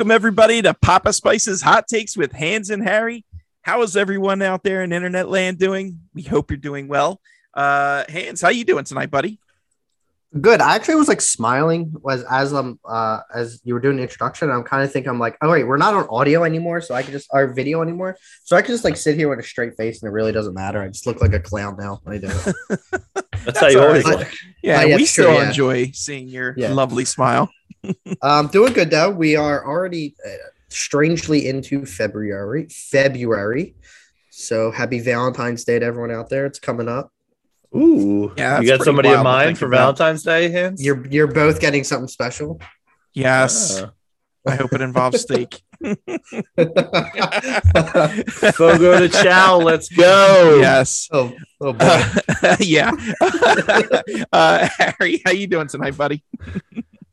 Welcome everybody to Papa Spice's Hot Takes with Hans and Harry. How is everyone out there in internet land doing? We hope you're doing well. Uh Hans, how you doing tonight, buddy? Good. I actually was like smiling was as um uh as you were doing the introduction. I'm kind of thinking I'm like, oh wait, we're not on audio anymore, so I can just our video anymore. So I can just like sit here with a straight face and it really doesn't matter. I just look like a clown now when I do it. That's, how you always right. look. Yeah, Oh, yeah, we it's true, still yeah. enjoy seeing your Yeah. lovely smile. um, doing good though. We are already uh, strangely into February. February. So happy Valentine's Day to everyone out there. It's coming up. Ooh, Yeah, you got somebody in mind for about. Valentine's Day, Hans? You're you're both getting something special. Yes. Ah. I hope it involves steak. Fogo de Chão, let's go. yes. oh, oh boy. Uh, yeah. uh, Harry, how you doing tonight, buddy?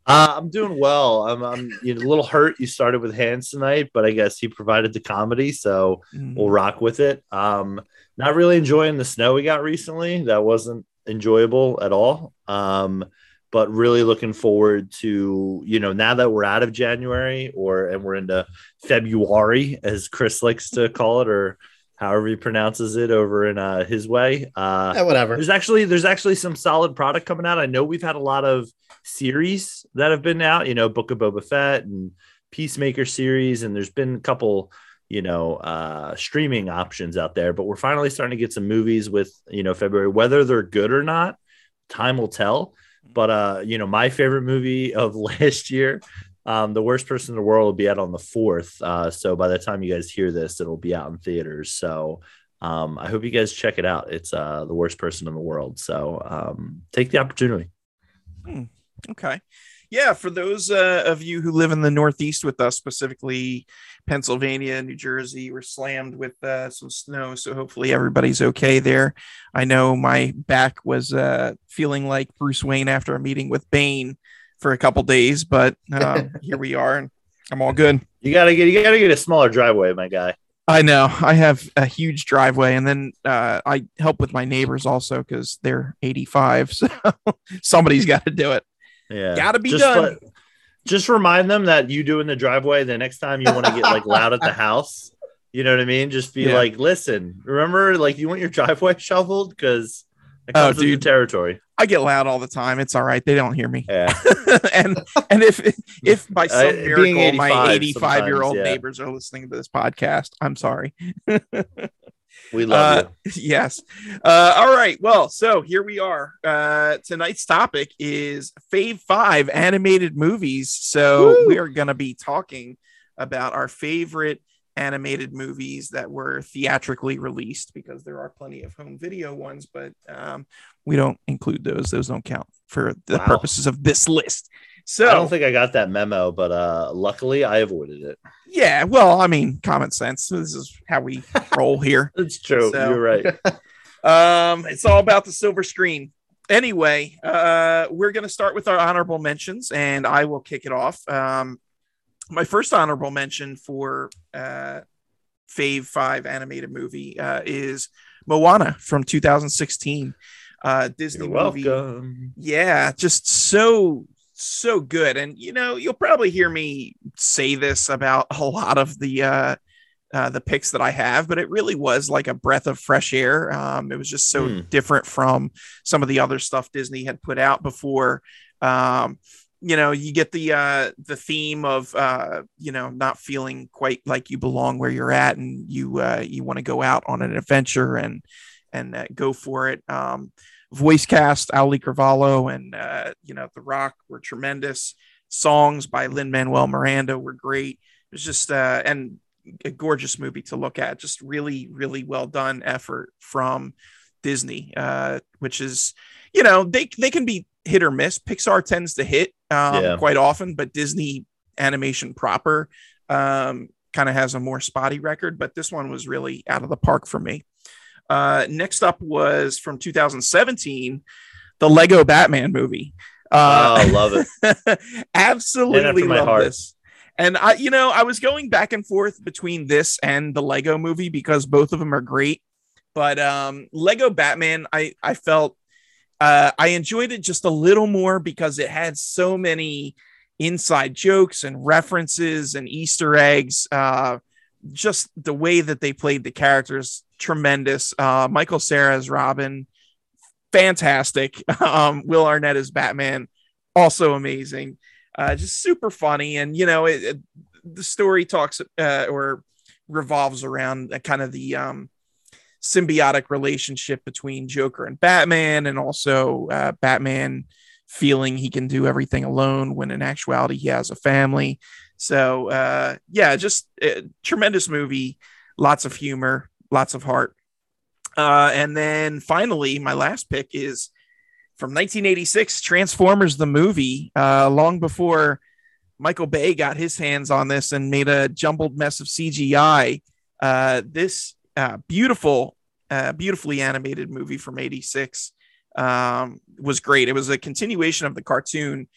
Uh, I'm doing well. I'm, I'm you know, a little hurt. You started with Hans tonight, but I guess he provided the comedy, so we'll rock with it. Um, not really enjoying the snow we got recently. That wasn't enjoyable at all. Um, but really looking forward to you know now that we're out of January or and we're into February, as Chris likes to call it, or however he pronounces it over in uh, his way. Uh, Yeah, whatever. there's actually there's actually some solid product coming out. I know we've had a lot of series that have been out, you know, Book of Boba Fett and Peacemaker series, and there's been a couple, you know, uh streaming options out there, but we're finally starting to get some movies with, you know, February. Whether they're good or not, time will tell. But uh, you know, my favorite movie of last year, um, The Worst Person in the World will be out on the fourth. Uh, so by the time you guys hear this, it'll be out in theaters. So um, I hope you guys check it out. It's uh, the worst person in the world. So um, take the opportunity. Okay. Yeah, for those uh, of you who live in the Northeast with us, specifically Pennsylvania, New Jersey, we're slammed with uh, some snow. So hopefully everybody's okay there. I know my back was uh, feeling like Bruce Wayne after a meeting with Bane for a couple days, but um, here we are and I'm all good. You gotta get you gotta get a smaller driveway, my guy. I know I have a huge driveway, and then uh, I help with my neighbors also because they're 85. So somebody's got to do it. Yeah, Gotta be done. Just remind them that you do in the driveway. The next time you want to get like loud at the house, you know what I mean. Just be Yeah. like, listen, remember, like you want your driveway shoveled because it Oh, comes the dude. territory. I get loud all the time. It's all right. They don't hear me. Yeah, and and if if by some Uh, miracle my 85 85 year old yeah. neighbors are listening to this podcast, I'm sorry. We love Uh, yes. Uh, all right. Well, so here we are. Uh, tonight's topic is Fave Five animated movies. So Woo! we are going to be talking about our favorite animated movies that were theatrically released because there are plenty of home video ones, but um, we don't include those. Those don't count for the Wow. purposes of this list. So I don't think I got that memo, but uh, luckily I avoided it. yeah, well, I mean, common sense. This is how we roll here. It's true. So- You're right. Um, it's all about the silver screen. Anyway, uh, we're gonna start with our honorable mentions, and I will kick it off. Um, my first honorable mention for uh, Fave Five animated movie uh, is Moana from 2016. Uh, Disney You're movie welcome. yeah just so so good and you know you'll probably hear me say this about a lot of the uh uh, the picks that I have, but it really was like a breath of fresh air. Um, it was just so Hmm. different from some of the other stuff Disney had put out before. Um, you know, you get the uh, the theme of uh, you know not feeling quite like you belong where you're at, and you uh, you want to go out on an adventure and and uh, go for it. Um, voice cast Auli'i Cravalho and uh, you know The Rock were tremendous. Songs by Lin Manuel Miranda were great. It was just uh, and a gorgeous movie to look at. Just really, really well done effort from Disney, uh, which is you know they they can be hit or miss. Pixar tends to hit um, Yeah. quite often, but Disney animation proper um, kind of has a more spotty record. But this one was really out of the park for me. Uh, next up was from 2017, the Lego Batman movie. Uh, oh, love it. absolutely love heart. this. And I, you know, I was going back and forth between this and the Lego movie because both of them are great. But um, Lego Batman, I, I felt uh, I enjoyed it just a little more because it had so many inside jokes and references and Easter eggs. Uh, just the way that they played the characters, tremendous. Uh, Michael Cera as Robin, fantastic. Um, Will Arnett as Batman, also amazing. Uh, just super funny, and you know, it, it, the story talks uh, or revolves around kind of the um, symbiotic relationship between Joker and Batman, and also uh, Batman feeling he can do everything alone when in actuality he has a family. So uh, yeah, just a tremendous movie, lots of humor, lots of heart. Uh, and then finally, my last pick is from 1986, Transformers the movie. Uh, long before Michael Bay got his hands on this and made a jumbled mess of CGI. Uh, this uh, beautiful, uh, beautifully animated movie from '86 um, was great. It was a continuation of the cartoon.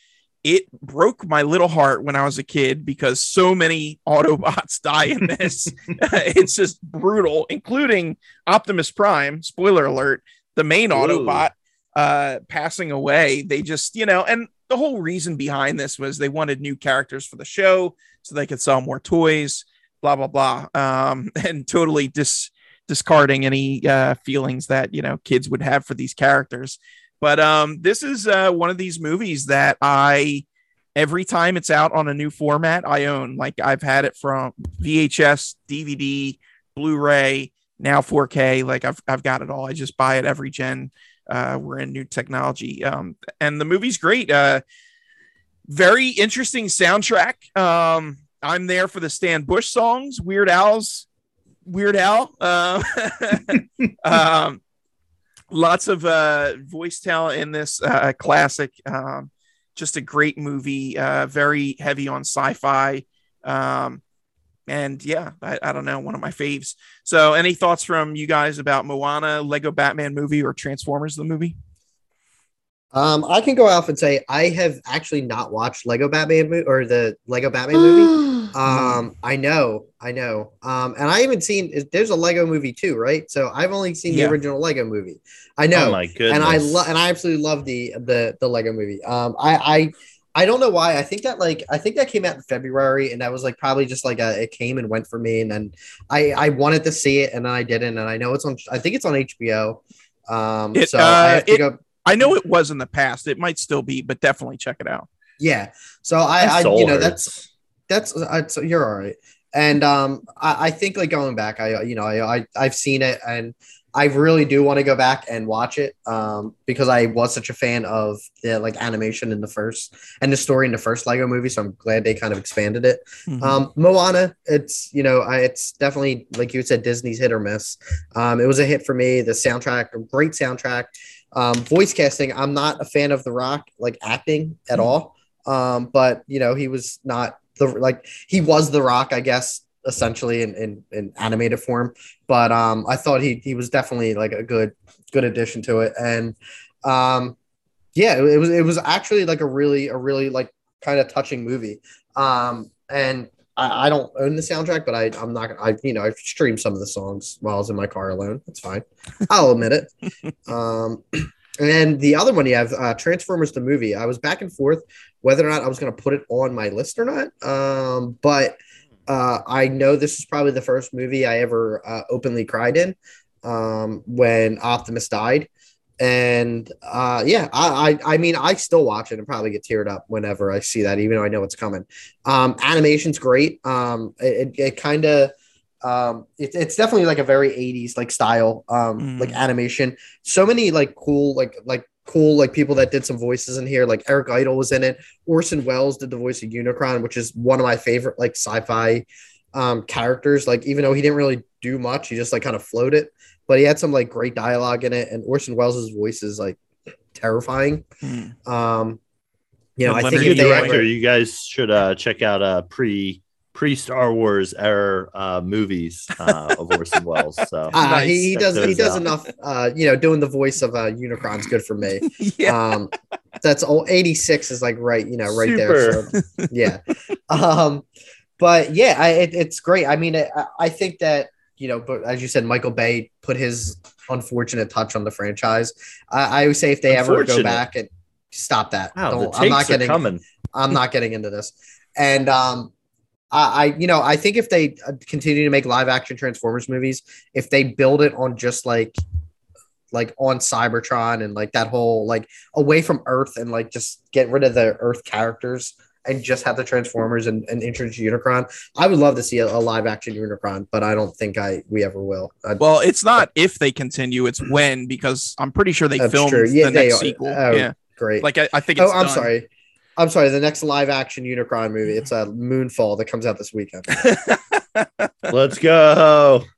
It broke my little heart when I was a kid because so many Autobots die in this. it's just brutal, including Optimus Prime. Spoiler alert: the main Autobot uh, passing away. They just, you know, and the whole reason behind this was they wanted new characters for the show so they could sell more toys, blah blah blah, um, and totally dis discarding any uh, feelings that you know kids would have for these characters. But um, this is uh, one of these movies that I every time it's out on a new format I own. Like I've had it from VHS, DVD, Blu-ray, now 4K. Like I've I've got it all. I just buy it every gen uh, we're in new technology. Um, and the movie's great. Uh, very interesting soundtrack. Um, I'm there for the Stan Bush songs, Weird Al's Weird Al. Uh, um, lots of uh, voice talent in this uh, classic. Um, just a great movie. Uh, very heavy on sci-fi. Um, and yeah, I, I, don't know, one of my faves. So, any thoughts from you guys about Moana, Lego Batman movie, or Transformers the movie? Um, I can go off and say I have actually not watched Lego Batman mo- or the Lego Batman movie. um, I know, I know. Um, and I haven't seen. There's a Lego movie too, right? So I've only seen yeah. the original Lego movie. I know. Oh my goodness. And I love, and I absolutely love the the the Lego movie. Um, I I I don't know why. I think that like I think that came out in February, and that was like probably just like a it came and went for me, and then I I wanted to see it, and then I didn't, and I know it's on. I think it's on HBO. Um, it, so uh, I have to it, go. I know it was in the past. It might still be, but definitely check it out. Yeah. So I, I you know, that's that's uh, so you're all right. And um, I, I think like going back, I you know, I, I I've seen it, and I really do want to go back and watch it um, because I was such a fan of the like animation in the first and the story in the first Lego movie. So I'm glad they kind of expanded it. Mm-hmm. Um, Moana, it's you know, I, it's definitely like you said, Disney's hit or miss. Um, it was a hit for me. The soundtrack, great soundtrack. Um, voice casting, I'm not a fan of The Rock like acting at mm-hmm. all. Um, but you know, he was not the like he was The Rock, I guess, essentially in, in, in animated form. But um, I thought he he was definitely like a good good addition to it. And um, yeah, it, it was it was actually like a really a really like kind of touching movie. Um, and I, I don't own the soundtrack, but I I'm not I you know I streamed some of the songs while I was in my car alone. That's fine. I'll admit it. Um, and the other one you have uh, Transformers the movie. I was back and forth whether or not I was going to put it on my list or not. Um, but uh, I know this is probably the first movie I ever uh, openly cried in um, when Optimus died. And uh, yeah, I, I, I mean I still watch it and probably get teared up whenever I see that, even though I know it's coming. Um, animation's great. Um, it, it kind of um it, it's definitely like a very 80s like style um mm. like animation so many like cool like like cool like people that did some voices in here. Like Eric Idle was in it. Orson Welles did the voice of Unicron, which is one of my favorite like sci-fi um, characters. Like even though he didn't really do much, he just like kind of floated. But he had some like great dialogue in it, and Orson Welles' voice is like terrifying. Hmm. Um, you know, I think if director, ever... you guys should uh, check out uh, pre pre Star Wars era uh, movies uh, of Orson Welles. So uh, nice. he, he does he does out. enough. Uh, you know, doing the voice of uh, Unicron's good for me. yeah. Um, that's all. Eighty six is like right, you know, right Super. there. So, yeah. Um, but yeah, I, it, it's great. I mean, I, I think that you know, but as you said, Michael Bay put his unfortunate touch on the franchise. I, I would say if they ever go back and stop that, wow, I'm not getting. Coming. I'm not getting into this. And um, I, I, you know, I think if they uh, continue to make live action Transformers movies, if they build it on just like, like on Cybertron and like that whole like away from Earth and like just get rid of the Earth characters and just have the Transformers and, and introduce Unicron, I would love to see a, a live action Unicron, but I don't think I we ever will. I, Well, it's not if they continue; it's when because I'm pretty sure they filmed true. Yeah, the they next are. sequel. Oh, yeah, great. like I, I think. oh, I'm done. sorry. I'm sorry. The next live action Unicron movie, it's a Moonfall that comes out this weekend. Let's go. Um,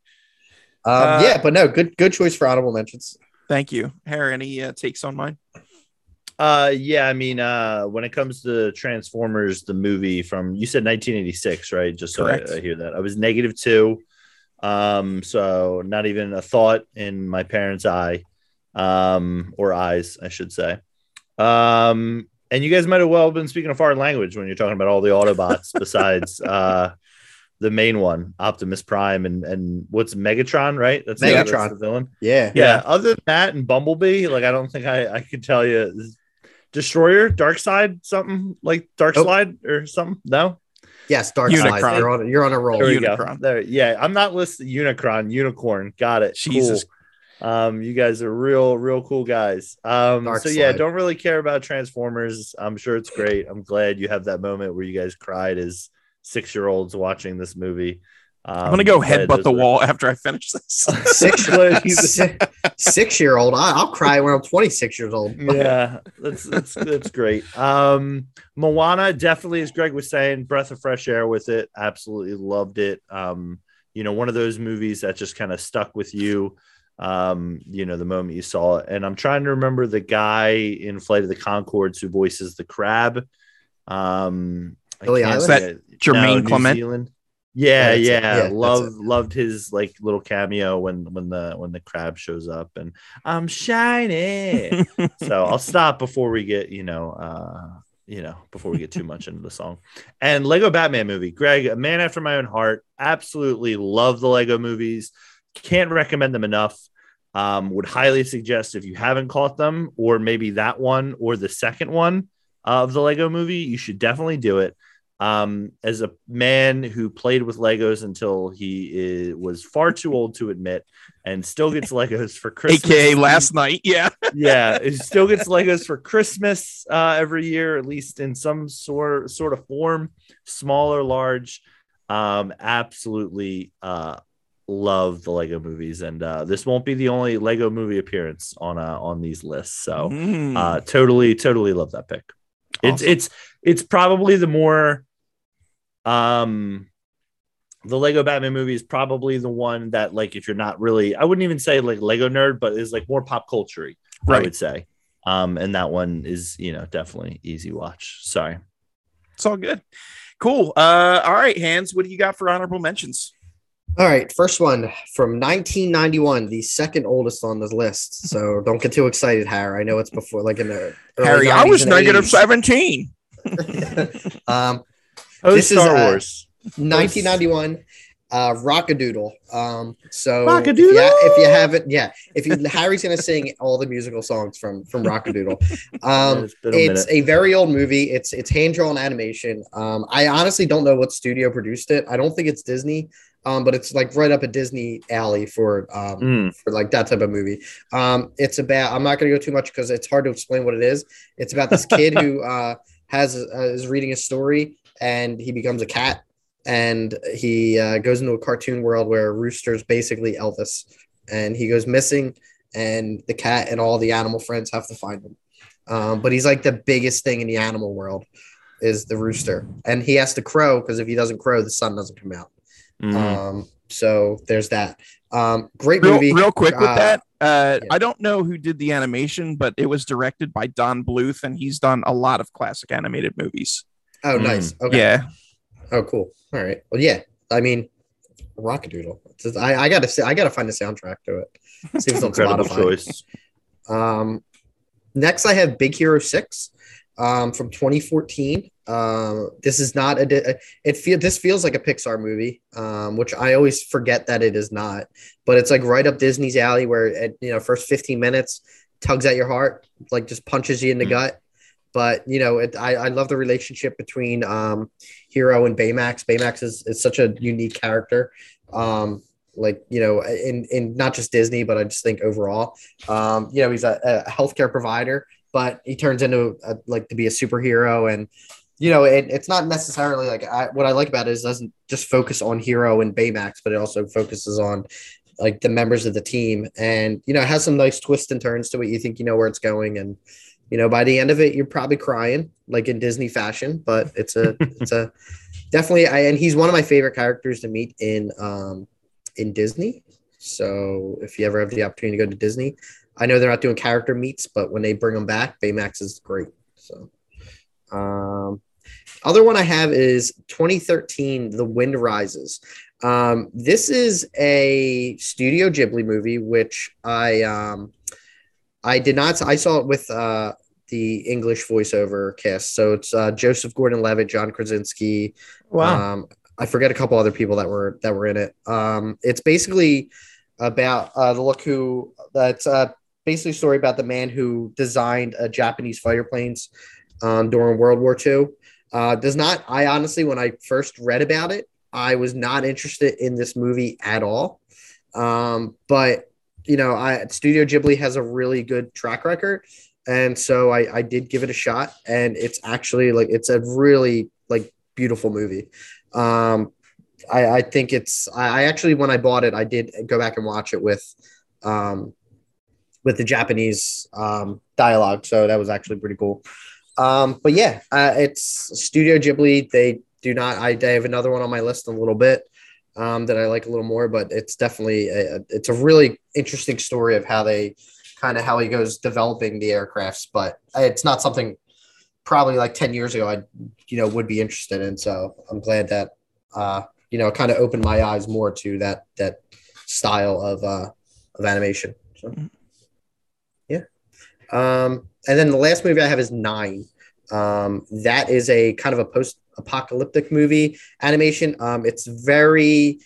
Uh, yeah, but no, good good choice for honorable mentions. Thank you, Harry. Any uh, takes on mine? Uh, yeah, I mean, uh, when it comes to Transformers, the movie from you said 1986, right? Just so I. I hear that I was negative two, um, so not even a thought in my parents' eye, um, or eyes, I should say. Um, and you guys might have well been speaking a foreign language when you're talking about all the Autobots besides uh the main one, Optimus Prime, and and what's Megatron, right? That's the- that's Megatron. the villain Yeah. yeah, other than that and bumblebee like i don't think i i could tell you destroyer dark side something like dark Nope. slide or something no Yes, Dark Unicron. Side. You're on you're on a roll. there Unicron. there yeah i'm not listed unicron unicorn got it Jesus. cool. um you guys are real real cool guys um Dark so yeah don't really care about transformers i'm sure it's great i'm glad you have that moment where you guys cried as six year olds watching this movie um, I'm gonna go glad headbutt the were- wall after I finish this. Six, Glad you- six year old. I'll cry when I'm 26 years old. yeah, that's that's that's great. Um, Moana definitely, as Greg was saying, breath of fresh air with it. Absolutely loved it. Um, you know, one of those movies that just kind of stuck with you. Um, you know, the moment you saw it, and I'm trying to remember the guy in Flight of the Conchords who voices the crab. Um, Billy Island? say. Jermaine New Clement? Zealand. Yeah, Yeah, yeah, loved loved his like little cameo when when the when the crab shows up and I'm shiny. so I'll stop before we get you know uh you know before we get too much into the song. And Lego Batman movie, Greg, a man after my own heart. Absolutely love the Lego movies. Can't recommend them enough. Um, would highly suggest if you haven't caught them, or maybe that one or the second one of the Lego movie, you should definitely do it. Um, as a man who played with Legos until he is, was far too old to admit, and still gets Legos for Christmas, AKA last night. Yeah. yeah, he still gets Legos for Christmas uh, every year, at least in some sort sort of form, small or large. Um, absolutely uh, love the Lego movies, and uh, this won't be the only Lego movie appearance on uh, on these lists. So Mm. uh, totally, totally love that pick. It's it's it's probably the more um the Lego Batman movie is probably the one that like if you're not really I wouldn't even say like Lego nerd, but is like more pop culture right. I would say. Um and that one is, you know, definitely easy watch. Sorry. It's all good. Cool. Uh, all right, Hans, what do you got for honorable mentions? All right, first one from 1991, the second oldest on this list. So don't get too excited, Harry. I know it's before, like in the early Harry, I was and negative 80s. 17. um, Oh, This is, Star uh, Wars. 1991, uh, Rockadoodle. Um, so if Rockadoodle! you, if you haven't, yeah, if you Harry's gonna sing all the musical songs from from Rockadoodle. Um, it's a it's minute. a very old movie. It's it's hand drawn animation. Um, I honestly don't know what studio produced it. I don't think it's Disney. Um, but it's like right up a Disney alley for um Mm, for like that type of movie. Um, it's about. I'm not going to go too much because it's hard to explain what it is. It's about this kid who uh, has uh, is reading a story and he becomes a cat and he uh, goes into a cartoon world where Rooster's basically Elvis and he goes missing and the cat and all the animal friends have to find him. Um, but he's like the biggest thing in the animal world is the rooster and he has to crow because if he doesn't crow the sun doesn't come out. mhm. Um, so there's that. Um, great Real, movie. real quick with Uh, that. Uh, yeah. I don't know who did the animation, but it was directed by Don Bluth, and he's done a lot of classic animated movies. Oh, Mm. nice. Okay. Yeah. Oh, cool. All right. Well, yeah. I mean, Rockadoodle. Just- I, I gotta see. I gotta find the soundtrack to it. See if it's on Incredible Spotify. choice. Um, next, I have Big Hero Six, um, from 2014. Um, this is not a. It feel this feels like a Pixar movie, um, which I always forget that it is not. But it's like right up Disney's alley, where at you know first 15 minutes tugs at your heart, like just punches you in the Mm. gut. But you know, it, I I love the relationship between um, Hiro and Baymax. Baymax is is such a unique character. Um, like you know in in not just disney but i just think overall um you know he's a, a healthcare provider but he turns into a, like to be a superhero and you know it, it's not necessarily like I, what i like about it is it doesn't just focus on Hiro and baymax but it also focuses on like the members of the team and you know it has some nice twists and turns to it you think you know where it's going and you know by the end of it you're probably crying like in disney fashion but it's a it's a definitely I, and he's one of my favorite characters to meet in um in Disney. So if you ever have the opportunity to go to Disney, I know they're not doing character meets, but when they bring them back, Baymax is great. So, um, other one I have is 2013, The Wind Rises. Um, this is a Studio Ghibli movie, which I um, I did not. I saw it with uh, the English voiceover cast. So it's uh, Joseph Gordon-Levitt, John Krasinski. Wow. Um, I forget a couple other people that were that were in it. Um, it's basically about uh, the look who that's uh, basically a story about the man who designed uh, Japanese fighter planes um, during World War II. Uh, does not. I honestly, when I first read about it, I was not interested in this movie at all. Um, but you know, I Studio Ghibli has a really good track record, and so I, I did give it a shot, and it's actually like it's a really like beautiful movie. Um, I, I think it's I, actually when I bought it, I did go back and watch it with um, with the Japanese um, dialogue, so that was actually pretty cool. Um, but yeah, uh, it's Studio Ghibli. They do not. I, I have another one on my list in a little bit um, that I like a little more, but it's definitely a, it's a really interesting story of how they kind of how he goes developing the aircrafts. But it's not something probably like 10 years ago I you know would be interested in so I'm glad that uh you know kind of opened my eyes more to that that style of uh of animation so mm-hmm. yeah um and then the last movie I have is 9 um that is a kind of a post apocalyptic movie animation um it's very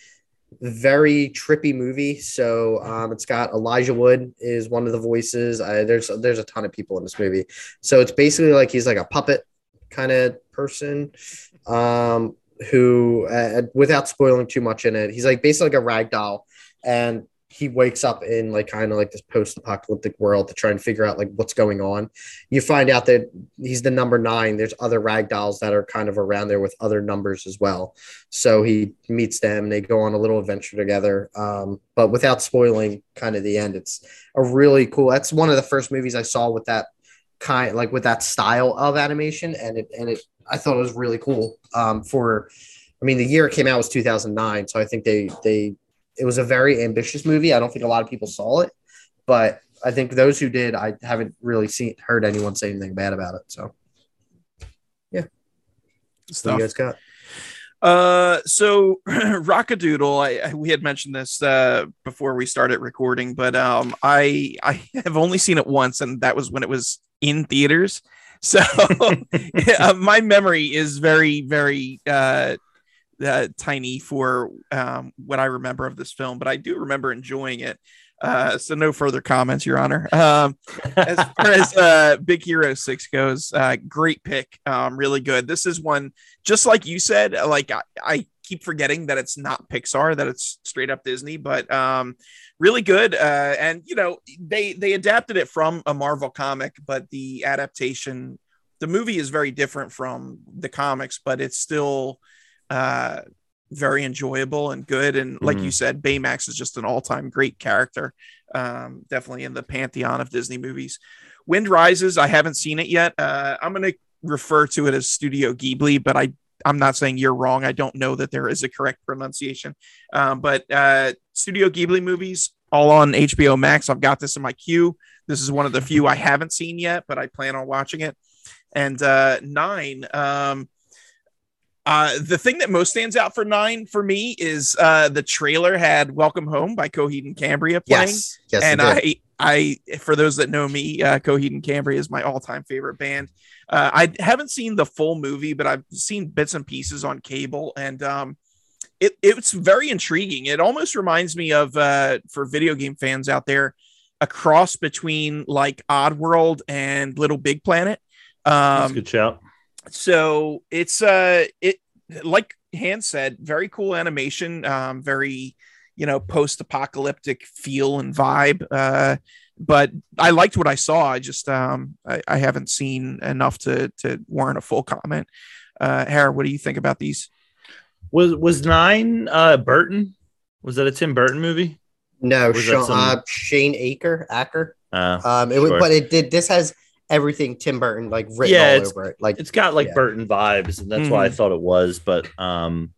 very trippy movie. So um, it's got Elijah Wood is one of the voices. I, there's there's a ton of people in this movie. So it's basically like he's like a puppet kind of person um, who, uh, without spoiling too much in it, he's like basically like a rag doll, and he wakes up in like kind of like this post-apocalyptic world to try and figure out like what's going on. You find out that he's the number nine. There's other rag dolls that are kind of around there with other numbers as well. So he meets them. They go on a little adventure together. Um, but without spoiling kind of the end, it's a really cool. That's one of the first movies I saw with that kind like with that style of animation, and it and it I thought it was really cool. Um, for I mean, the year it came out was 2009, so I think they they it was a very ambitious movie. I don't think a lot of people saw it, but I think those who did, I haven't really seen heard anyone say anything bad about it. So, yeah, stuff you guys got. Uh, so Rock-a-Doodle, I, I, we had mentioned this uh, before we started recording, but um, I I have only seen it once, and that was when it was in theaters. So uh, my memory is very very uh, uh, tiny for um, what I remember of this film, but I do remember enjoying it. Uh, so no further comments, Your Honor. Um, as far as uh, Big Hero Six goes, uh, great pick, um, really good. This is one just like you said. Like I, I keep forgetting that it's not Pixar, that it's straight up Disney, but um, really good. Uh, and you know they they adapted it from a Marvel comic, but the adaptation, the movie is very different from the comics, but it's still uh, very enjoyable and good. And like mm-hmm. you said, Baymax is just an all time great character. Um, definitely in the pantheon of Disney movies. Wind Rises, I haven't seen it yet. Uh, I'm going to refer to it as Studio Ghibli, but I I'm not saying you're wrong. I don't know that there is a correct pronunciation. Um, but uh, Studio Ghibli movies, all on HBO Max. I've got this in my queue. This is one of the few I haven't seen yet, but I plan on watching it. And uh, nine, um, uh, the thing that most stands out for nine for me is uh, the trailer had "Welcome Home" by Coheed and Cambria playing. Yes, yes and I, I, for those that know me, uh, Coheed and Cambria is my all-time favorite band. Uh, I haven't seen the full movie, but I've seen bits and pieces on cable, and um, it, it's very intriguing. It almost reminds me of, uh, for video game fans out there, a cross between like Oddworld and Little Big Planet That's a Um, good shout. So it's uh it like Han said, very cool animation, um, very you know post-apocalyptic feel and vibe. Uh, but I liked what I saw. I just um I, I haven't seen enough to to warrant a full comment. Uh, Harry, what do you think about these? Was was nine uh Burton? Was that a Tim Burton movie? No, Was Sean, some- uh, Shane Aker, Acker. Uh, Um, it was, but it did. This has everything Tim Burton like written Yeah, all over it. Like it's got like Yeah. Burton vibes, and that's why I Mhm. thought it was. But um,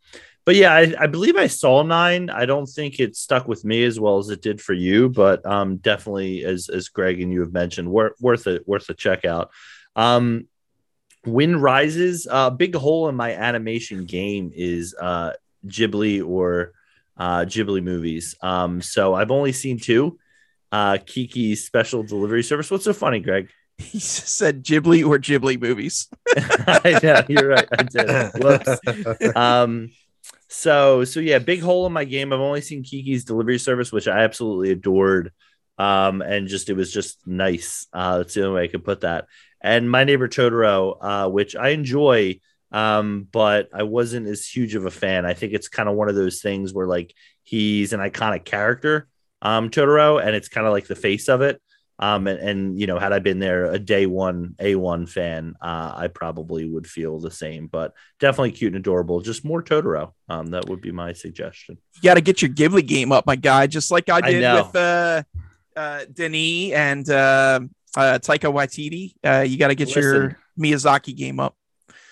but yeah, I, I believe I saw nine. I don't think it stuck with me as well as it did for you, but um, definitely as as Greg and you have mentioned, worth worth it worth a check out. Um, Wind Rises, a uh, big hole in my animation game is uh Ghibli or uh Ghibli movies. Um, so I've only seen two. Uh, Kiki's special delivery service. What's so funny, Greg? He said Ghibli or Ghibli movies. Know you're right. I did. Whoops. um so so yeah big hole in my game i've only seen kiki's delivery service which i absolutely adored um and just it was just nice uh that's the only way i could put that and my neighbor totoro uh which i enjoy um but i wasn't as huge of a fan i think it's kind of one of those things where like he's an iconic character um totoro and it's kind of like the face of it um, and, and you know, had I been there a day one A1 fan, uh, I probably would feel the same. But definitely cute and adorable. Just more Totoro. Um, that would be my suggestion. You got to get your Ghibli game up, my guy, just like I I did know. with uh, uh, Denis and uh, uh, Taika Waititi. Uh, you got to get your Miyazaki game up.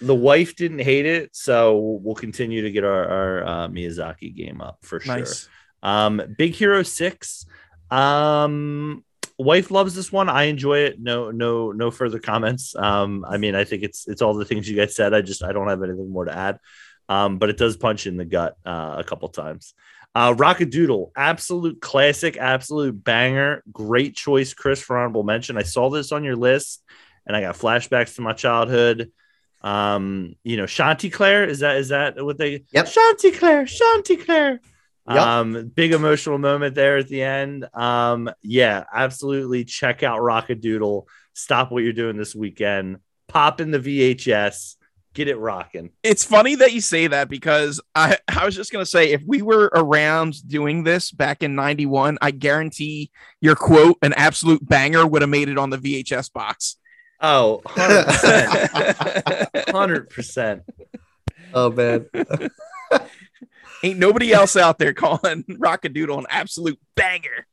The wife didn't hate it, so we'll continue to get our, our uh, Miyazaki game up for sure. Nice. Um, Big Hero Six. Um, wife loves this one. I enjoy it. No, no, no further comments. Um, I mean, I think it's it's all the things you guys said. I just I don't have anything more to add. Um, but it does punch in the gut uh, a couple times. Uh, Rockadoodle, absolute classic, absolute banger. Great choice, Chris, for honorable mention. I saw this on your list, and I got flashbacks to my childhood. Um, you know, Chanticleer is that is that what they? Yep. Chanticleer, Chanticleer. Yep. Um, big emotional moment there at the end. Um, yeah, absolutely. Check out Rockadoodle. Stop what you're doing this weekend. Pop in the VHS. Get it rocking. It's funny that you say that because I, I was just going to say if we were around doing this back in 91, I guarantee your quote, an absolute banger, would have made it on the VHS box. Oh, 100%. 100%. oh man, Ain't nobody else out there calling Rockadoodle an absolute banger.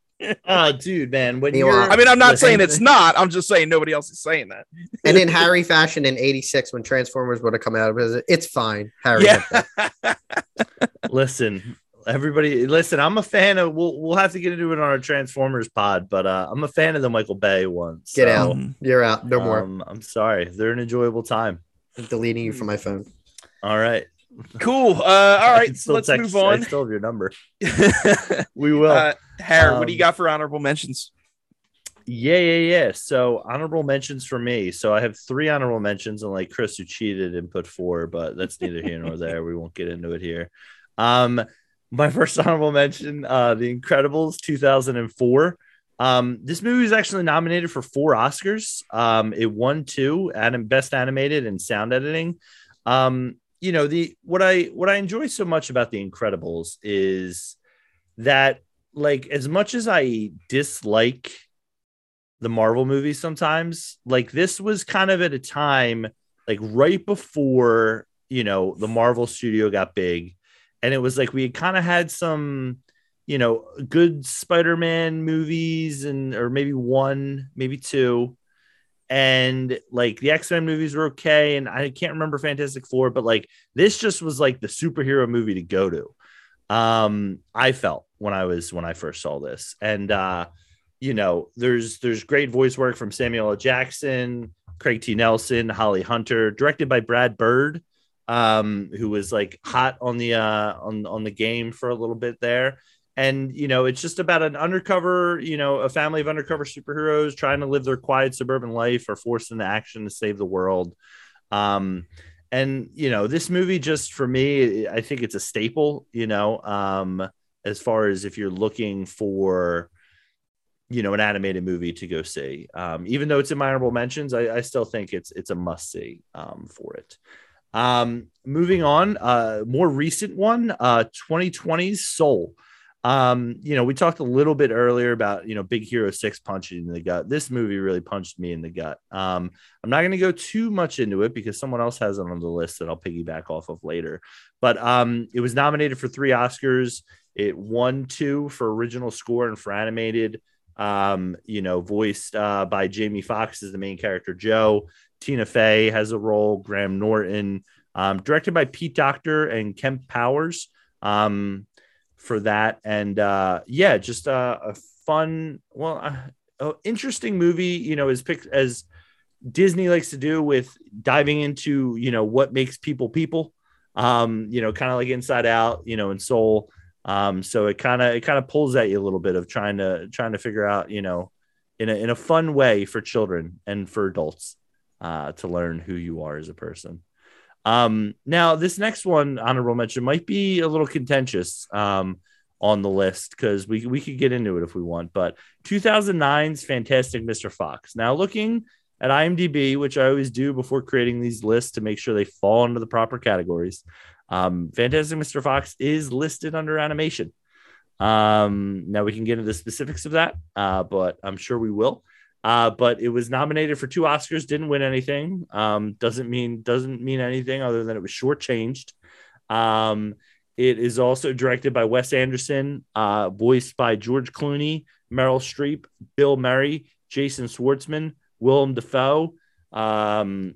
Oh, dude, man. When you're, I mean, I'm not saying it's not. I'm just saying nobody else is saying that. and in Harry fashion in '86 when Transformers would have come out, of it it's fine. Harry, Yeah. listen, everybody, listen. I'm a fan of. We'll we'll have to get into it on our Transformers pod, but uh, I'm a fan of the Michael Bay ones. Get so, out. You're out. No more. Um, I'm sorry. They're an enjoyable time. I'm deleting you from my phone. All right. Cool. Uh, all I right, still let's text- move I on. still have your number. uh, We will. Harry, what do you Um, got for honorable mentions? Yeah, yeah, yeah. So honorable mentions for me. So I have three honorable mentions, and like Chris, who cheated and put four, but that's neither here nor there. We won't get into it here. Um, my first honorable mention, uh, The Incredibles, 2004. Um, this movie was actually nominated for four Oscars. Um, it won two, anim- best animated and sound editing. Um, you know, the what I what I enjoy so much about The Incredibles is that like as much as I dislike the Marvel movies sometimes. Like this was kind of at a time like right before, you know, the Marvel studio got big. And it was like we kind of had some, you know, good Spider-Man movies and or maybe one, maybe two. And like the X-Men movies were okay. And I can't remember Fantastic Four, but like this just was like the superhero movie to go to. Um, I felt when I was when I first saw this. And uh you know, there's there's great voice work from Samuel L. Jackson, Craig T. Nelson, Holly Hunter, directed by Brad Bird, um, who was like hot on the uh on on the game for a little bit there. And you know, it's just about an undercover, you know, a family of undercover superheroes trying to live their quiet suburban life or forced into action to save the world. Um, and you know, this movie just for me, I think it's a staple. You know, um, as far as if you're looking for you know, an animated movie to go see. Um, even though it's in my honorable mentions, I, I still think it's it's a must see um, for it. Um, moving on, uh, more recent one, uh, 2020's Soul. Um, you know, we talked a little bit earlier about you know Big Hero Six punching in the gut. This movie really punched me in the gut. Um, I'm not going to go too much into it because someone else has it on the list that I'll piggyback off of later. But um, it was nominated for three Oscars. It won two for original score and for animated. Um, you know, voiced uh, by Jamie Foxx as the main character Joe. Tina Fey has a role. Graham Norton. Um, directed by Pete Docter and Kemp Powers. Um, for that. And uh, yeah, just uh, a fun, well, uh, interesting movie. You know, as picked as Disney likes to do with diving into you know what makes people people. Um, you know, kind of like Inside Out, you know, and Soul. Um, so it kind of it kind of pulls at you a little bit of trying to trying to figure out, you know, in a in a fun way for children and for adults uh, to learn who you are as a person. Um, now, this next one, honorable mention, might be a little contentious um, on the list because we, we could get into it if we want. But 2009's Fantastic Mr. Fox. Now, looking at IMDb, which I always do before creating these lists to make sure they fall into the proper categories, um, Fantastic Mr. Fox is listed under animation. Um, now we can get into the specifics of that, uh, but I'm sure we will. Uh, but it was nominated for two Oscars, didn't win anything. Um, doesn't mean doesn't mean anything other than it was shortchanged. Um, it is also directed by Wes Anderson, uh, voiced by George Clooney, Meryl Streep, Bill Murray, Jason Schwartzman, Willem Dafoe. Um,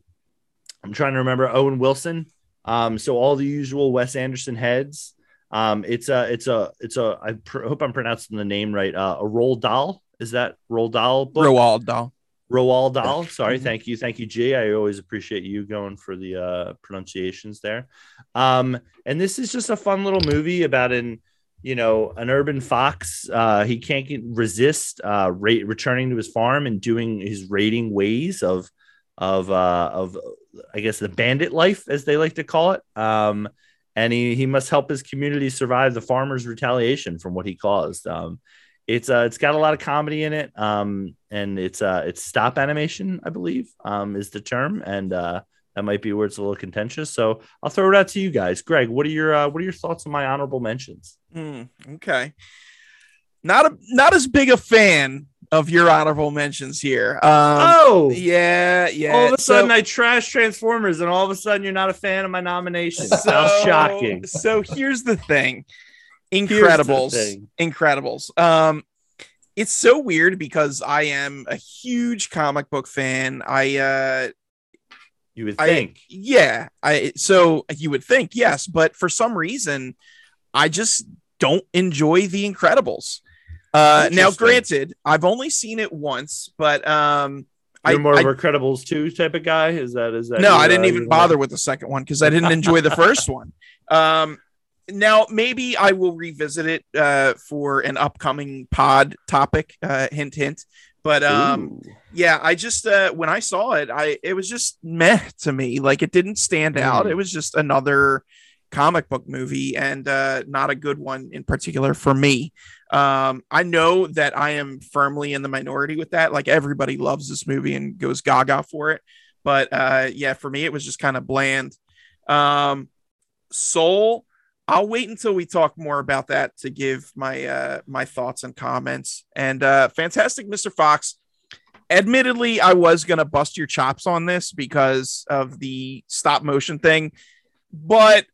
I'm trying to remember Owen Wilson. Um, so all the usual Wes Anderson heads. Um, it's a it's a it's a I pr- hope I'm pronouncing the name right. Uh, a roll Dahl is that Roald Dahl book? Roald Dahl. Roald Dahl. Sorry, mm-hmm. thank you, thank you, G. I always appreciate you going for the uh, pronunciations there. Um, and this is just a fun little movie about an you know an urban fox. Uh, he can't get, resist uh, ra- returning to his farm and doing his raiding ways of of uh, of I guess the bandit life, as they like to call it. Um, and he he must help his community survive the farmers' retaliation from what he caused. Um, it's uh it's got a lot of comedy in it um and it's uh it's stop animation i believe um is the term and uh that might be where it's a little contentious. So i'll throw it out to you guys. Greg what are your uh, what are your thoughts on my honorable mentions? Mm, okay. Not a not as big a fan of your honorable mentions here. Um, oh! yeah yeah all of a sudden so, i trash transformers and all of a sudden you're not a fan of my nomination so, How shocking. so here's the thing Incredibles. Incredibles. Um, it's so weird because I am a huge comic book fan. I uh you would think. I, yeah. I so you would think, yes, but for some reason, I just don't enjoy the Incredibles. Uh now granted, I've only seen it once, but um you're more I, of a Credibles 2 type of guy. Is that is that? No, I didn't uh, even bother with the second one because I didn't enjoy the first one. Um, now maybe I will revisit it uh, for an upcoming pod topic. Uh, hint, hint. But um, Ooh. yeah, I just uh, when I saw it, I it was just meh to me. Like it didn't stand mm. out. It was just another comic book movie and uh, not a good one in particular for me. Um, I know that I am firmly in the minority with that. Like everybody loves this movie and goes gaga for it. But uh, yeah, for me, it was just kind of bland. Um, Soul, I'll wait until we talk more about that to give my uh, my thoughts and comments. And uh, fantastic, Mr. Fox. Admittedly, I was gonna bust your chops on this because of the stop motion thing, but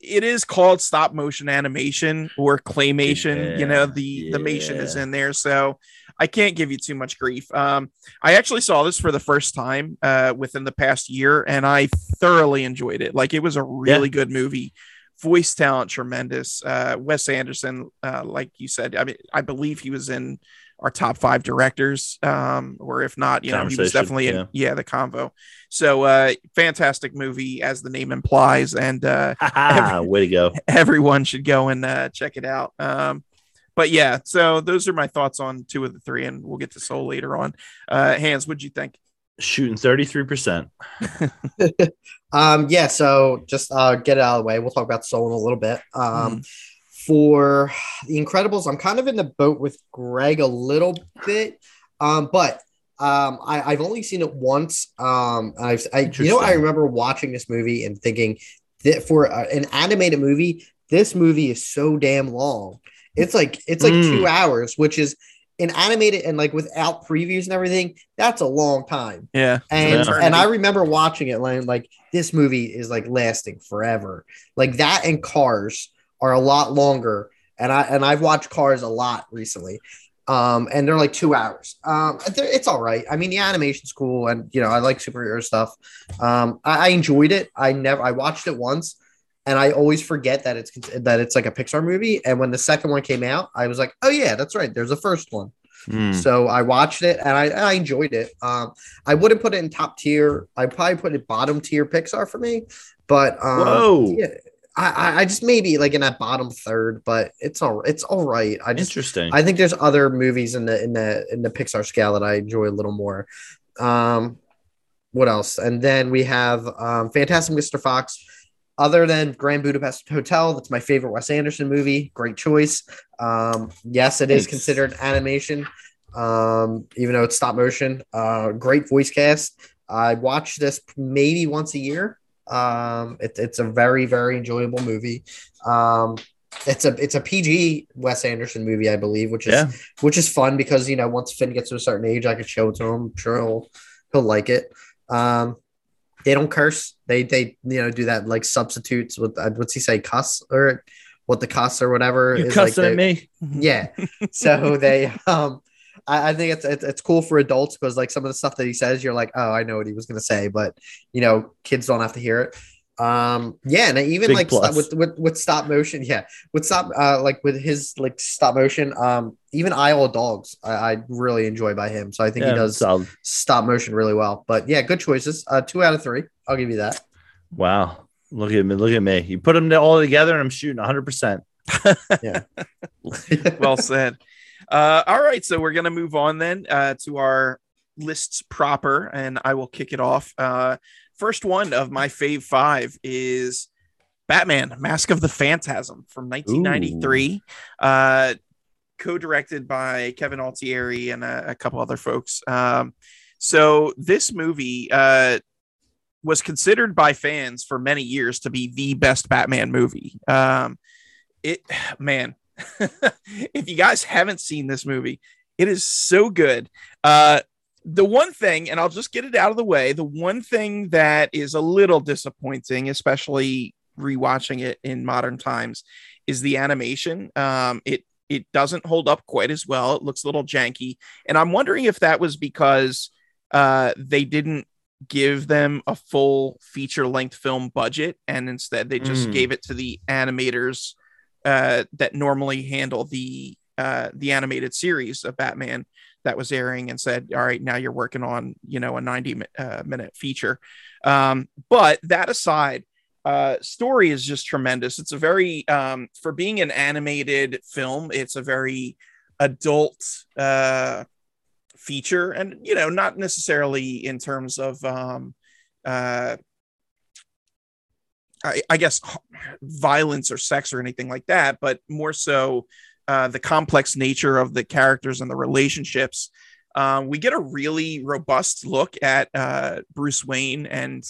it is called stop motion animation or claymation. Yeah, you know, the yeah. the mation is in there, so I can't give you too much grief. Um, I actually saw this for the first time uh, within the past year, and I thoroughly enjoyed it. Like it was a really yeah. good movie voice talent tremendous. Uh, Wes Anderson, uh, like you said, I mean, I believe he was in our top five directors, um, or if not, you know, he was definitely in, yeah, yeah the convo. So, uh, fantastic movie, as the name implies, and uh, every, way to go! Everyone should go and uh, check it out. Um, but yeah, so those are my thoughts on two of the three, and we'll get to Soul later on. Uh, Hans, what'd you think? Shooting 33%. um, yeah, so just uh, get it out of the way. We'll talk about Soul in a little bit. Um, mm. for the Incredibles, I'm kind of in the boat with Greg a little bit, um, but um, I, I've only seen it once. Um, I've, I, you know, I remember watching this movie and thinking that for uh, an animated movie, this movie is so damn long. It's like it's like Mm. two hours, which is an animated and like without previews and everything. That's a long time. Yeah. And Yeah. and I remember watching it like, like this movie is like lasting forever. Like that and Cars are a lot longer. And I and I've watched Cars a lot recently. Um, and they're like two hours. Um, it's all right. I mean, the animation's cool, and you know, I like superhero stuff. Um, I, I enjoyed it. I never I watched it once, and I always forget that it's that it's like a Pixar movie. And when the second one came out, I was like, oh yeah, that's right. There's a first one. Hmm. So I watched it and I, I enjoyed it. Um, I wouldn't put it in top tier. I'd probably put it bottom tier Pixar for me. But um, Whoa. yeah, I, I- I just maybe like in that bottom third, but it's all it's all right. I just Interesting. I think there's other movies in the in the in the Pixar scale that I enjoy a little more. Um, what else? And then we have um, Fantastic Mr. Fox. Other than Grand Budapest Hotel, that's my favorite Wes Anderson movie. Great choice. Um, yes, it is Thanks. considered animation, um, even though it's stop motion. Uh, great voice cast. I watch this maybe once a year. Um, it, it's a very very enjoyable movie. Um, it's a it's a PG Wes Anderson movie, I believe, which is yeah. which is fun because you know once Finn gets to a certain age, I could show it to him. I'm sure he'll he'll like it. Um, they don't curse. They they you know do that like substitutes with uh, what's he say cuss or what the cuss or whatever You is like cussing at they- me? yeah. So they um I, I think it's, it's it's cool for adults because like some of the stuff that he says, you're like, oh, I know what he was gonna say, but you know, kids don't have to hear it. Um yeah, and even Big like stop, with, with with stop motion, yeah, with stop uh like with his like stop motion, um even Isle of Dogs, I, I really enjoy by him. So I think Yeah, he does solid. stop motion really well. But yeah, good choices. Uh two out of three. I'll give you that. Wow. Look at me. Look at me. You put them all together and I'm shooting 100%. well said. Uh, all right, so we're gonna move on then uh, to our lists proper, and I will kick it off. Uh, first one of my fave five is Batman: Mask of the Phantasm from 1993, uh, co-directed by Kevin Altieri and a, a couple other folks. Um, so this movie uh, was considered by fans for many years to be the best Batman movie. Um, it, man, if you guys haven't seen this movie, it is so good. Uh, the one thing, and I'll just get it out of the way, the one thing that is a little disappointing, especially rewatching it in modern times, is the animation. Um, it it doesn't hold up quite as well. It looks a little janky, and I'm wondering if that was because uh, they didn't give them a full feature length film budget, and instead they just Mm. gave it to the animators uh, that normally handle the uh, the animated series of Batman that was airing and said, "All right, now you're working on you know a 90 uh, minute feature." Um, but that aside, uh, story is just tremendous. It's a very um, for being an animated film, it's a very adult uh, feature, and you know, not necessarily in terms of um, uh, I, I guess violence or sex or anything like that, but more so uh, the complex nature of the characters and the relationships. Um, we get a really robust look at uh, Bruce Wayne and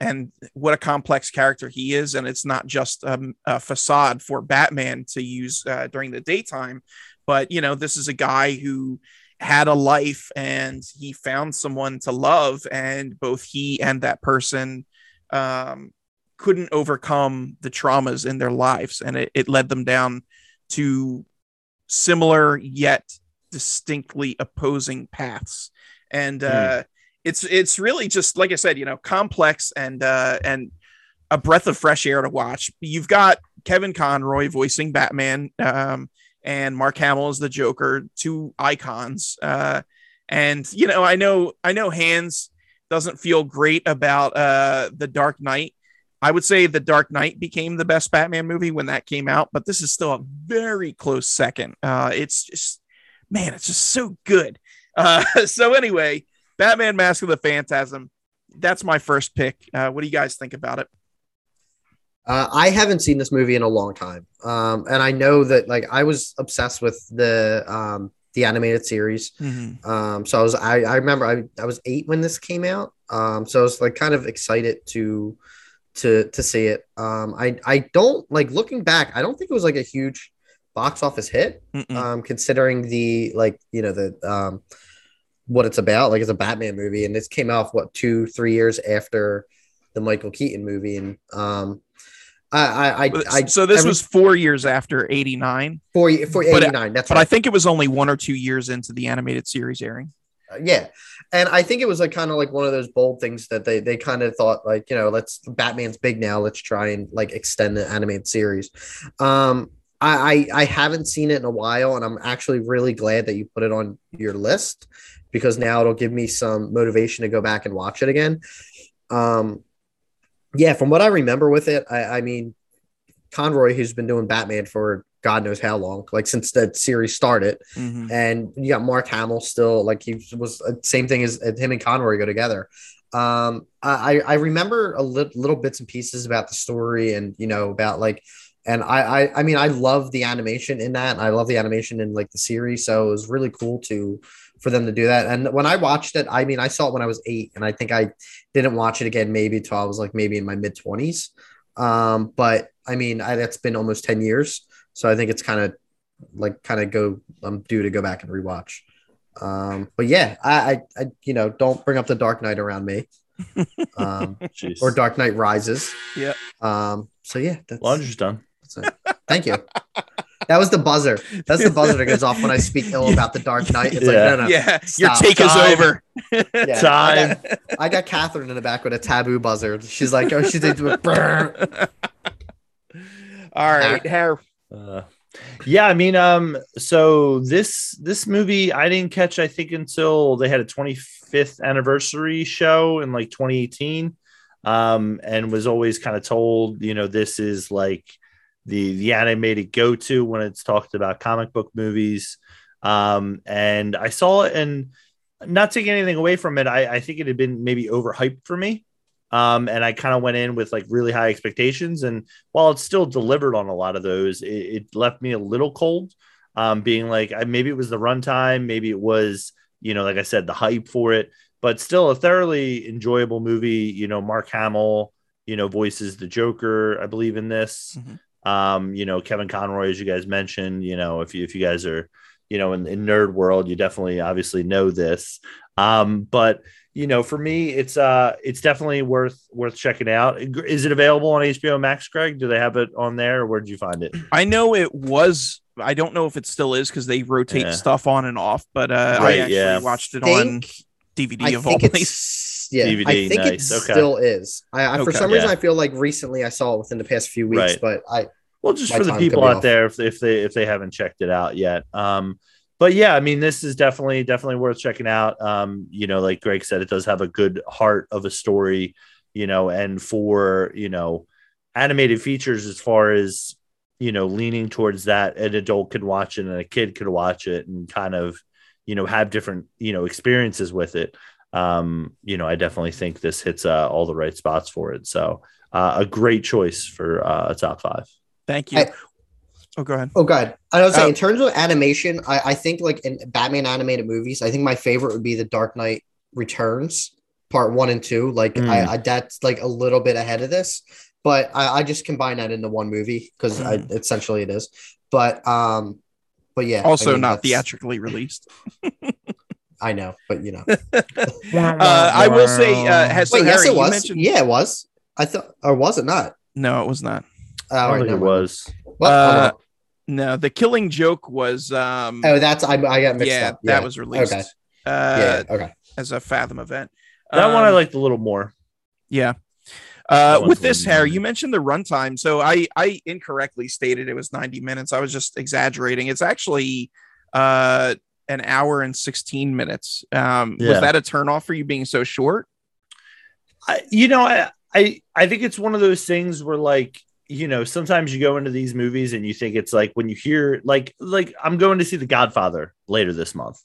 and what a complex character he is, and it's not just um, a facade for Batman to use uh, during the daytime, but you know this is a guy who had a life and he found someone to love, and both he and that person um, couldn't overcome the traumas in their lives and it, it led them down to similar yet distinctly opposing paths. And uh it's it's really just like i said you know complex and uh and a breath of fresh air to watch. You've got kevin conroy voicing batman um and mark hamill is the joker two icons uh and you know i know i know Hans doesn't feel great about uh the dark knight I would say The Dark Knight became the best Batman movie when that came out, but this is still a very close second. Uh, it's just, man, it's just so good. Uh, so anyway, Batman: Mask of the Phantasm. That's my first pick. Uh, what do you guys think about it? Uh, I haven't seen this movie in a long time, um, and I know that like I was obsessed with the um, the animated series. Mhm. Um, so I was I, I remember I, I was eight when this came out. Um, so I was like kind of excited to to to see it. Um, I I don't like looking back. I don't think it was like a huge box office hit. Mm-mm. Um, considering the like you know the um what it's about. Like it's a Batman movie, and this came out what two three years after the Michael Keaton movie, and um. I, I, I, so this was four years after 89 for for but- 89 that's but right i think it was only one or two years into the animated series airing yeah and i think it was like kind of like one of those bold things that they they kind of thought like you know let's batman's big now let's try and like extend the animated series. Um I, I i haven't seen it in a while and i'm actually really glad that you put it on your list because now it'll give me some motivation to go back and watch it again. Um yeah from what i remember with it i i mean conroy who's been doing batman for god knows how long like since that series started Mhm. and you got Mark Hamill still like he was uh, same thing as as him and Conroy go together. Um, I I remember a li- little bits and pieces about the story and you know about like, and I I I mean I love the animation in that. I love the animation in like the series, so it was really cool to for them to do that. And when I watched it, I mean I saw it when I was eight, and I think I didn't watch it again maybe till I was like maybe in my mid twenties. Um, but I mean I, that's been almost ten years, so I think it's kind of like kind of go I'm due to go back and rewatch. Um, but yeah, I, I, I you know don't bring up the Dark Knight around me, um, or Dark Knight Rises. Yeah. Um. So yeah, that's, Laundry's done. that's it. Thank you. That was the buzzer. That's the buzzer that goes off when I speak ill about the Dark Knight. It's Yeah. like no, no. yeah your Stop. take is over Yeah, Time. I got, I got Catherine in the back with a taboo buzzer. She's like, oh, she's into it. Brr. all right Har- Uh, yeah, I mean, um, so this this movie I didn't catch. I think until they had a 25th anniversary show in like 2018, um, and was always kind of told, you know, this is like the the animated go to when it's talked about comic book movies. Um, and I saw it, and not taking anything away from it, I, I think it had been maybe overhyped for me. Um, and I kind of went in with like really high expectations, and while it still delivered on a lot of those, it, it left me a little cold. Um, being like, I, maybe it was the runtime, maybe it was, you know, like I said, the hype for it, but still a thoroughly enjoyable movie. You know, Mark Hamill, you know, voices the Joker, I believe in this. Mhm. Um, you know, Kevin Conroy, as you guys mentioned, you know, if you if you guys are, you know, in, in nerd world, you definitely obviously know this. Um, but you know, for me, it's uh, it's definitely worth worth checking out. Is it available on HBO Max, Greg? Do they have it on there, or where did you find it? i know it was i don't know if it still is because they rotate Yeah. stuff on and off but uh i Right, actually yeah. watched it on Think, dvd I of all think places it's yeah. I think nice, it okay. still is. I, I for Okay. some reason I feel like recently I saw it within the past few weeks, Right. but I Well, just for the people out off. there, if, if they if they haven't checked it out yet. Um, but yeah, I mean, this is definitely definitely worth checking out. Um, you know, like Greg said, it does have a good heart of a story. You know, and for you know, animated features as far as you know, leaning towards that, an adult could watch it and a kid could watch it and kind of you know have different you know experiences with it. Um, you know, I definitely think this hits uh, all the right spots for it. So uh, a great choice for uh, a top five. thank you I- oh go ahead Oh god. I was saying Oh. in terms of animation, I, I think like in Batman animated movies, I think my favorite would be the Dark Knight Returns, part one and two. Like Mm. I, I that's like a little bit ahead of this, but I, I just combine that into one movie because I essentially it is. But um but yeah. I also mean, not that's- theatrically released I know, but you know. uh, i will say uh has so yes, Harry, it was. mentioned Yeah, it was. I thought or was it not? no it was not Oh, I don't right, think it was. Well, Uh, wrong. No the killing joke was um oh, that's I, I got mixed yeah up. that was released Okay. uh yeah. Okay. as a fathom event That one I Um, liked a little more. Yeah. Uh, with this, Harry, nice. you mentioned the runtime. So I I incorrectly stated it was 90 minutes. I was just exaggerating. It's actually uh an hour and 16 minutes. Um, Yeah. was that a turnoff for you being so short? I, you know, I, I I think it's one of those things where like you know sometimes you go into these movies and you think it's like when you hear like like I'm going to see The Godfather later this month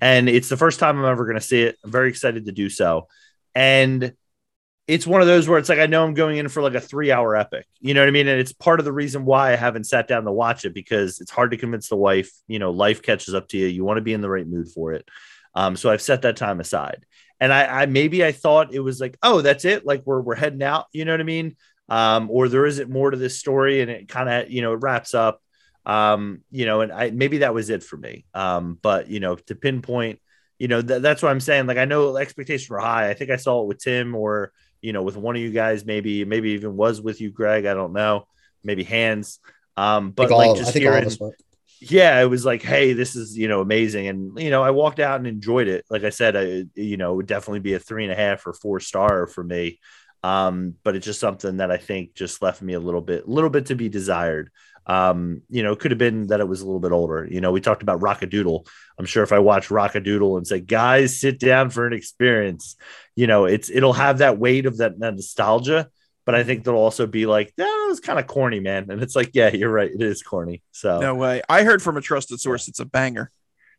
and it's the first time I'm ever going to see it. I'm very excited to do so, and it's one of those where it's like I know I'm going in for like a three hour epic. You know what I mean? And it's part of the reason why I haven't sat down to watch it because it's hard to convince the wife. You know, life catches up to you. You want to be in the right mood for it. Um, so I've set that time aside. And I, I maybe I thought it was like, oh, that's it. Like we're we're heading out. You know what I mean? Um, or there isn't more to this story, and it kind of you know it wraps up. Um, you know, and I maybe that was it for me. Um, but you know, to pinpoint, you know, th- that's what I'm saying. Like I know expectations were high. I think I saw it with Tim or you know, with one of you guys, maybe, maybe even was with you, Greg. I don't know. Maybe Hans. Um, but like just hearing, yeah, it was like, hey, this is you know amazing, and you know, I walked out and enjoyed it. Like I said, I you know it would definitely be a three and a half or four star for me. Um, but it's just something that I think just left me a little bit, a little bit to be desired. Um, you know, it could have been that it was a little bit older. You know, we talked about Rock-a-Doodle. I'm sure if I watch Rock-a-Doodle and say, guys, sit down for an experience, you know, it's it'll have that weight of that, that nostalgia. But I think there'll also be like, that was kind of corny, man. And it's like, yeah, you're right, it is corny. So no way. I heard from a trusted source it's a banger.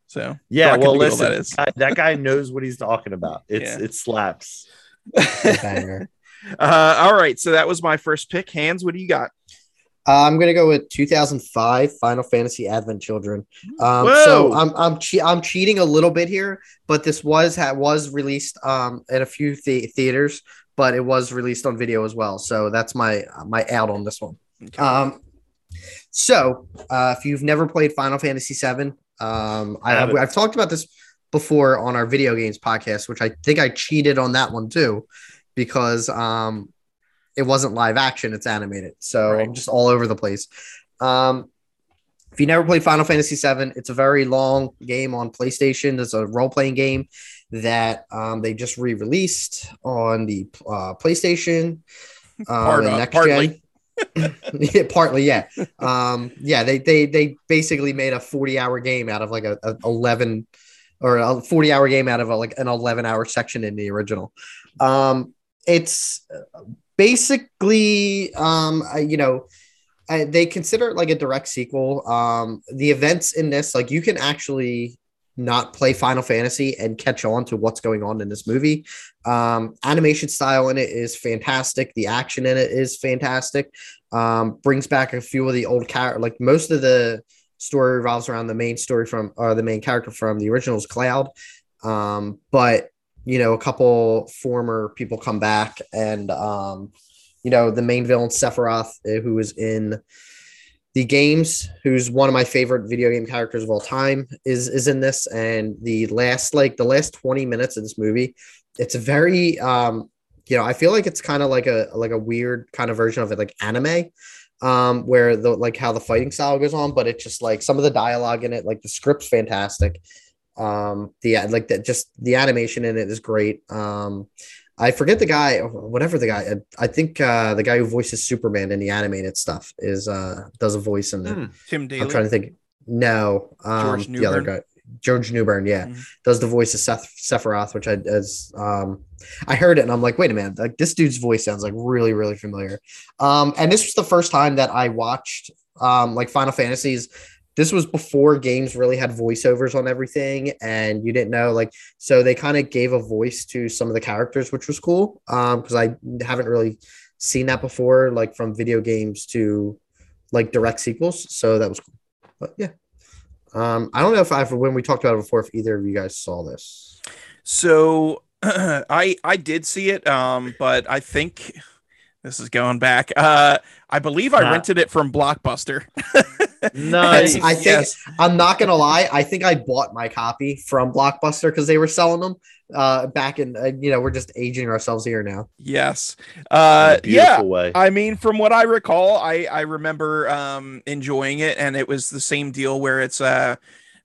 So yeah, well, listen, that, is. that guy knows what he's talking about. It's yeah. it slaps. banger. Uh, all right, so that was my first pick. Hans, what do you got? Uh, I'm gonna go with 2005 Final Fantasy Advent Children. Um, so I'm I'm che- I'm cheating a little bit here, but this was ha- was released um in a few th- theaters, but it was released on video as well. So that's my my out on this one. Okay. Um, so uh, if you've never played Final Fantasy VII, um, I, I I've talked about this before on our video games podcast, which I think I cheated on that one too, because um it wasn't live action, it's animated. So right. I'm just all over the place. Um, if you never played Final Fantasy VII, it's a very long game on PlayStation. It's a role playing game that um, they just re released on the uh, PlayStation. Um, Part, uh, next partly. gen. yeah, partly, yeah. Um, yeah, they, they they basically made a 40 hour game out of like a, a 11 or a 40 hour game out of a, like an 11 hour section in the original. Um, it's basically, um, you know, they consider it like a direct sequel. Um, the events in this, like, you can actually not play Final Fantasy and catch on to what's going on in this movie. Um, animation style in it is fantastic. The action in it is fantastic. Um, brings back a few of the old character, Like most of the story revolves around the main story from or the main character from the originals, Cloud. Um, but you know, a couple former people come back, and um, you know, the main villain Sephiroth, uh, who is in the games, who's one of my favorite video game characters of all time, is is in this. And the last like the last twenty minutes of this movie, it's very um, you know, I feel like it's kind of like a like a weird kind of version of it, like anime um where the like how the fighting style goes on but it's just like some of the dialogue in it like the script's fantastic um, the like that, just the animation in it is great. Um, I forget the guy, whatever the guy. I, I think uh, the guy who voices Superman in the animated stuff is uh, does a voice in the. Mm, Tim Daly. I'm trying to think. No, um, the other guy, George Newbern. Yeah, mm-hmm. does the voice of Seth Sephiroth, which I as um, I heard it and I'm like, wait a minute, like this dude's voice sounds like really really familiar. Um, and this was the first time that I watched um, like Final Fantasies this was before games really had voiceovers on everything and you didn't know like so they kind of gave a voice to some of the characters which was cool um because i haven't really seen that before like from video games to like direct sequels so that was cool. But yeah. Um i don't know if i when we talked about it before if either of you guys saw this. So i i did see it um but i think this is going back. Uh i believe i rented it from blockbuster Nice. I think yes. I'm not gonna lie. I think I bought my copy from Blockbuster because they were selling them uh, back in. Uh, you know, we're just aging ourselves here now. Yes. Uh, yeah. Way. I mean, from what I recall, I I remember um, enjoying it, and it was the same deal where it's uh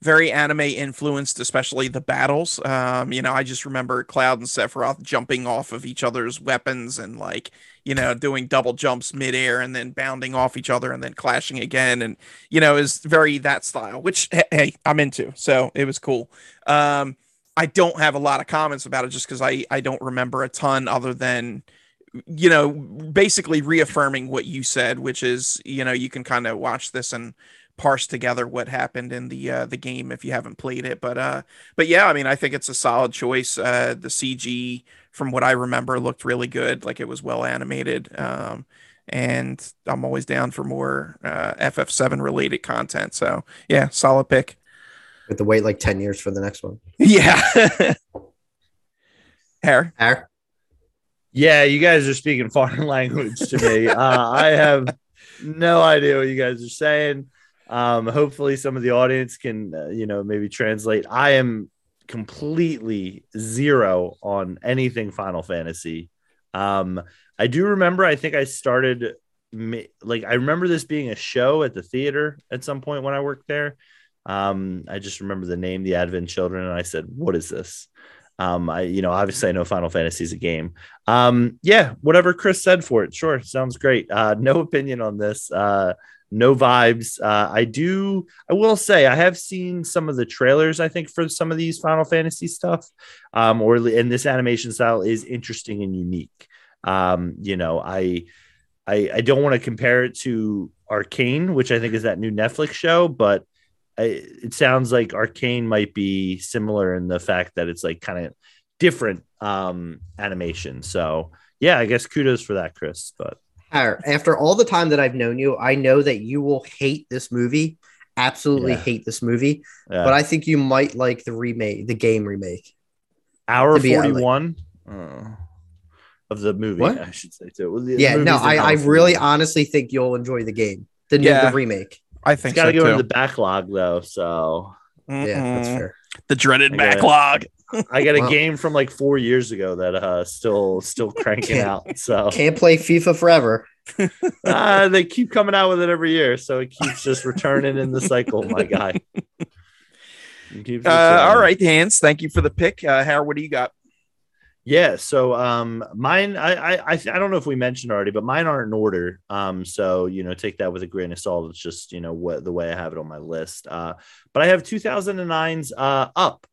very anime influenced, especially the battles. Um, you know, I just remember Cloud and Sephiroth jumping off of each other's weapons and like you know, doing double jumps midair and then bounding off each other and then clashing again. And, you know, is very that style, which, hey, I'm into. So it was cool. Um, I don't have a lot of comments about it just because I, I don't remember a ton other than, you know, basically reaffirming what you said, which is, you know, you can kind of watch this and parse together what happened in the uh, the game if you haven't played it. But uh, but yeah, I mean, I think it's a solid choice. Uh, the CG, from what I remember, looked really good. Like it was well animated. Um, and I'm always down for more uh, FF7 related content. So yeah, solid pick. With the wait like ten years for the next one. Yeah. Hair. Hair. Yeah, you guys are speaking foreign language to me. uh, I have no idea what you guys are saying. Um, hopefully, some of the audience can, uh, you know, maybe translate. I am completely zero on anything Final Fantasy. Um, I do remember. I think I started like I remember this being a show at the theater at some point when I worked there. Um, I just remember the name, the Advent Children, and I said, "What is this?" Um, I, you know, obviously I know Final Fantasy is a game. Um, yeah, whatever Chris said for it, sure, sounds great. Uh, no opinion on this. Uh, no vibes. Uh, I do. I will say I have seen some of the trailers. I think for some of these Final Fantasy stuff, um, or in this animation style is interesting and unique. Um, you know, I, I, I don't want to compare it to Arcane, which I think is that new Netflix show, but I, it sounds like Arcane might be similar in the fact that it's like kind of different um, animation. So yeah, I guess kudos for that, Chris. But after all the time that I've known you, I know that you will hate this movie. Absolutely yeah. hate this movie. Yeah. But I think you might like the remake, the game remake. Hour forty one. Uh, of the movie, what? I should say too. The, yeah, the no, I, I really honestly think you'll enjoy the game, the, yeah. the remake. I think it's got to so go too. in the backlog though. So Mm-mm. yeah, that's fair. The dreaded backlog. I got a game from like four years ago that uh still still cranking out. So can't play FIFA forever. uh, they keep coming out with it every year, so it keeps just returning in the cycle, my guy. Uh, all right, Hans. Thank you for the pick. Uh, Howard, what do you got? Yeah, so um mine I I I, I don't know if we mentioned already, but mine aren't in order. Um so you know, take that with a grain of salt. It's just, you know, what the way I have it on my list. Uh but I have 2009's uh Up.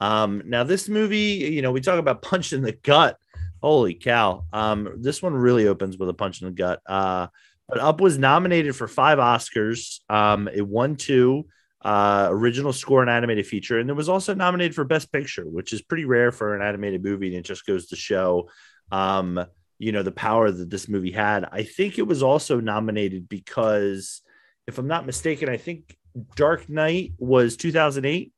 Um now this movie, you know, we talk about punch in the gut. Holy cow. Um this one really opens with a punch in the gut. Uh but Up was nominated for 5 Oscars. Um it won 2 uh, original score and animated feature, and it was also nominated for Best Picture, which is pretty rare for an animated movie, and it just goes to show, um, you know, the power that this movie had. I think it was also nominated because, if I'm not mistaken, I think Dark Knight was 2008.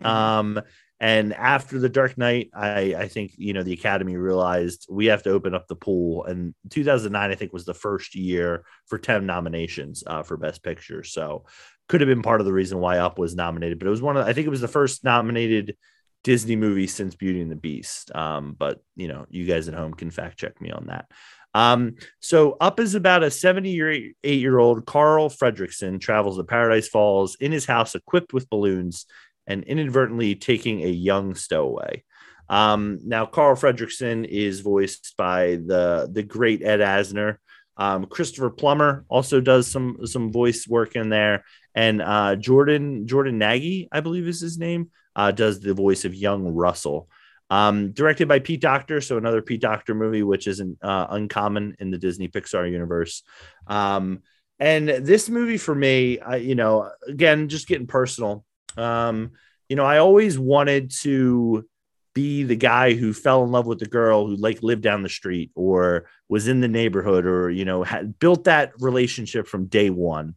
Mm-hmm. Um, and after the Dark Knight, I, I think you know the Academy realized we have to open up the pool. And 2009, I think, was the first year for 10 nominations uh, for Best Picture. So could have been part of the reason why Up was nominated. But it was one of I think it was the first nominated Disney movie since Beauty and the Beast. Um, but you know, you guys at home can fact check me on that. Um, so Up is about a 78 year old Carl Fredricksen travels to Paradise Falls in his house equipped with balloons and inadvertently taking a young stowaway. Um, now, Carl Fredricksen is voiced by the the great Ed Asner. Um, Christopher Plummer also does some some voice work in there, and uh, Jordan Jordan Nagai, I believe is his name, uh, does the voice of young Russell. Um, directed by Pete Docter, so another Pete Docter movie, which isn't uh, uncommon in the Disney Pixar universe. Um, and this movie for me, I, you know, again, just getting personal. Um, you know, I always wanted to be the guy who fell in love with the girl who like lived down the street or was in the neighborhood or you know had built that relationship from day one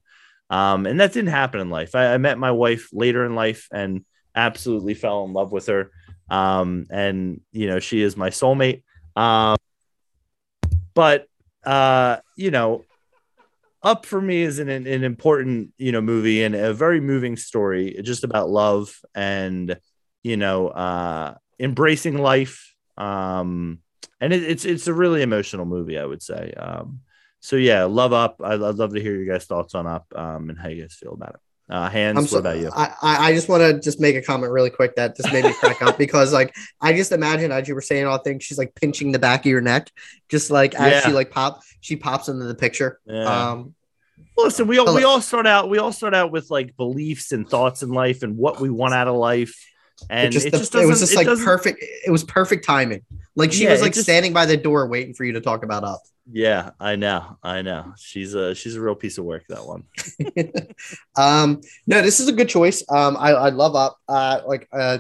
um, and that didn't happen in life. I, I, met my wife later in life and absolutely fell in love with her. Um, and you know, she is my soulmate. Um, but uh, you know, up for me is an, an important, you know, movie and a very moving story just about love and, you know, uh, embracing life. Um, and it, it's, it's a really emotional movie, I would say. Um, so yeah, love up. I'd, I'd love to hear your guys' thoughts on up um, and how you guys feel about it. Uh, Hans, so, what about you? I, I just want to just make a comment really quick that just made me crack up because like I just imagine as you were saying all things, she's like pinching the back of your neck, just like as yeah. she like pop, she pops into the picture. Yeah. Um, Listen, we all we all start out we all start out with like beliefs and thoughts in life and what we want out of life. And it, just, it, the, just it was just like perfect. It was perfect timing. Like she yeah, was like just, standing by the door waiting for you to talk about up. Yeah, I know. I know. She's a she's a real piece of work. That one. um, no, this is a good choice. Um, I, I love up. Uh, like uh,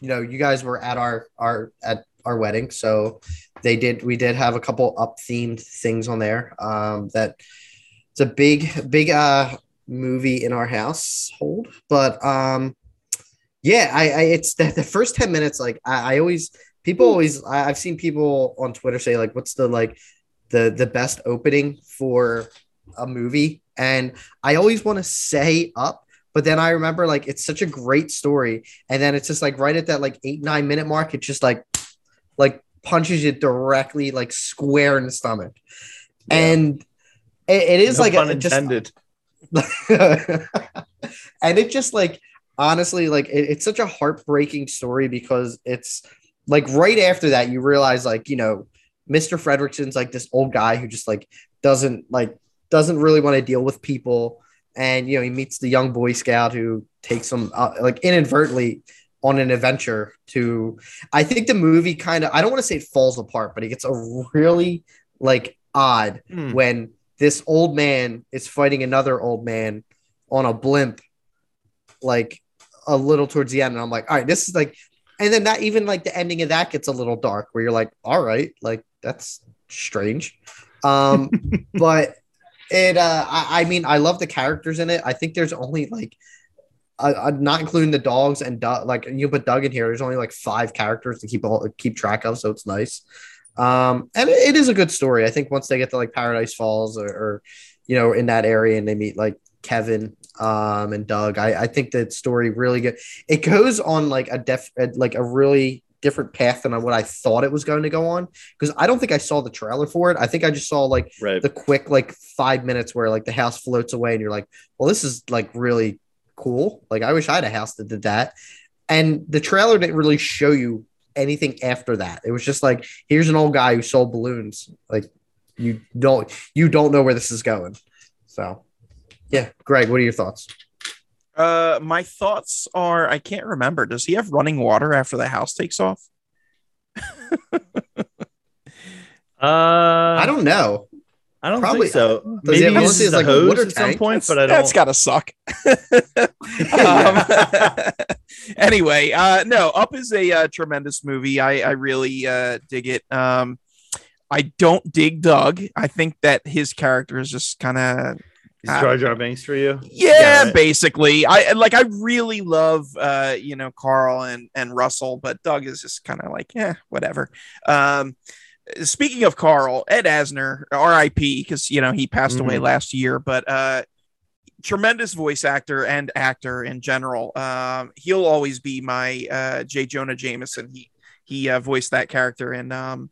you know, you guys were at our our at our wedding, so they did. We did have a couple up themed things on there. Um, that it's a big big uh movie in our household, but um, yeah, I, I it's the, the first ten minutes. Like I, I always people always I, I've seen people on Twitter say like, what's the like the the best opening for a movie. And i always want to say up but then i remember like it's such a great story. And then it's just like right at that like eight nine minute mark it just like like punches you directly like square in the stomach. Yeah. and it, it is No like a, just and it just like honestly like it- it's such a heartbreaking story because it's like right after that you realize like you know mr fredricksen's like this old guy who just like doesn't like doesn't really want to deal with people and you know he meets the young boy scout who takes him uh, like inadvertently on an adventure to i think the movie kind of i don't want to say it falls apart but it gets a really like odd Hmm. when this old man is fighting another old man on a blimp like a little towards the end and i'm like all right this is like and then that even like the ending of that gets a little dark where you're like all right like that's strange um but it uh I, I mean i love the characters in it i think there's only like uh, uh, not including the dogs and Doug, like you put Doug in here. There's only like five characters to keep all keep track of, so it's nice. Um, and it, it is a good story. I think once they get to like Paradise Falls or, or you know in that area and they meet like Kevin um and Doug, I, I think that story really good. It goes on like a def like a really different path than what I thought it was going to go on because I don't think I saw the trailer for it. I think I just saw like Right. the quick like five minutes where like the house floats away and you're like, well, this is like really cool. Like I wish I had a house that did that. And the trailer didn't really show you anything after that. It was just like, here's an old guy who sold balloons. Like you don't you don't know where this is going. So yeah, Greg, what are your thoughts? Uh, my thoughts are I can't remember. Does he have running water after the house takes off? Uh, I don't know. I don't Probably- think so. Does Maybe have- he unless he uses has, the like, a hose water at some tank. point, That's- but I don't. That's gotta suck. um, anyway, uh, no, Up is a uh, tremendous movie. I, I really uh, dig it. Um, I don't dig Doug. I think that his character is just kind of Is Jar Jar Binks for you? yeah, basically. I like I really love uh, you know, Carl and and Russell, but Doug is just kind of like, yeah, whatever. Um speaking of Carl, Ed Asner, RIP, because you know he passed away Mhm. last year, but uh tremendous voice actor and actor in general. Um he'll always be my uh J. Jonah Jameson. He he uh, voiced that character in um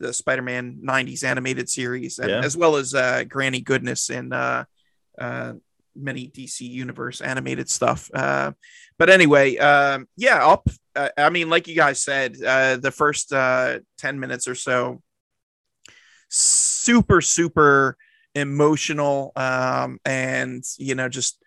the Spider-Man 90s animated series, and, Yeah. as well as uh Granny Goodness in uh uh many DC universe animated stuff. Uh but anyway, um yeah, up uh, I mean, like you guys said, uh, the first uh, 10 minutes or so, super, super emotional. Um, and, you know, just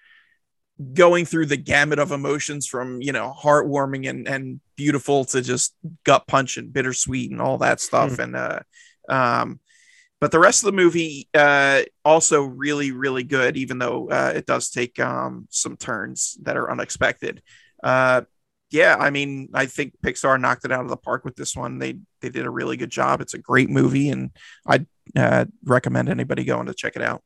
going through the gamut of emotions from, you know, heartwarming and, and beautiful to just gut punch and bittersweet and all that stuff. And, uh, um, but the rest of the movie uh, also really, really good, even though uh, it does take um, some turns that are unexpected. Uh, yeah, I mean, I think Pixar knocked it out of the park with this one. They they did a really good job. It's a great movie, and I'd uh, recommend anybody going to check it out.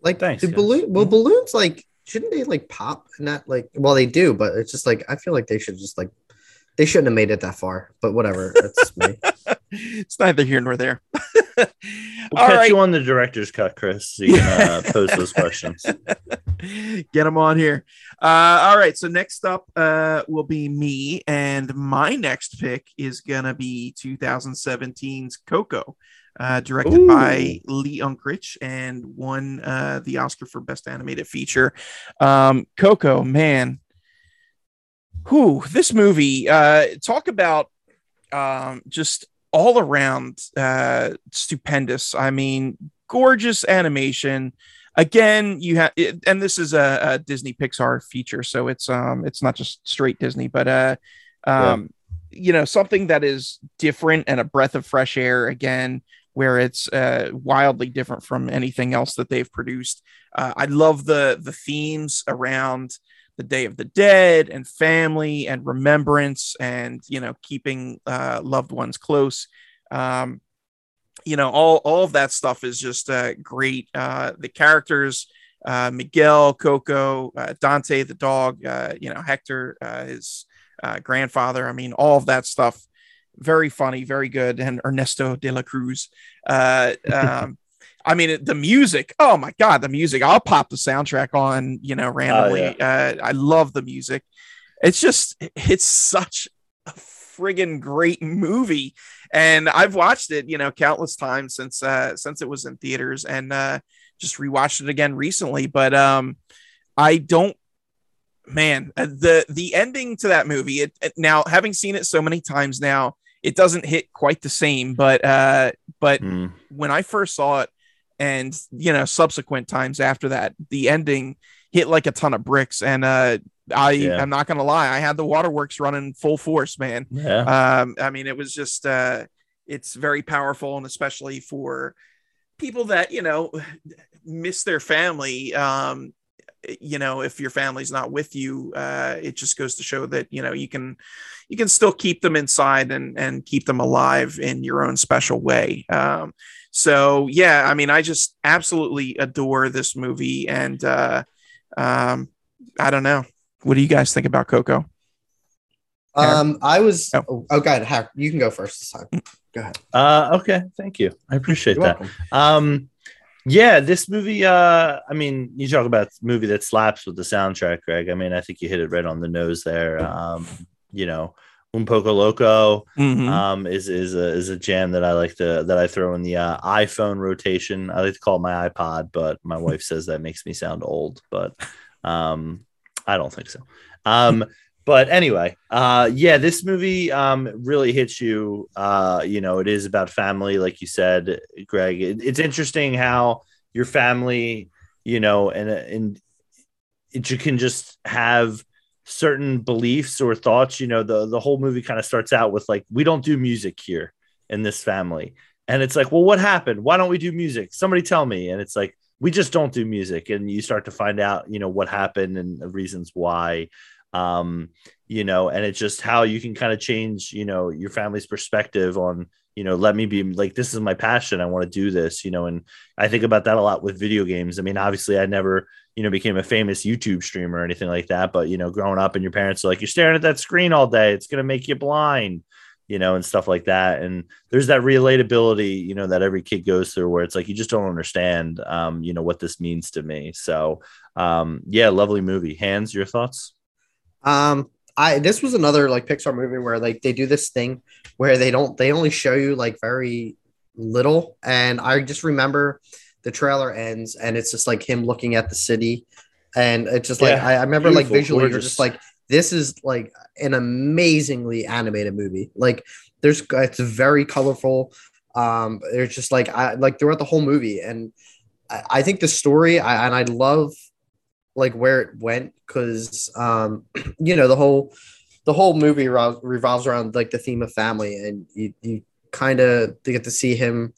Like Thanks, the guys. balloon well balloons like shouldn't they like pop and not like well they do, but it's just like I feel like they should just like they shouldn't have made it that far, but whatever. That's me. it's neither here nor there. We'll All catch right. you on the director's cut, Chris. So you can uh, post those questions. Get them on here. Uh, all right. So next up uh, will be me, and my next pick is gonna be 2017's Coco, uh, directed Ooh. by Lee Unkrich and won uh, the Oscar for Best Animated Feature. Um, Coco, man, who this movie? Uh, talk about um, just all around uh, stupendous. I mean, gorgeous animation again you have and this is a, a disney pixar feature so it's um it's not just straight disney but uh um you know something that is different and a breath of fresh air again where it's uh, wildly different from anything else that they've produced uh, i love the the themes around the day of the dead and family and remembrance and you know keeping uh, loved ones close. Um, you know all all of that stuff is just uh, great. Uh, the characters uh, miguel coco uh, dante the dog uh, you know hector uh, his uh, grandfather. I mean all of that stuff. Very funny very good. And ernesto de la cruz. Uh, um, I mean, the music. Oh my god, the music! I'll pop the soundtrack on, you know, randomly. Oh, yeah. uh, I love the music. It's just, it's such a friggin' great movie, and I've watched it, you know, countless times since uh, since it was in theaters, and uh, just rewatched it again recently. But um, I don't man uh, the the ending to that movie it, it, now having seen it so many times now it doesn't hit quite the same but uh but mm. when i first saw it and you know subsequent times after that the ending hit like a ton of bricks. And uh i yeah. i'm not gonna lie i had the waterworks running full force man. Yeah. Um i mean it was just uh it's very powerful and especially for people that you know miss their family um you know if your family's not with you uh it just goes to show that you know you can you can still keep them inside and and keep them alive in your own special way. Um so yeah, I mean, I just absolutely adore this movie, and uh, um, I don't know. What do you guys think about Coco? Um, I was. Oh, oh, oh God, Harry, you can go first this time. Go ahead. Uh, okay, thank you. I appreciate that. Welcome. Um, yeah, this movie. Uh, I mean, you talk about movie that slaps with the soundtrack, Greg. I mean, I think you hit it right on the nose there. Um, you know, Un Poco Loco mm-hmm. um, is is a, is a jam that I like to that I throw in the uh, iPhone rotation. I like to call it my iPod, but my wife says that makes me sound old. But um, I don't think so. Um, but anyway, uh, yeah, this movie um, really hits you. Uh, you know, it is about family, like you said, Greg. It, it's interesting how your family, you know, and and it, you can just have certain beliefs or thoughts you know the the whole movie kind of starts out with like we don't do music here in this family. And it's like well what happened? Why don't we do music? Somebody tell me. And it's like we just don't do music. And you start to find out you know what happened and the reasons why um you know and it's just how you can kind of change you know your family's perspective on you know let me be like this is my passion. I want to do this you know and i think about that a lot with video games. I mean obviously i never you know became a famous youtube streamer or anything like that but you know growing up and your parents are like you're staring at that screen all day. It's going to make you blind you know and stuff like that. And there's that relatability you know that every kid goes through where it's like you just don't understand um you know what this means to me. So um yeah lovely movie. Hans your thoughts? Um I this was another like Pixar movie where like they do this thing where they don't they only show you like very little. And I just remember the trailer ends and it's just like him looking at the city. And it's just like yeah, I, I, remember like visually gorgeous. just like this is like an amazingly animated movie. Like there's it's very colorful. Um there's just like I like throughout the whole movie and I, I think the story I, and I love like where it went because um you know the whole the whole movie revolves around like the theme of family and you, you kind of get to see him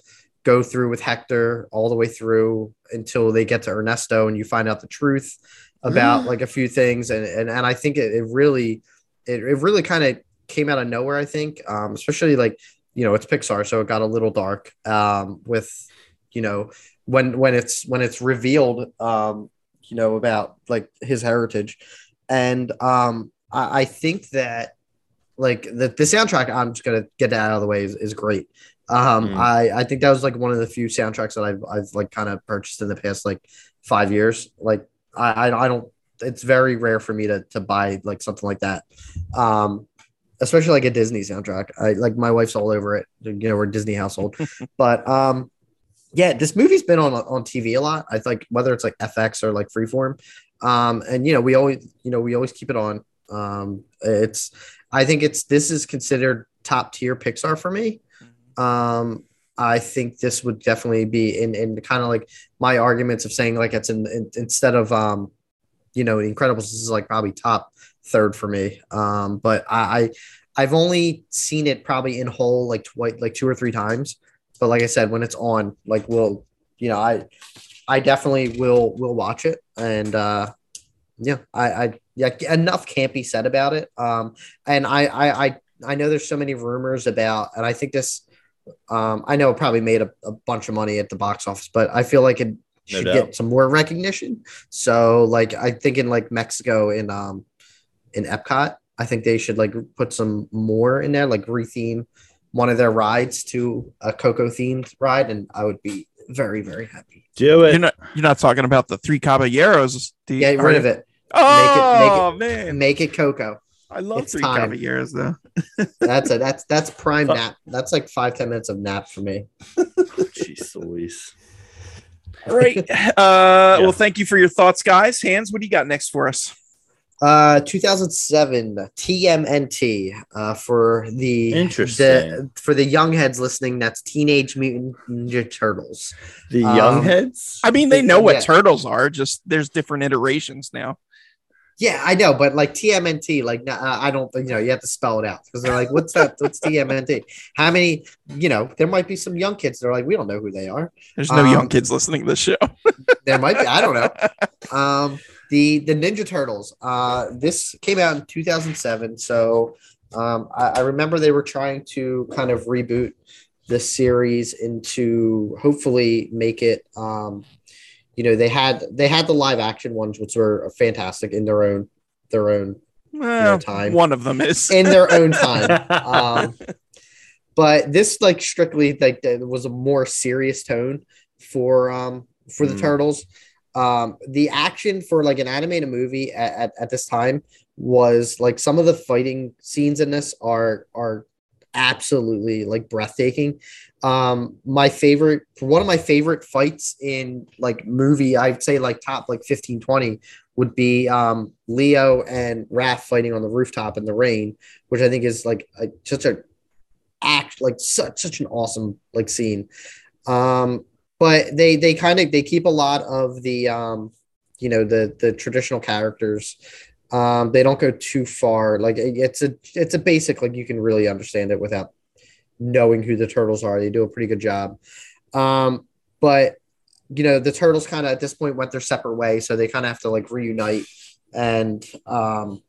go through with Hector all the way through until they get to Ernesto and you find out the truth about like a few things and and, and I think it, it really it, it really kind of came out of nowhere I think um especially like you know it's Pixar so it got a little dark um with you know when when it's when it's revealed um you know, about like his heritage. And um, I, I think that like the, the soundtrack, I'm just gonna get that out of the way is, is great. Um, mm. I, I think that was like one of the few soundtracks that I've, I've like kind of purchased in the past like five years. Like I, I, I don't, it's very rare for me to, to buy like something like that. Um, especially like a Disney soundtrack. I like my wife's all over it. You know, we're Disney household, but um, yeah, this movie's been on on TV a lot. I think whether it's like FX or like Freeform, um, and you know we always you know we always keep it on. Um, it's I think it's this is considered top tier Pixar for me. Um, I think this would definitely be in in kind of like my arguments of saying like it's in, in instead of um, you know, Incredibles this is like probably top third for me. Um, but I I've only seen it probably in whole like twice, like two or three times. But like I said, when it's on, like we'll, you know, I, I definitely will will watch it, and uh, yeah, I, I yeah, enough can't be said about it. Um, and I, I, I, I know there's so many rumors about, and I think this, um, I know it probably made a, a bunch of money at the box office, but I feel like it should doubt. get some more recognition. So like I think in like Mexico in um in Epcot, I think they should like put some more in there, like retheme one of their rides to a Coco themed ride, and I would be very very happy. Do You're it. not you're not talking about the three caballeros. do you- Get rid of it. Oh make man, Make it Coco. I love it's three time. caballeros though. That's a that's that's prime nap. That's like five ten minutes of nap for me. Jeez Louise. All right. Uh, Well, thank you for your thoughts, guys. Hans, what do you got next for us? Uh, 2007 TMNT. Uh, for the Interesting. the, for the young heads listening. That's Teenage Mutant Ninja Turtles. The Um, young heads. I mean, they know what Yeah. turtles are. Just there's different iterations now. Yeah, I know, but like TMNT, like uh, I don't, you know, you have to spell it out because they're like, "What's that? What's TMNT?" How many? You know, there might be some young kids. They're like, "We don't know who they are." There's no Um, young kids listening to the show. There might be. I don't know. Um, the the Ninja Turtles. Uh, this came out in 2007, so um, I, I remember they were trying to kind of reboot the series into hopefully make it. Um, you know, they had they had the live action ones, which were fantastic in their own their own Well, time. one of them is. in their own time. Um, but this like strictly like was a more serious tone for um for the Mm. turtles. Um, the action for like an animated movie at, at, at this time was like some of the fighting scenes in this are are absolutely like breathtaking. Um, my favorite one of my favorite fights in like movie, I'd say like top like 15, 20 would be um Leo and Raph fighting on the rooftop in the rain, which I think is like a, such a act like such such an awesome like scene. Um, but they they kind of they keep a lot of the um you know the the traditional characters. Um, they don't go too far. Like it's a it's a basic like you can really understand it without knowing who the turtles are. They do a pretty good job. Um, but you know the turtles kind of at this point went their separate way, so they kind of have to like reunite and um,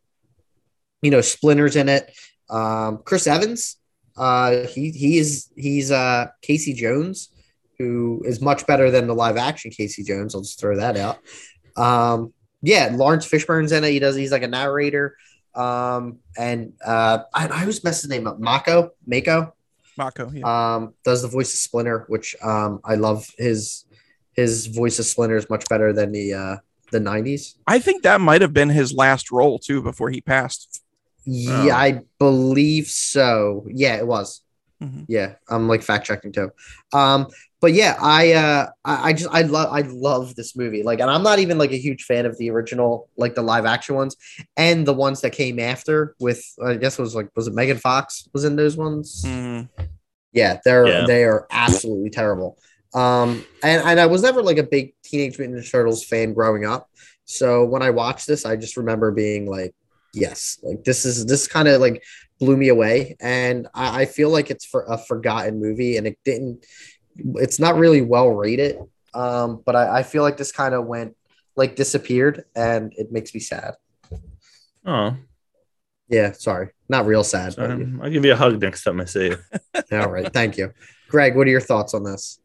you know Splinter's in it. Um, Chris Evans, uh, he he is he's uh Casey Jones, who is much better than the live action Casey Jones. I'll just throw that out. Um, yeah, Laurence Fishburne's in it. He does. He's like a narrator. Um, and uh, I, I always mess his name up. Mako, Mako, Mako. Yeah. um, does the voice of Splinter, which um, I love his his voice of Splinter is much better than the uh, the '90s. I think that might have been his last role too before he passed. Yeah, Oh. I believe so. Yeah, it was. Mhm. Yeah, I'm like fact checking too. Um, but yeah, I uh I, I just I love I love this movie. Like, and I'm not even like a huge fan of the original, like the live action ones, and the ones that came after with I guess it was like was it Megan Fox was in those ones? Mhm. Yeah, they're Yeah. they are absolutely terrible. Um, and, and I was never like a big Teenage Mutant Ninja Turtles fan growing up. So when I watched this, I just remember being like, yes, like this is this kind of like blew me away. And I, I feel like it's for a forgotten movie and it didn't it's not really well rated. Um, but I, I feel like this kind of went like disappeared and it makes me sad. Oh, Yeah, sorry. Not real sad. sorry. But, I'll give you a hug next time I see you. all right, thank you. Greg, what are your thoughts on this?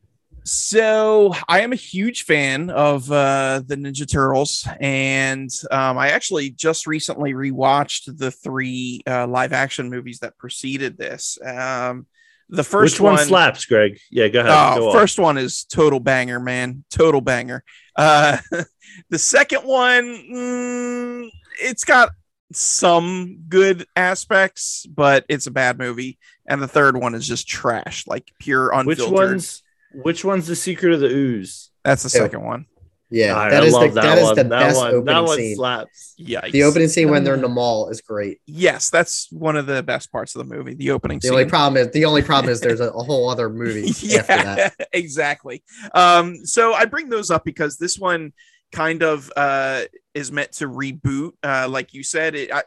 So I am a huge fan of uh, the Ninja Turtles, and um, I actually just recently rewatched the three uh, live action movies that preceded this. Um, the first Which one, slaps, Greg? Yeah, go ahead. Oh, go on. first one is total banger, man. Total banger. Uh, the second one, mm, it's got some good aspects, but it's a bad movie. And the third one is just trash, like pure unfiltered. Which one's which one's the secret of the ooze? That's the Ew. second one. Yeah, I, that I is the love that is one. the that best one, that opening one scene. slaps. Yikes. The opening scene when they're in the mall is great. Yes, that's one of the best parts of the movie. The opening The scene. only problem is the only problem is there's a, a whole other movie after that. yeah, exactly. Um, so I bring those up because this one kind of uh, is meant to reboot, uh, like you said. It, I,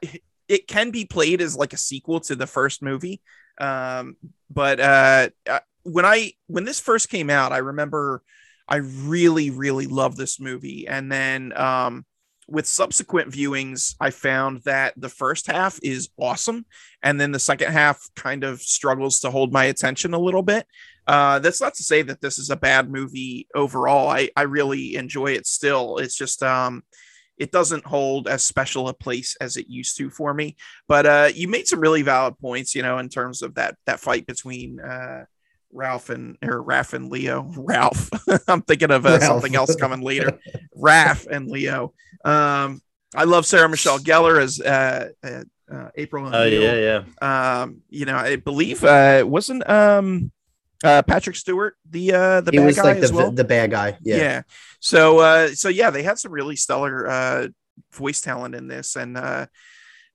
it can be played as like a sequel to the first movie. Um, but uh, uh, when I when this first came out, I remember I really really love this movie, and then um, with subsequent viewings, I found that the first half is awesome, and then the second half kind of struggles to hold my attention a little bit. Uh, that's not to say that this is a bad movie overall. I I really enjoy it still. It's just um, it doesn't hold as special a place as it used to for me. But uh, you made some really valid points, you know, in terms of that that fight between uh, Ralph and or Raph and Leo. Ralph, I'm thinking of uh, something else coming later. Raph and Leo. Um, I love Sarah Michelle Gellar as uh, uh, uh April. Oh yeah, yeah. Um, you know, I believe uh, wasn't um uh Patrick Stewart the uh the he bad was guy like as well. the bad guy. yeah. Yeah. So uh so yeah, they had some really stellar uh voice talent in this and uh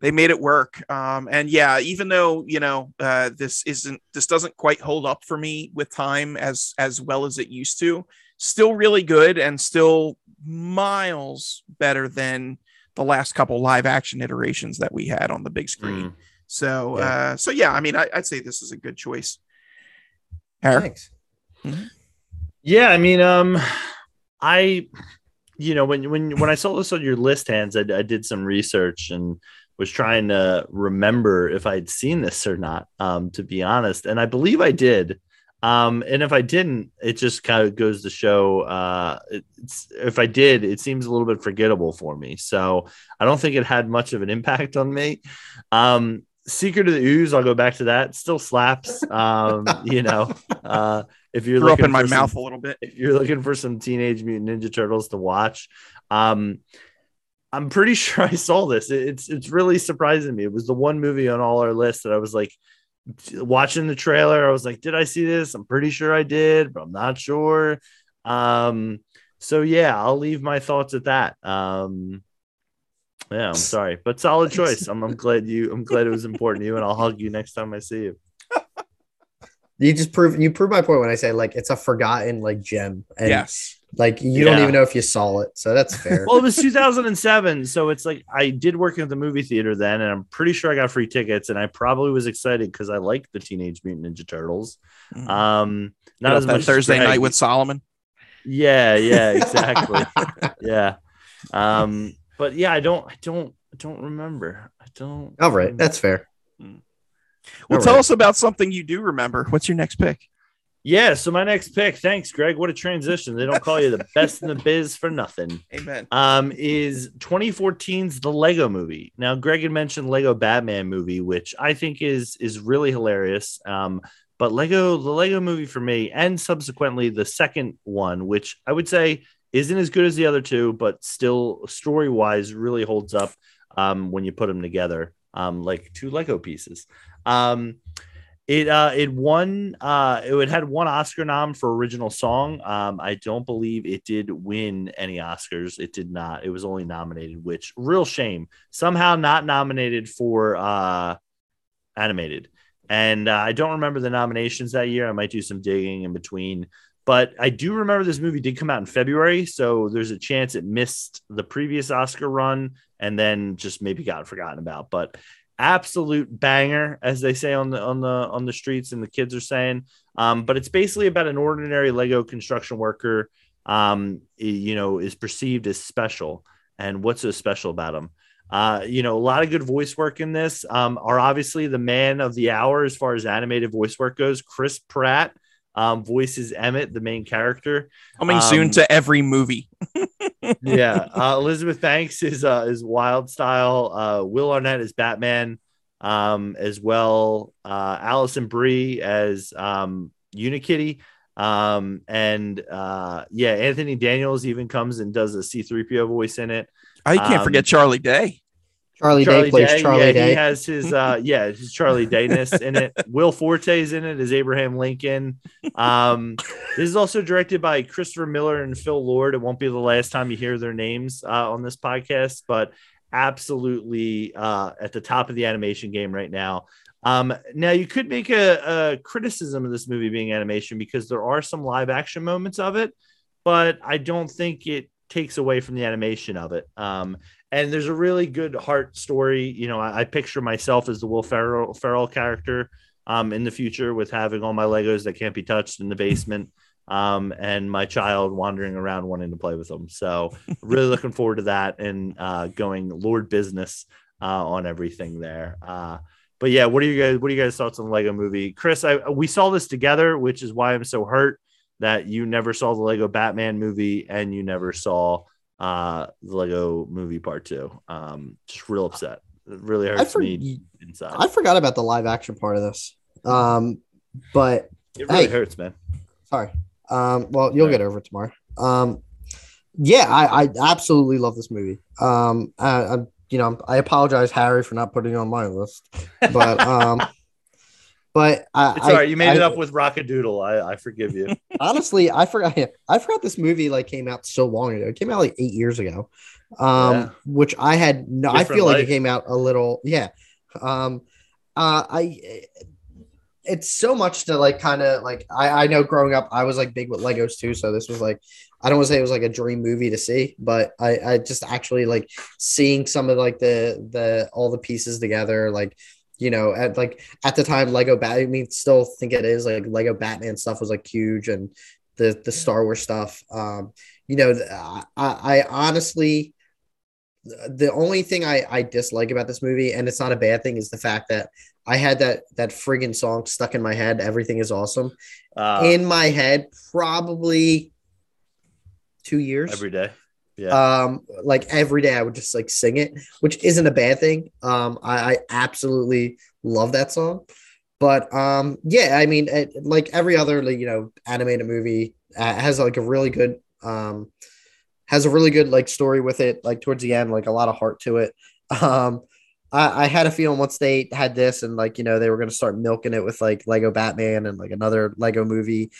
they made it work. Um and yeah, even though, you know, uh this isn't this doesn't quite hold up for me with time as as well as it used to, still really good and still miles better than the last couple live action iterations that we had on the big screen. Mm. So Yeah. uh so yeah, I mean I, I'd say this is a good choice. Eric? Thanks. Yeah, I mean, um, I, you know, when when when I saw this on your list, Hans, I, I did some research and was trying to remember if I'd seen this or not. Um, to be honest, and I believe I did. Um, and if I didn't, it just kind of goes to show. Uh, it's, if I did, it seems a little bit forgettable for me. So I don't think it had much of an impact on me. Um, Secret of the Ooze, I'll go back to that. Still slaps. Um, you know, uh, if you're Threw up in my some- mouth a little bit. if you're looking for some Teenage Mutant Ninja Turtles to watch, um, I'm pretty sure I saw this. It's it's really surprising me. It was the one movie on all our list that I was like watching the trailer. I was like, did I see this? I'm pretty sure I did, but I'm not sure. Um, so yeah, I'll leave my thoughts at that. Um, yeah, I'm sorry, but solid choice. I'm, I'm glad you. I'm glad it was important to you, and I'll hug you next time I see you. You just prove you prove my point when I say like it's a forgotten like gem. And yes. Like you don't even know if you saw it. So that's fair. well, it was 2007, so it's like I did work at the movie theater then, and I'm pretty sure I got free tickets, and I probably was excited because I liked the Teenage Mutant Ninja Turtles. Mhm. Um, not Not as much that as Thursday Greg. night with Solomon. Yeah, yeah, exactly. yeah. Um, but yeah, I don't, I don't, I don't remember. I don't. All right, that's fair. Well, All tell right. us about something you do remember. What's your next pick? Yeah. So my next pick, thanks, Greg. What a transition. They don't call you the best in the biz for nothing. Amen. um, is 2014's The Lego Movie. Now, Greg had mentioned Lego Batman movie, which I think is is really hilarious. Um, but Lego, the Lego Movie for me, and subsequently the second one, which I would say isn't as good as the other two, but still story wise really holds up um, when you put them together, um, like two Lego pieces. Um, it uh it won uh it had one Oscar nom for original song. Um I don't believe it did win any Oscars. It did not. It was only nominated, which real shame. Somehow not nominated for uh animated. And uh, I don't remember the nominations that year. I might do some digging in between. But I do remember this movie did come out in February, so there's a chance it missed the previous Oscar run and then just maybe got forgotten about. But absolute banger as they say on the on the on the streets and the kids are saying. Um, but it's basically about an ordinary lego construction worker um, you know is perceived as special. And what's so special about him? Uh, you know a lot of good voice work in this um, are obviously the man of the hour as far as animated voice work goes chris pratt um, voices emmett the main character Coming soon Um, to every movie. yeah, uh, Elizabeth Banks is uh, is Wyldstyle. Uh, Will Arnett is Batman, um, as well. Uh, Alison Brie as um, Unikitty, um, and uh, yeah, Anthony Daniels even comes and does a C three PO voice in it. I can't um, forget Charlie Day. Charlie, Day plays Charlie yeah, Day. he has his uh, yeah, his Charlie Dayness in it. Will Forte's in it as Abraham Lincoln. Um, this is also directed by Christopher Miller and Phil Lord. It won't be the last time you hear their names uh, on this podcast, but absolutely uh, at the top of the animation game right now. Um, now you could make a, a criticism of this movie being animation because there are some live action moments of it, but I don't think it takes away from the animation of it. Um, and there's a really good heart story. You know, I, I picture myself as the Will Ferrell, Ferrell character um, in the future with having all my Legos that can't be touched in the basement um, and my child wandering around wanting to play with them. So really looking forward to that and uh, going Lord business uh, on everything there. Uh, but yeah, what are you guys? What are you guys' thoughts on the Lego Movie, Chris? I we saw this together, which is why I'm so hurt that you never saw the Lego Batman movie and you never saw uh, the Lego Movie Part Two. Um, just real upset. It really hurts for- me inside. I forgot about the live action part of this. Um, but it really hey, hurts, man. Sorry. Um, well, you'll right. get over it tomorrow. Um, yeah, I, I absolutely love this movie. Um, I, I, you know, I apologize, Harry, for not putting it on my list, but um, but I, it's all right. You made I, it up with Rock-a-Doodle. I, I forgive you. Honestly, I forgot. I forgot this movie like came out so long ago. It came out like eight years ago, um, yeah. which I had no. Different I feel life. like it came out a little. Yeah. Um, uh, I it's so much to like kind of like I, I know growing up I was like big with Legos too, so this was like I don't want to say it was like a dream movie to see, but I I just actually like seeing some of like the the all the pieces together like you know at like at the time Lego Bat I mean still think it is like Lego Batman stuff was like huge and the the Star Wars stuff um you know I, I honestly the only thing I, I dislike about this movie, and it's not a bad thing, is the fact that I had that that friggin' song stuck in my head. Everything is awesome. Uh, in my head, probably two years every day. Yeah. Um, like every day I would just like sing it, which isn't a bad thing. Um, I, I absolutely love that song. But um, yeah, I mean, it, like every other you know animated movie uh, has like a really good um has a really good like story with it. Like towards the end, like a lot of heart to it. Um, I, I had a feeling once they had this and like you know they were to start milking it with like Lego Batman and like another Lego movie.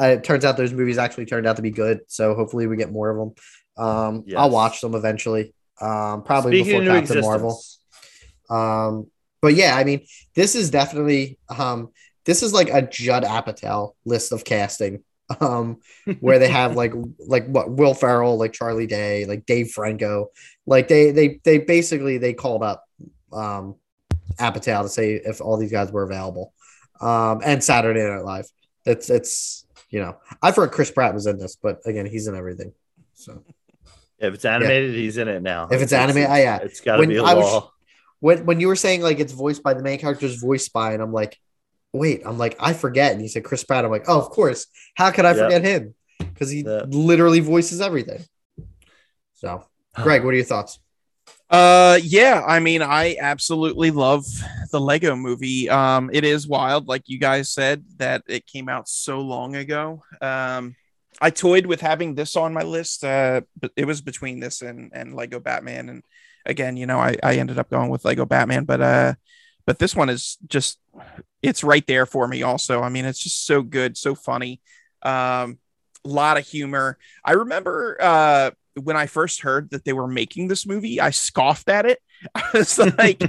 Uh, it turns out those movies actually turned out to be good, so hopefully we get more of them. Um, yes. I'll watch them eventually, um, probably Speaking before Captain Marvel. Um, but yeah, I mean, this is definitely um, this is like a Judd Apatow list of casting um, where they have like like what Will Ferrell, like Charlie Day, like Dave Franco, like they they they basically they called up um, Apatow to say if all these guys were available. Um, and Saturday Night Live. It's it's you know I forgot Chris Pratt was in this, but again he's in everything. So if it's animated, yeah. he's in it now. If it's, it's animated, yeah, it's got to be a I law. Was, when when you were saying like it's voiced by the main character's voiced by, and I'm like, wait, I'm like I forget, and you said Chris Pratt. I'm like, oh, of course. How could I yep. forget him? Because he yep. literally voices everything. So, Greg, what are your thoughts? Uh, yeah, I mean, I absolutely love the Lego movie. Um, it is wild, like you guys said, that it came out so long ago. Um, I toyed with having this on my list, uh, but it was between this and, and Lego Batman. And again, you know, I, I ended up going with Lego Batman, but, uh, but this one is just, it's right there for me also. I mean, it's just so good, so funny. Um, a lot of humor. I remember, uh, when I first heard that they were making this movie, I scoffed at it. I was like,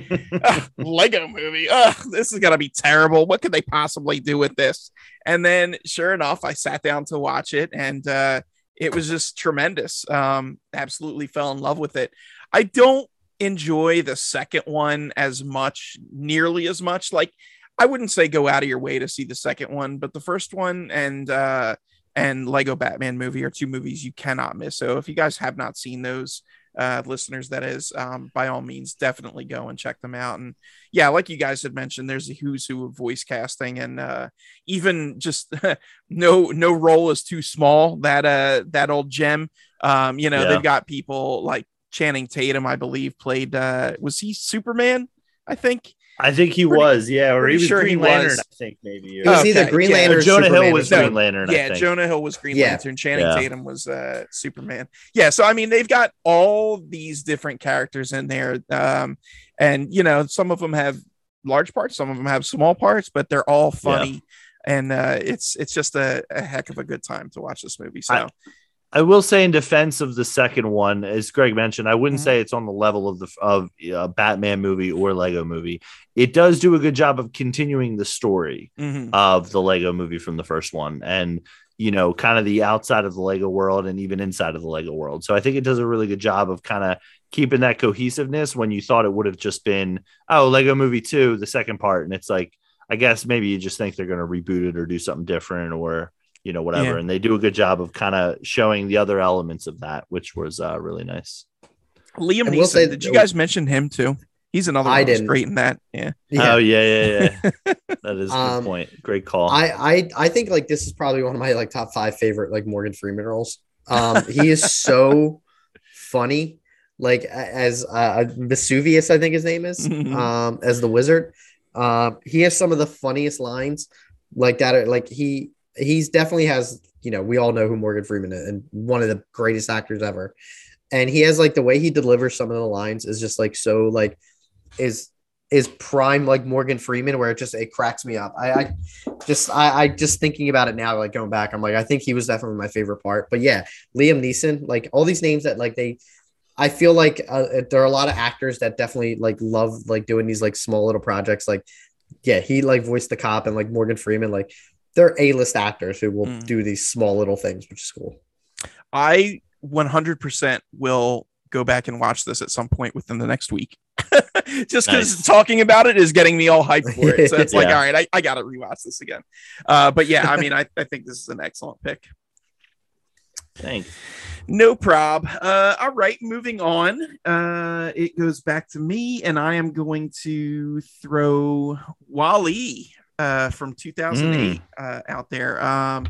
Lego movie. Ugh, this is going to be terrible. What could they possibly do with this? And then, sure enough, I sat down to watch it and uh, it was just tremendous. Um, absolutely fell in love with it. I don't enjoy the second one as much, nearly as much. Like, I wouldn't say go out of your way to see the second one, but the first one and, uh, and Lego Batman movie are two movies you cannot miss. So if you guys have not seen those, uh, listeners, that is, um, by all means, definitely go and check them out. And yeah, like you guys had mentioned, there's a who's who of voice casting, and uh, even just no no role is too small. That uh that old gem, um, you know, yeah. they've got people like Channing Tatum, I believe, played. Uh, was he Superman? I think I think he pretty, was, yeah, or he was Green he Lantern. Was. I think maybe it was okay. either Green Lantern. or Jonah Superman Hill was Green Lantern. Yeah, Jonah Hill was Green yeah. Lantern. Channing yeah. Tatum was uh, Superman. Yeah, so I mean, they've got all these different characters in there, um, and you know, some of them have large parts, some of them have small parts, but they're all funny. Yeah. And uh, it's it's just a, a, heck of a good time to watch this movie. So I, I will say in defense of the second one, as Greg mentioned, I wouldn't mm-hmm. say it's on the level of the of a Batman movie or Lego movie. It does do a good job of continuing the story mm-hmm. of the Lego movie from the first one, and you know, kind of the outside of the Lego world and even inside of the Lego world. So I think it does a really good job of kind of keeping that cohesiveness when you thought it would have just been, oh, Lego movie two, the second part. And it's like, I guess maybe you just think they're going to reboot it or do something different or, you know, whatever. Yeah. And they do a good job of kind of showing the other elements of that, which was uh, really nice. Liam I will say did you that- guys mention him too? He's another I one didn't. great in that. Yeah. Oh, yeah, yeah, yeah. that is a good Um, point. Great call. I, I I think like this is probably one of my like top five favorite like Morgan Freeman roles. Um, he is so funny, like as uh, Vesuvius, I think his name is, Mhm. um, as the wizard. Um, he has some of the funniest lines like that. Are, like he he's definitely has you know we all know who Morgan Freeman is and one of the greatest actors ever, and he has like the way he delivers some of the lines is just like so like is is prime like Morgan Freeman where it just it cracks me up. I, I just I, I just thinking about it now, like going back, I'm like, I think he was definitely my favorite part. But yeah, Liam Neeson, like all these names that like they I feel like uh, there are a lot of actors that definitely like love like doing these like small little projects. Like, yeah, he like voiced the cop and like Morgan Freeman, like they're A-list actors who will Mm. do these small little things, which is cool. I 100% will go back and watch this at some point within the next week. Just because Nice. talking about it is getting me all hyped for it. So it's like, Yeah. all right, I, I got to rewatch this again. Uh, but yeah, I mean, I, I think this is an excellent pick. Thanks. No prob. Uh, all right, moving on. Uh, it goes back to me, and I am going to throw WALL-E uh, from 2008 uh, out there. Um,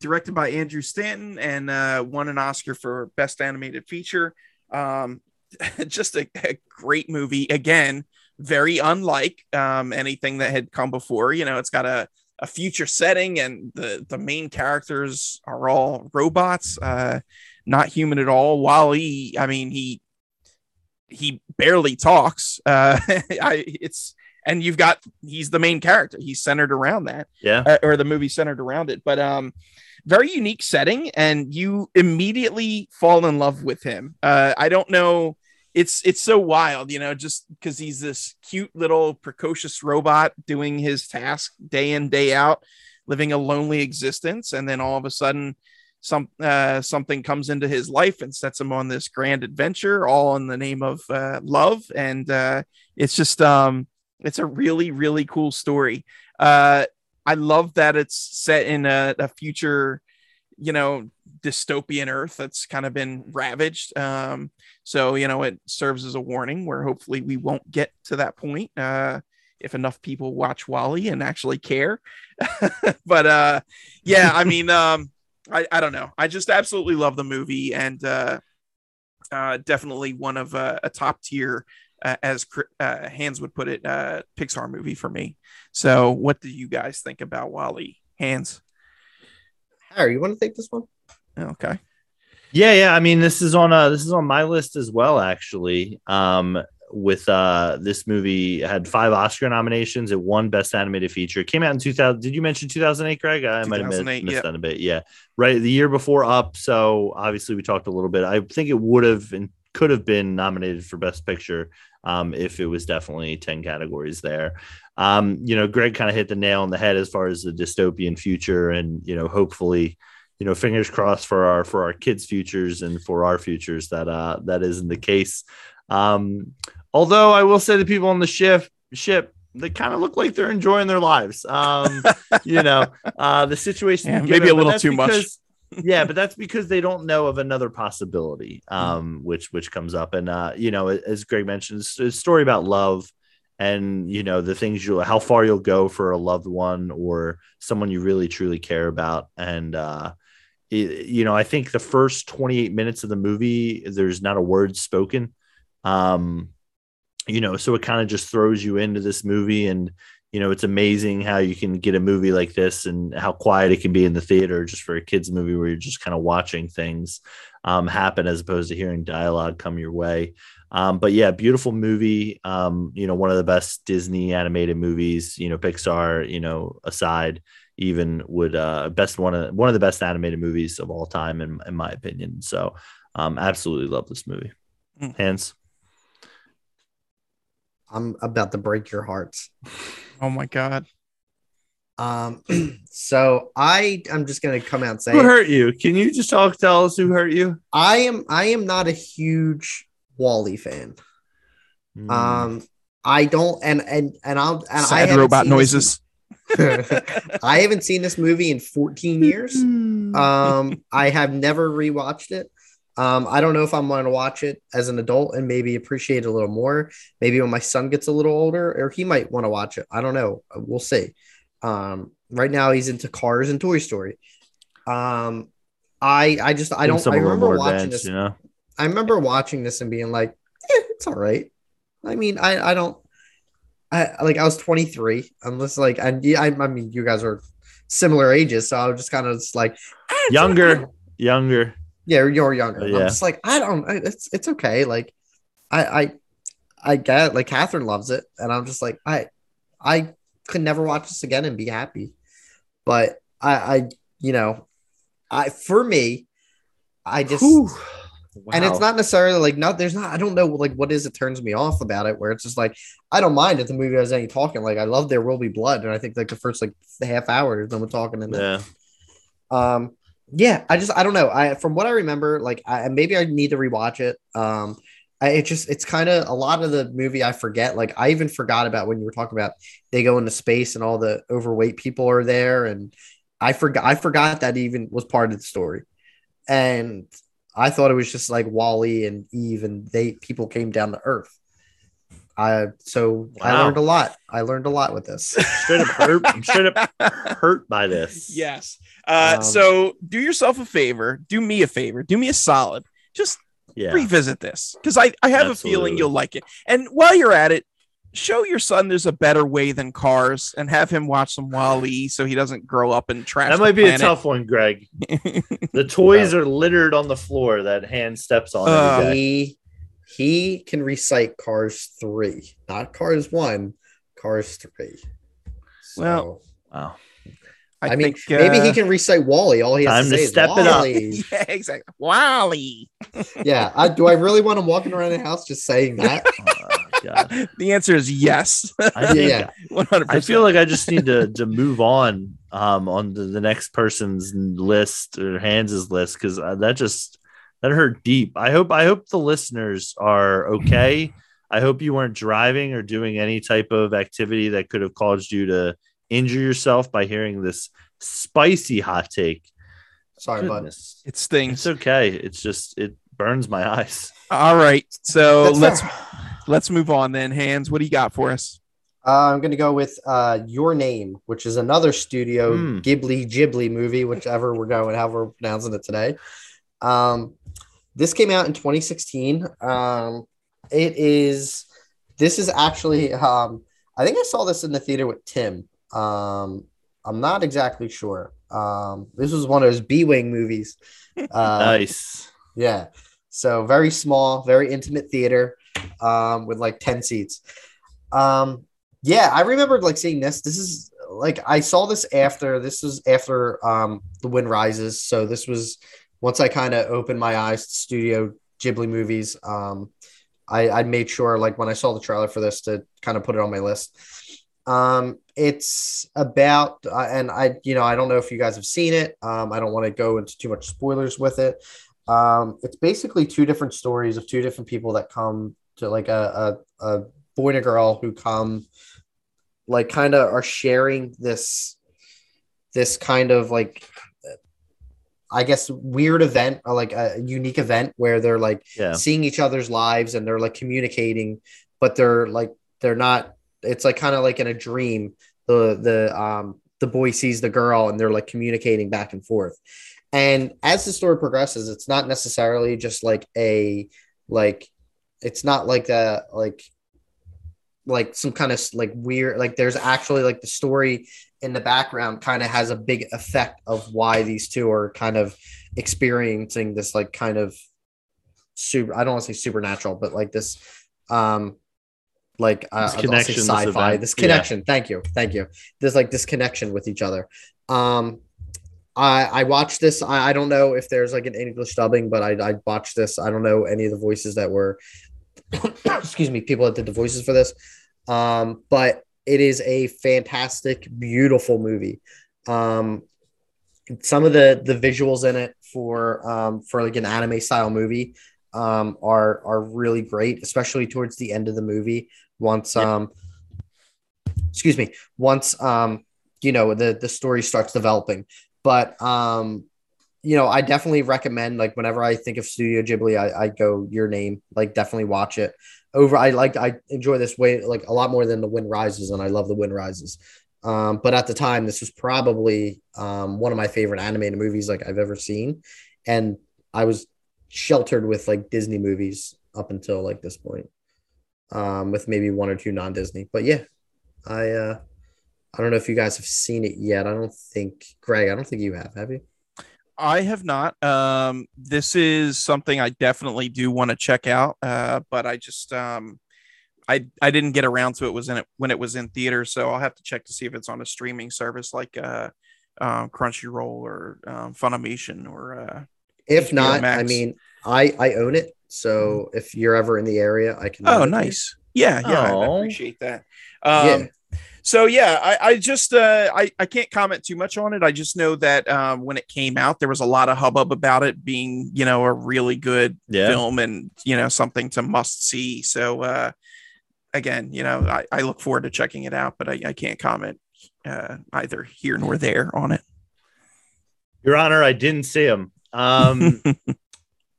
directed by Andrew Stanton and uh, won an Oscar for Best Animated Feature. Um, just a, a great movie. Again, very unlike um, anything that had come before. You know, it's got a, a future setting, and the the main characters are all robots, uh, not human at all. WALL-E, I mean, he he barely talks. Uh, I, it's and you've got he's the main character. He's centered around that Yeah. uh, or the movie centered around it. But um, very unique setting, and you immediately fall in love with him. Uh, I don't know. It's it's so wild, you know, just because he's this cute little precocious robot doing his task day in day out, living a lonely existence, and then all of a sudden, some uh, something comes into his life and sets him on this grand adventure, all in the name of uh, love, and uh, it's just um, it's a really really cool story. Uh, I love that it's set in a, a future, you know, dystopian Earth that's kind of been ravaged. Um, so you know, it serves as a warning where hopefully we won't get to that point uh, if enough people watch WALL-E and actually care. but uh, yeah, I mean, um, I, I don't know. I just absolutely love the movie and uh, uh, definitely one of uh, a top tier. Uh, as Cr- uh, Hans would put it, uh, Pixar movie for me. So, what do you guys think about WALL-E? Hans. Harry, you want to take this one? Okay. Yeah, yeah. I mean, this is on uh this is on my list as well, actually. Um, with uh this movie had five Oscar nominations. It won Best Animated Feature. It came out in 2000. Did you mention 2008, Greg? I might have missed, 2008, missed yep. that a bit. Yeah, right. The year before Up. So obviously we talked a little bit. I think it would have and could have been nominated for Best Picture um, if it was definitely 10 categories there. Um, you know, Greg kind of hit the nail on the head as far as the dystopian future, and you know, hopefully you know fingers crossed for our for our kids futures and for our futures that uh that isn't the case um although i will say the people on the ship ship they kind of look like they're enjoying their lives um you know uh the situation Yeah, maybe a little too much. Yeah but that's because they don't know of another possibility um which which comes up. And uh you know as greg mentioned it's a story about love and you know the things you how far you'll go for a loved one or someone you really truly care about. And uh it- you know i think the first 28 minutes of the movie there's not a word spoken. Um you know so it kind of just throws you into this movie and you know it's amazing how you can get a movie like this and how quiet it can be in the theater just for a kids movie where you're just kind of watching things um, happen as opposed to hearing dialogue come your way um, but yeah beautiful movie um, you know one of the best disney animated movies you know pixar you know aside even would uh best one of one of the best animated movies of all time in, in my opinion so um absolutely love this movie Mm. Hans I'm about to break your hearts. Oh my God. Um, so I I'm just gonna come out and say Who it. hurt you? Can you just talk? Tell us who hurt you. I am I am not a huge WALL-E fan. Hmm. Um, I don't and and and I'll and I Sad haven't robot noises. I haven't seen this movie in 14 years. Um, I have never rewatched it. Um, I don't know if I'm going to watch it as an adult and maybe appreciate it a little more. Maybe when my son gets a little older, or he might want to watch it. I don't know. We'll see. Um, right now he's into Cars and Toy Story. Um, I I just I don't. I remember watching advanced, this. You know, I remember watching this and being like, eh, it's all right. I mean, I I don't. I like I was 23. I'm just like, and yeah, I, I mean, you guys are similar ages, so I was just kind of just like "Ah, younger, younger. Yeah, you're younger. Oh, I'm just like I don't. It's it's okay. Like I I I get it. like Catherine loves it, and I'm just like I I could never watch this again and be happy. But I I you know I for me I just Whew. and it's not necessarily like not there's not I don't know like what is it turns me off about it where it's just like I don't mind if the movie has any talking like I love There Will Be Blood and I think like the first like half hour no one talking in there. Yeah. Um, yeah, I just I don't know. I from what I remember, like I maybe I need to rewatch it. Um, I, it just it's kind of a lot of the movie I forget. Like I even forgot about when you were talking about they go into space and all the overweight people are there, and I forgot I forgot that even was part of the story, and I thought it was just like WALL-E and Eve and they people came down to Earth. I so I learned a lot. I learned a lot with this. Straight up hurt. I'm straight up hurt by this. yes. Uh, Um, so do yourself a favor. Do me a favor. Do me a solid. Just Yeah. revisit this because I, I have a feeling you'll like it. And while you're at it, show your son there's a better way than cars and have him watch some WALL-E so he doesn't grow up and trash. That the might be a tough one, Greg. The toys are littered on the floor that hand steps on Uh, he he can recite Cars three, not Cars one, Cars three. So, Well, Wow. I, mean, think, maybe he uh, can recite WALL-E. All he has Time to to say step is it up. WALL-E. yeah, exactly. WALL-E. yeah, I, do I really want him walking around the house just saying that? Oh, The answer is yes. I think Yeah. One hundred I feel like I just need to to move on um on to the next person's list or Hans's list because that just that hurt deep. I hope I hope the listeners are okay. I hope you weren't driving or doing any type of activity that could have caused you to injure yourself by hearing this spicy hot take. Sorry, bud. Goodness. it stings. It's okay. It's just it burns my eyes. All right. So That's let's fair. let's move on then. Hans, what do you got for us? Uh, I'm gonna go with uh, Your Name, which is another Studio Hmm. Ghibli Ghibli movie, whichever we're going, however we're pronouncing it today. Um, this came out in 2016. Um, it is. This is actually. Um, I think I saw this in the theater with Tim. Um, I'm not exactly sure. Um, this was one of those B Wing movies. Uh, nice. yeah. So very small, very intimate theater um, with like 10 seats. Um, yeah, I remembered like seeing this. This is like I saw this after this was after um, The Wind Rises. So this was once I kind of opened my eyes to studio Ghibli movies. Um, I, I made sure like when I saw the trailer for this to kind of put it on my list. Um, it's about uh, and I you know I don't know if you guys have seen it. Um, I don't want to go into too much spoilers with it. Um, it's basically two different stories of two different people that come to like a a, a boy and a girl who come like kind of are sharing this this kind of like I guess weird event or like a unique event where they're like Yeah. seeing each other's lives and they're like communicating, but they're like they're not. It's like kind of like in a dream. The the um the boy sees the girl and they're like communicating back and forth. And as the story progresses, it's not necessarily just like a like it's not like a like like some kind of like weird like there's actually like the story in the background kind of has a big effect of why these two are kind of experiencing this like kind of super I don't want to say supernatural but like this um like uh, This I'll say connection, this sci-fi this Yeah. connection thank you thank you there's like this connection with each other um I, I watched this. I, I don't know if there's like an English dubbing, but I, I watched this. I don't know any of the voices that were, excuse me, people that did the voices for this. Um, but it is a fantastic, beautiful movie. Um, some of the the visuals in it for um, for like an anime style movie um, are are really great, especially towards the end of the movie. Once Yeah. um, excuse me, once um, you know the the story starts developing, but um, you know, I definitely recommend like whenever I think of Studio Ghibli, I, I go your name, like definitely watch it. Over, I like I enjoy this way like a lot more than the Wind Rises, and I love the Wind Rises. Um, but at the time, this was probably um, one of my favorite animated movies like I've ever seen, and I was sheltered with like Disney movies up until like this point, um, with maybe one or two non-Disney. But yeah, I uh, I don't know if you guys have seen it yet. I don't think Greg. I don't think you have. Have you? I have not. Um, this is something I definitely do want to check out, uh, but I just um, I I didn't get around to it was in it when it was in theater, so I'll have to check to see if it's on a streaming service like uh, um, Crunchyroll or um, Funimation or uh, If HBO not, I mean, I I own it. So if you're ever in the area, I can. oh lend it to you. nice yeah yeah I Oh. appreciate that. Um, Yeah. So yeah, I, I just uh, I I can't comment too much on it. I just know that um, when it came out, there was a lot of hubbub about it being you know a really good Yeah. film and you know something to must see. So uh, again, you know, I, I look forward to checking it out, but I, I can't comment uh, either here nor there on it. Your Honor, I didn't see him. Um,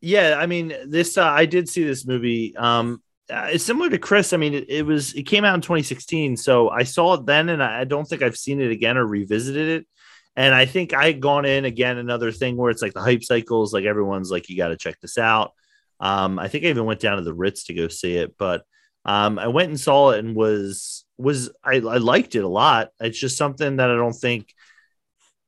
yeah, I mean, this uh, I did see this movie. Um, uh, it's similar to Chris. I mean, it, it was it came out in 2016, so I saw it then, and I, I don't think I've seen it again or revisited it. And I think I had gone in again another thing where it's like the hype cycles, like everyone's like, you got to check this out. Um, I think I even went down to the Ritz to go see it, but um, I went and saw it and was was I, I liked it a lot. It's just something that I don't think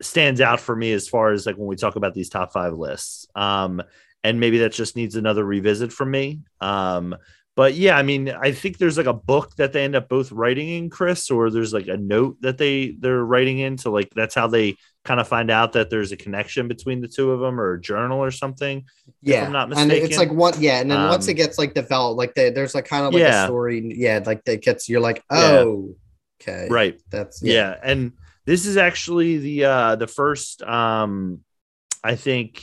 stands out for me as far as like when we talk about these top five lists. Um, and maybe that just needs another revisit from me. Um, but yeah, I mean, I think there's like a book that they end up both writing in, Chris, or there's like a note that they they're writing in. So like that's how they kind of find out that there's a connection between the two of them, or a journal or something. Yeah, I'm not mistaken. and it's like one. Yeah, and then once Um, it gets like developed, like the, there's like kind of like Yeah. a story. Yeah, like that gets you're like, Yeah. oh, okay, Right. That's yeah. and this is actually the uh the first um i think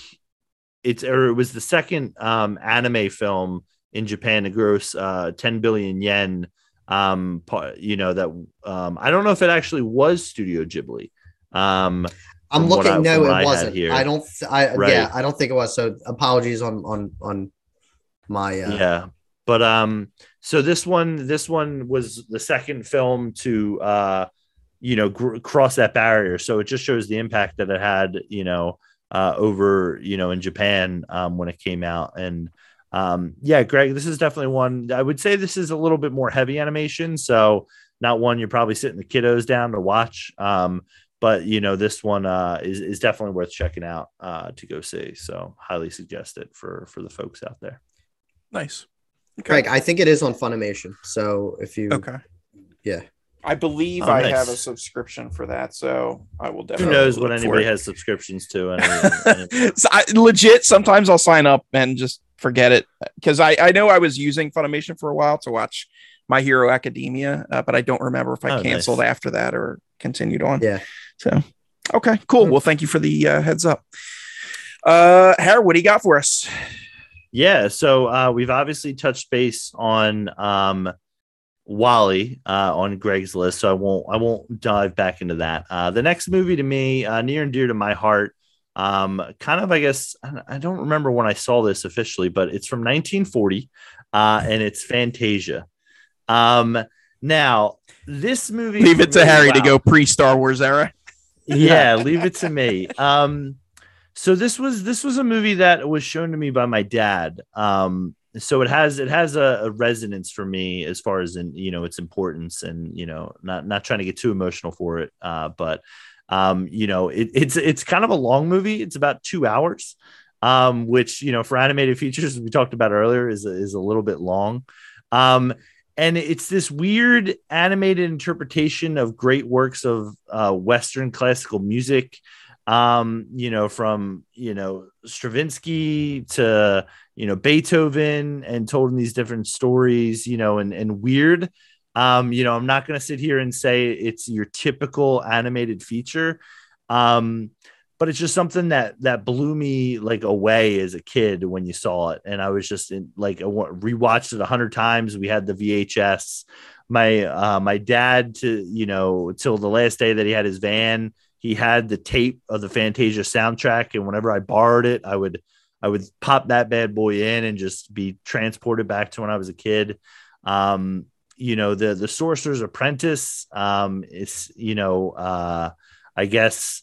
it's or it was the second um anime film in japan to gross uh 10 billion yen um you know that um i don't know if it actually was studio ghibli um I'm looking. I- no, what I it wasn't. here. I don't. I Right. yeah, I don't think it was. So apologies on on on my. Uh, yeah but um so this one this one was the second film to uh you know gr- cross that barrier so it just shows the impact that it had you know uh over you know in japan um when it came out and um yeah greg this is definitely one i would say this is a little bit more heavy animation so not one you're probably sitting the kiddos down to watch um but you know this one uh is, is definitely worth checking out uh to go see so highly suggest it for for the folks out there Nice. Okay. Craig, I think it is on Funimation. So if you, Okay. yeah, I believe Oh, I nice. have a subscription for that, so I will definitely. Who knows what anybody it. has subscriptions to? And, so I, legit, sometimes I'll sign up and just forget it because I, I know I was using Funimation for a while to watch My Hero Academia, uh, but I don't remember if I Oh, canceled nice. after that or continued on. Yeah. So, okay, cool. Well, thank you for the uh, heads up. Uh, Harry, what do you got for us? yeah, so uh, we've obviously touched base on um, WALL-E uh, on Greg's list, so I won't I won't dive back into that. Uh, the next movie to me, uh, near and dear to my heart, um, kind of I guess I don't remember when I saw this officially, but it's from 1940, uh, and it's Fantasia. Um, now this movie, Leave it to Harry to go pre Star Wars era. yeah leave it to me um so this was this was a movie that was shown to me by my dad um so it has it has a, a resonance for me as far as in you know its importance and you know not not trying to get too emotional for it uh but um you know it, it's it's kind of a long movie. It's about two hours um which you know for animated features we talked about earlier is is a little bit long. Um and it's this weird animated interpretation of great works of uh, Western classical music, um, you know, from you know Stravinsky to you know Beethoven, and told in these different stories, you know, and and weird, Um, you know, I'm not going to sit here and say it's your typical animated feature. Um, but it's just something that that blew me like away as a kid when you saw it. And i was just in, like I rewatched it a hundred times. We had the vhs my uh my dad to you know till the last day that he had his van he had the tape of the fantasia soundtrack and whenever i borrowed it i would i would pop that bad boy in and just be transported back to when i was a kid um you know the the sorcerer's apprentice um it's you know uh i guess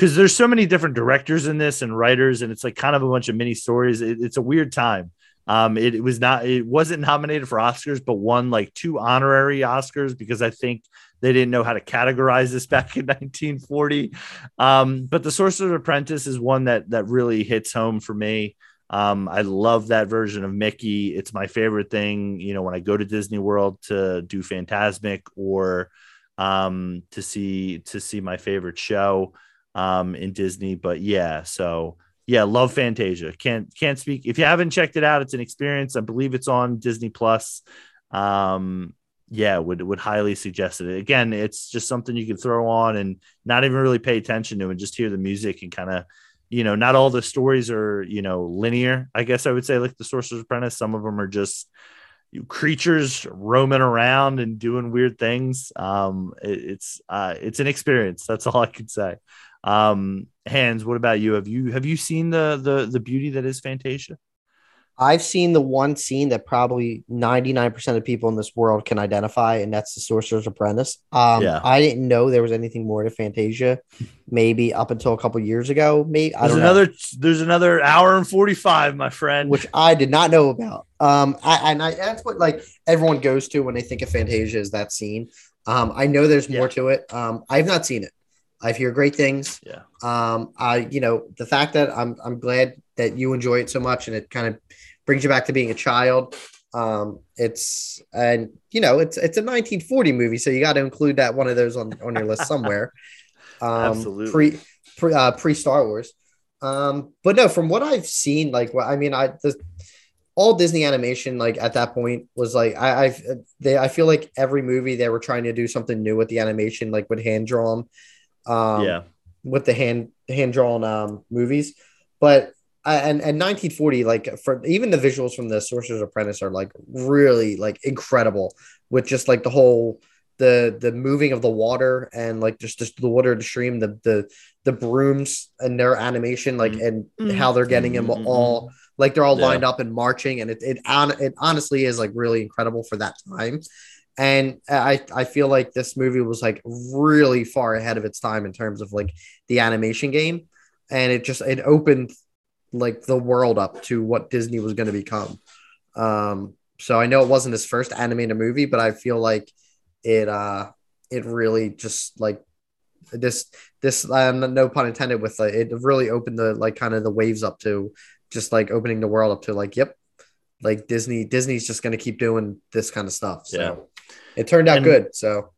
because there's so many different directors in this and writers, and it's like kind of a bunch of mini stories. It, it's a weird time. Um, it, it, was not, it wasn't nominated for Oscars, but won like two honorary Oscars because I think they didn't know how to categorize this back in 1940. Um, but The Sorcerer's Apprentice is one that that really hits home for me. Um, I love that version of Mickey. It's my favorite thing, you know, when I go to Disney World to do Fantasmic or um, to see to see my favorite show um, in Disney. But yeah, so yeah, love Fantasia. Can't can't speak if you haven't checked it out. It's an experience. I believe it's on Disney Plus. Um, yeah, would would highly suggest it. Again, it's just something you can throw on and not even really pay attention to, and just hear the music and kind of, you know, not all the stories are you know linear. I guess I would say like the Sorcerer's Apprentice. Some of them are just creatures roaming around and doing weird things. Um, it, it's uh, it's an experience. That's all I can say. Um, Hans, what about you? Have you have you seen the the the beauty that is Fantasia? I've seen the one scene that probably 99% of people in this world can identify, and that's the Sorcerer's Apprentice. Um, yeah. I didn't know there was anything more to Fantasia, maybe up until a couple years ago. Maybe I there's another know. there's another hour and 45, my friend, which I did not know about. Um, I, and I, that's what like everyone goes to when they think of Fantasia is that scene. Um, I know there's more yeah. to it. Um, I've not seen it. I've heard great things. Yeah. Um, I, you know, the fact that I'm, I'm glad that you enjoy it so much and it kind of brings you back to being a child. Um, it's, and you know, it's, it's a 1940 movie. So you got to include that one of those on, on your list somewhere. Um, Absolutely. Pre, pre, uh, pre Star Wars. Um, but no, from what I've seen, like, I mean, I, the, all Disney animation, like at that point, was like I I they I feel like every movie they were trying to do something new with the animation, like with hand draw them um, yeah, with the hand hand drawn um, movies. But and and 1940, like for even the visuals from the Sorcerer's Apprentice are like really like incredible with just like the whole the the moving of the water and like just just the water the stream the the the brooms and their animation like mm-hmm. and mm-hmm. how they're getting them mm-hmm. all like they're all yeah. lined up and marching and it it, on, it honestly is like really incredible for that time and I, I feel like this movie was like really far ahead of its time in terms of like the animation game and it just it opened like the world up to what disney was going to become. Um so i know it wasn't his first animated movie but i feel like it uh it really just like this this uh, no pun intended with uh, it really opened the like kind of the waves up to just like opening the world up to like yep like disney disney's just going to keep doing this kind of stuff. So yeah. it turned out and, good. So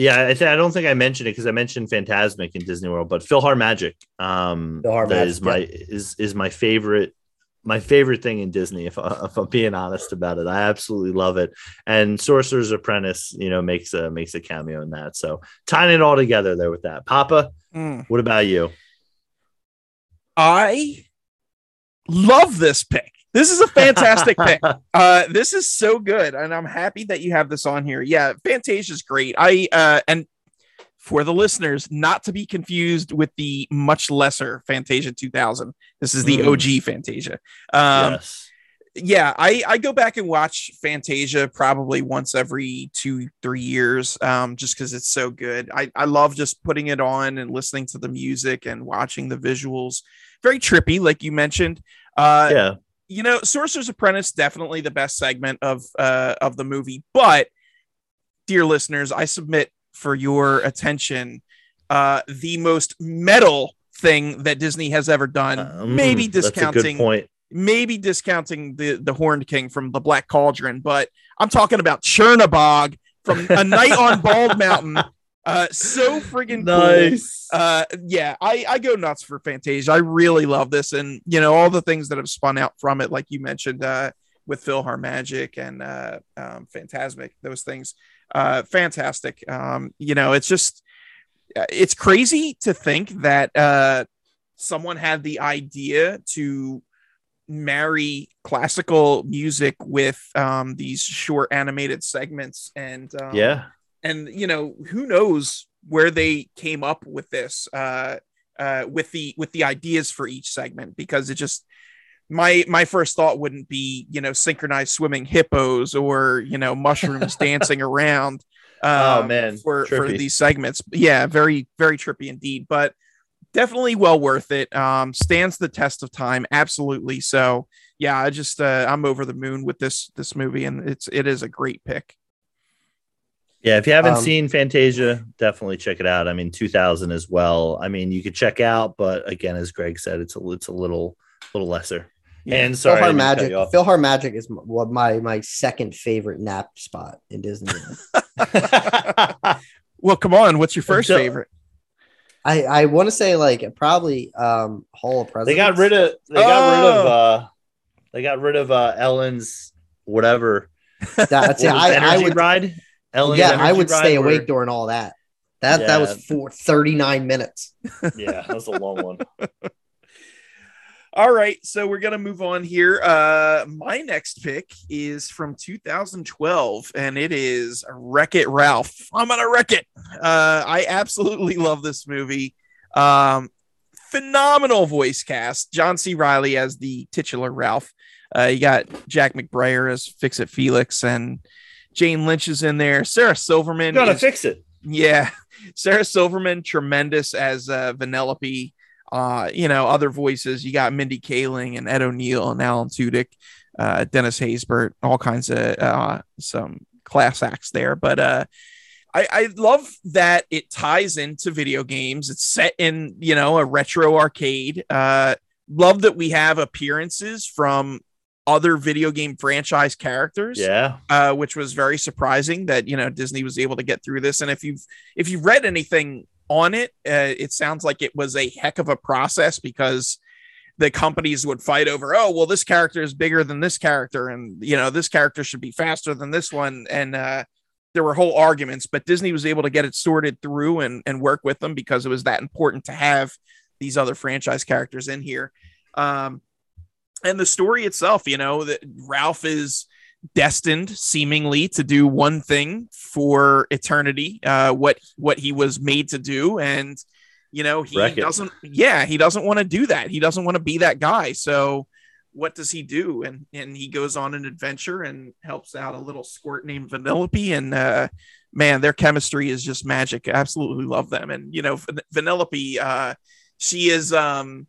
yeah, I, th- I don't think I mentioned it because I mentioned Fantasmic in Disney World, but PhilharMagic, um, Magic, is my yeah. is is my favorite my favorite thing in Disney. If, I, if I'm being honest about it, I absolutely love it. And Sorcerer's Apprentice, you know, makes a makes a cameo in that. So tying it all together there with that. Papa, mm. what about you? I love this pick. This is a fantastic pick. Uh, this is so good, and I'm happy that you have this on here. Yeah, Fantasia is great. I uh, and for the listeners, not to be confused with the much lesser Fantasia 2000. This is the mm. OG Fantasia. Um, yes. Yeah, I, I go back and watch Fantasia probably once every two, three years, um, just because it's so good. I, I love just putting it on and listening to the music and watching the visuals. Very trippy, like you mentioned. Uh, yeah you know, Sorcerer's Apprentice definitely the best segment of uh, of the movie, but dear listeners, I submit for your attention uh, the most metal thing that Disney has ever done. Um, maybe discounting. Maybe discounting the the Horned King from the Black Cauldron, but I'm talking about Chernabog from A Night on Bald Mountain uh, so friggin' nice. Cool. Uh, yeah, I, I go nuts for Fantasia. I really love this, and you know all the things that have spun out from it, like you mentioned, uh, with PhilharMagic and uh, um, Fantasmic, those things. Uh, fantastic. Um, you know, it's just uh, it's crazy to think that uh, someone had the idea to marry classical music with um, these short animated segments and um, yeah and you know who knows where they came up with this uh, uh, with the with the ideas for each segment because it just my my first thought wouldn't be you know synchronized swimming hippos or you know mushrooms dancing around oh um, man. for for these segments. Yeah very very trippy indeed but definitely well worth it. Um stands the test of time absolutely. So yeah i just uh i'm over the moon with this this movie and it's it is a great pick Yeah, if you haven't Um, seen Fantasia, definitely check it out. I mean, 2000 as well. I mean, you could check out, but again, as Greg said, it's a it's a little little lesser. Yeah. And sorry, I Philhar didn't mean to cut Magic. Philhar Magic is what my my second favorite nap spot in Disney. well come on what's your first So- favorite I I want to say like probably um Hall of Presidents. they got rid of they got rid of Oh. uh they got rid of uh Ellen's whatever That's What it. I, I would ride. Ellen's yeah I would stay where- awake during all that. That that was for 39 minutes. Yeah, that was a long one. All right, so we're gonna move on here. Uh, my next pick is from 2012, and it is Wreck It Ralph. I'm gonna wreck it. Uh, I absolutely love this movie. Um, phenomenal voice cast. John C. Reilly as the titular Ralph. Uh, you got Jack McBrayer as Fix It Felix, and Jane Lynch is in there. Sarah Silverman. Gotta is- fix it. yeah, Sarah Silverman, tremendous as uh, Vanellope. Uh, you know, other voices. You got Mindy Kaling and Ed O'Neill and Alan Tudyk, uh, Dennis Haysbert, all kinds of uh, some class acts there. But uh, I, I love that it ties into video games. It's set in you know a retro arcade. Uh, love that we have appearances from other video game franchise characters Yeah. uh, which was very surprising that you know Disney was able to get through this. And if you've if you've read anything on it, uh, it sounds like it was a heck of a process because the companies would fight over, oh well, this character is bigger than this character, and you know this character should be faster than this one, and uh, there were whole arguments. But Disney was able to get it sorted through and and work with them because it was that important to have these other franchise characters in here. Um, and the story itself, you know, that Ralph is destined seemingly to do one thing for eternity uh what what he was made to do. And you know he doesn't yeah he doesn't want to do that. He doesn't want to be that guy. So what does he do? And and he goes on an adventure and helps out a little squirt named vanellope. And uh man their chemistry is just magic. I absolutely love them. And you know Van- vanellope uh she is um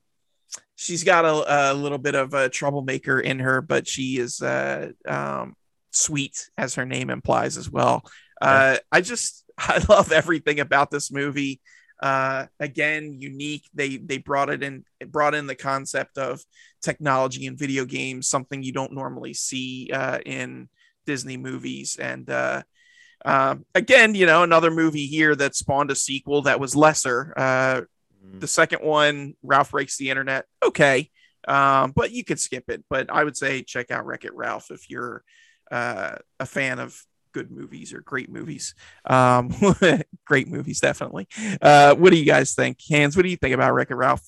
she's got a, a little bit of a troublemaker in her, but she is uh, um, sweet, as her name implies as well. Uh, I just I love everything about this movie. Uh, again, unique. They they brought it in, brought in the concept of technology and video games, something you don't normally see uh, in Disney movies, and uh, um, again, you know, another movie here that spawned a sequel that was lesser. Uh, the second one, Ralph breaks the internet. Okay, um, but you could skip it. But I would say check out Wreck It Ralph if you're uh, a fan of good movies or great movies. Um, great movies, definitely. Uh, what do you guys think, Hans? What do you think about Wreck It Ralph?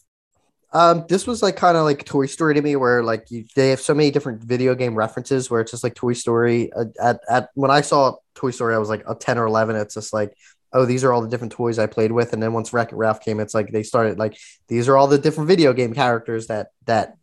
Um, this was like kind of like Toy Story to me, where like you, they have so many different video game references, where it's just like Toy Story. Uh, at at when I saw Toy Story, I was like a ten or eleven. It's just like, oh, these are all the different toys I played with. And then once Wreck It Ralph came, it's like they started like these are all the different video game characters that that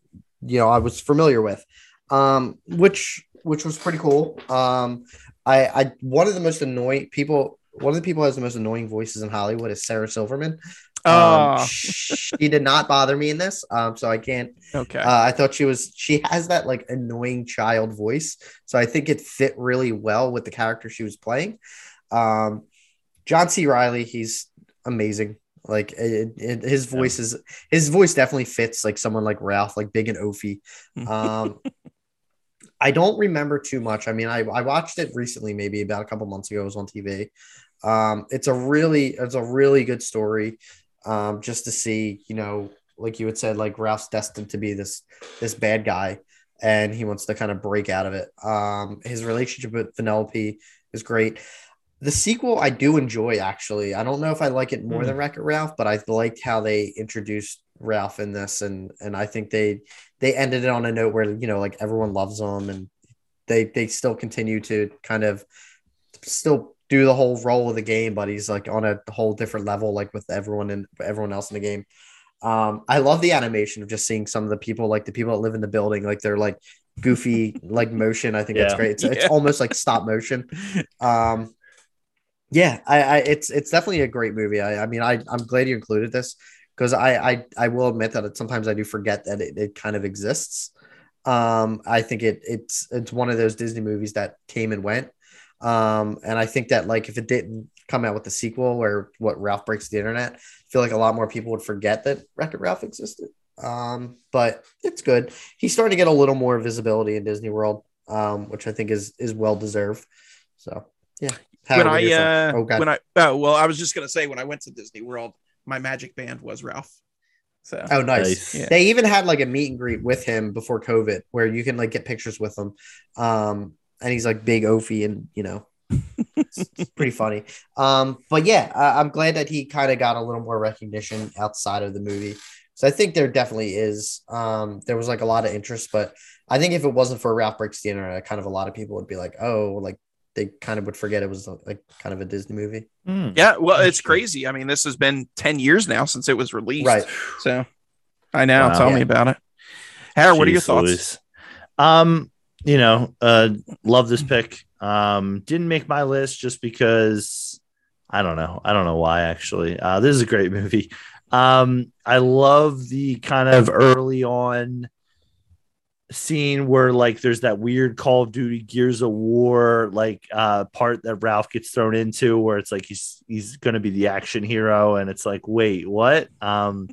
you know I was familiar with, um, which which was pretty cool. Um, I I one of the most annoying people. One of the people has the most annoying voices in Hollywood is Sarah Silverman. Um, Oh, she did not bother me in this, um, so I can't. okay. Uh, I thought she was. She has that like annoying child voice, so I think it fit really well with the character she was playing. Um, John C. Reilly, he's amazing. Like it, it, his voice is his voice definitely fits like someone like Ralph, like big and oafy. Um, I don't remember too much. I mean, I, I watched it recently, maybe about a couple months ago. It was on TV. Um, it's a really it's a really good story. Um, just to see, you know, like you had said, like Ralph's destined to be this this bad guy. and he wants to kind of break out of it. Um, his relationship with Vanellope is great. The sequel I do enjoy actually. I don't know if I like it more Hmm. than Wreck It Ralph, but I liked how they introduced Ralph in this, and and I think they they ended it on a note where you know like everyone loves him, and they they still continue to kind of still do the whole role of the game, but he's like on a whole different level, like with everyone and everyone else in the game. Um, I love the animation of just seeing some of the people, like the people that live in the building, like they're like goofy, like motion. I think that's Yeah. great. It's, it's almost like stop motion. Um, yeah, I, I, it's it's definitely a great movie. I, I mean, I, I'm glad you included this because I, I, I will admit that it, sometimes I do forget that it, it kind of exists. Um, I think it, it's, it's one of those Disney movies that came and went. Um, and I think that like if it didn't come out with the sequel or what Ralph breaks the internet, I feel like a lot more people would forget that Wreck It Ralph existed. Um, but it's good. He's starting to get a little more visibility in Disney World, um, which I think is is well deserved. So yeah. When I uh, oh god, when I oh well, I was just gonna say when I went to Disney World, my magic band was Ralph. So oh nice. Nice. Yeah. They even had like a meet and greet with him before COVID, where you can like get pictures with him. Um, and he's like big Ophi, and you know, it's, it's pretty funny. Um, but yeah, I, I'm glad that he kind of got a little more recognition outside of the movie. So I think there definitely is. Um, there was like a lot of interest, but I think if it wasn't for Ralph Breaks the Internet, kind of a lot of people would be like, oh, like they kind of would forget it was like kind of a Disney movie. Hmm. yeah, well, it's crazy. I mean, this has been ten years now since it was released. Right. So I know. Wow. Tell Yeah. me about it. Harry, what are your thoughts? Louise. Um, you know, uh, love this pick. Um, didn't make my list just because I don't know. I don't know why actually. Uh, this is a great movie. Um, I love the kind of early on scene where like there's that weird Call of Duty Gears of War like uh part that Ralph gets thrown into where it's like he's he's gonna be the action hero and it's like wait what? Um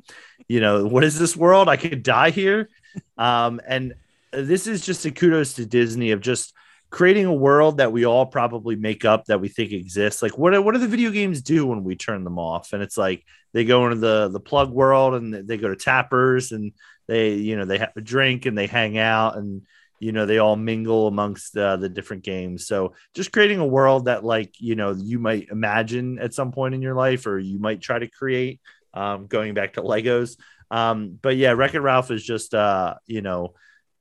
you know what is this world? I could die here? Um and this is just a kudos to Disney of just creating a world that we all probably make up that we think exists. Like what what do the video games do when we turn them off? And it's like they go into the the plug world and they go to Tapper's and they you know they have a drink and they hang out and you know they all mingle amongst uh, the different games. So just creating a world that like you know you might imagine at some point in your life or you might try to create um, going back to legos. Um, but yeah wreck it ralph is just uh, you know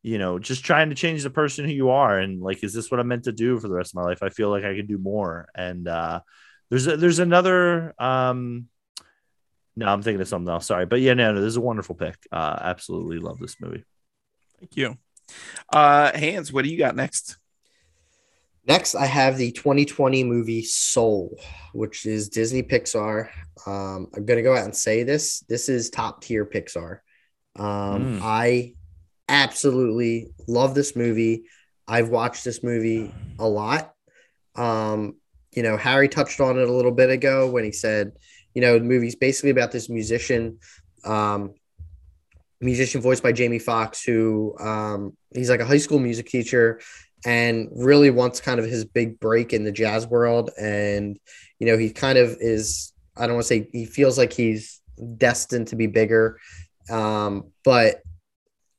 you know just trying to change the person who you are. And like is this what i'm meant to do for the rest of my life? I feel like i could do more. And uh, there's a, there's another um, no, I'm thinking of something else. Sorry, but yeah, no, no, this is a wonderful pick. Uh, absolutely love this movie. Thank you. Uh, Hans, what do you got next? Next, I have the 2020 movie Soul, which is Disney Pixar. Um, I'm gonna go out and say this. This is top tier Pixar. Um, Mm. I absolutely love this movie. I've watched this movie a lot. Um, you know, Harry touched on it a little bit ago when he said, you know, the movie's basically about this musician, um, musician voiced by Jamie Foxx, who um, he's like a high school music teacher and really wants kind of his big break in the jazz world. And, you know, he kind of is, I don't want to say he feels like he's destined to be bigger. Um, but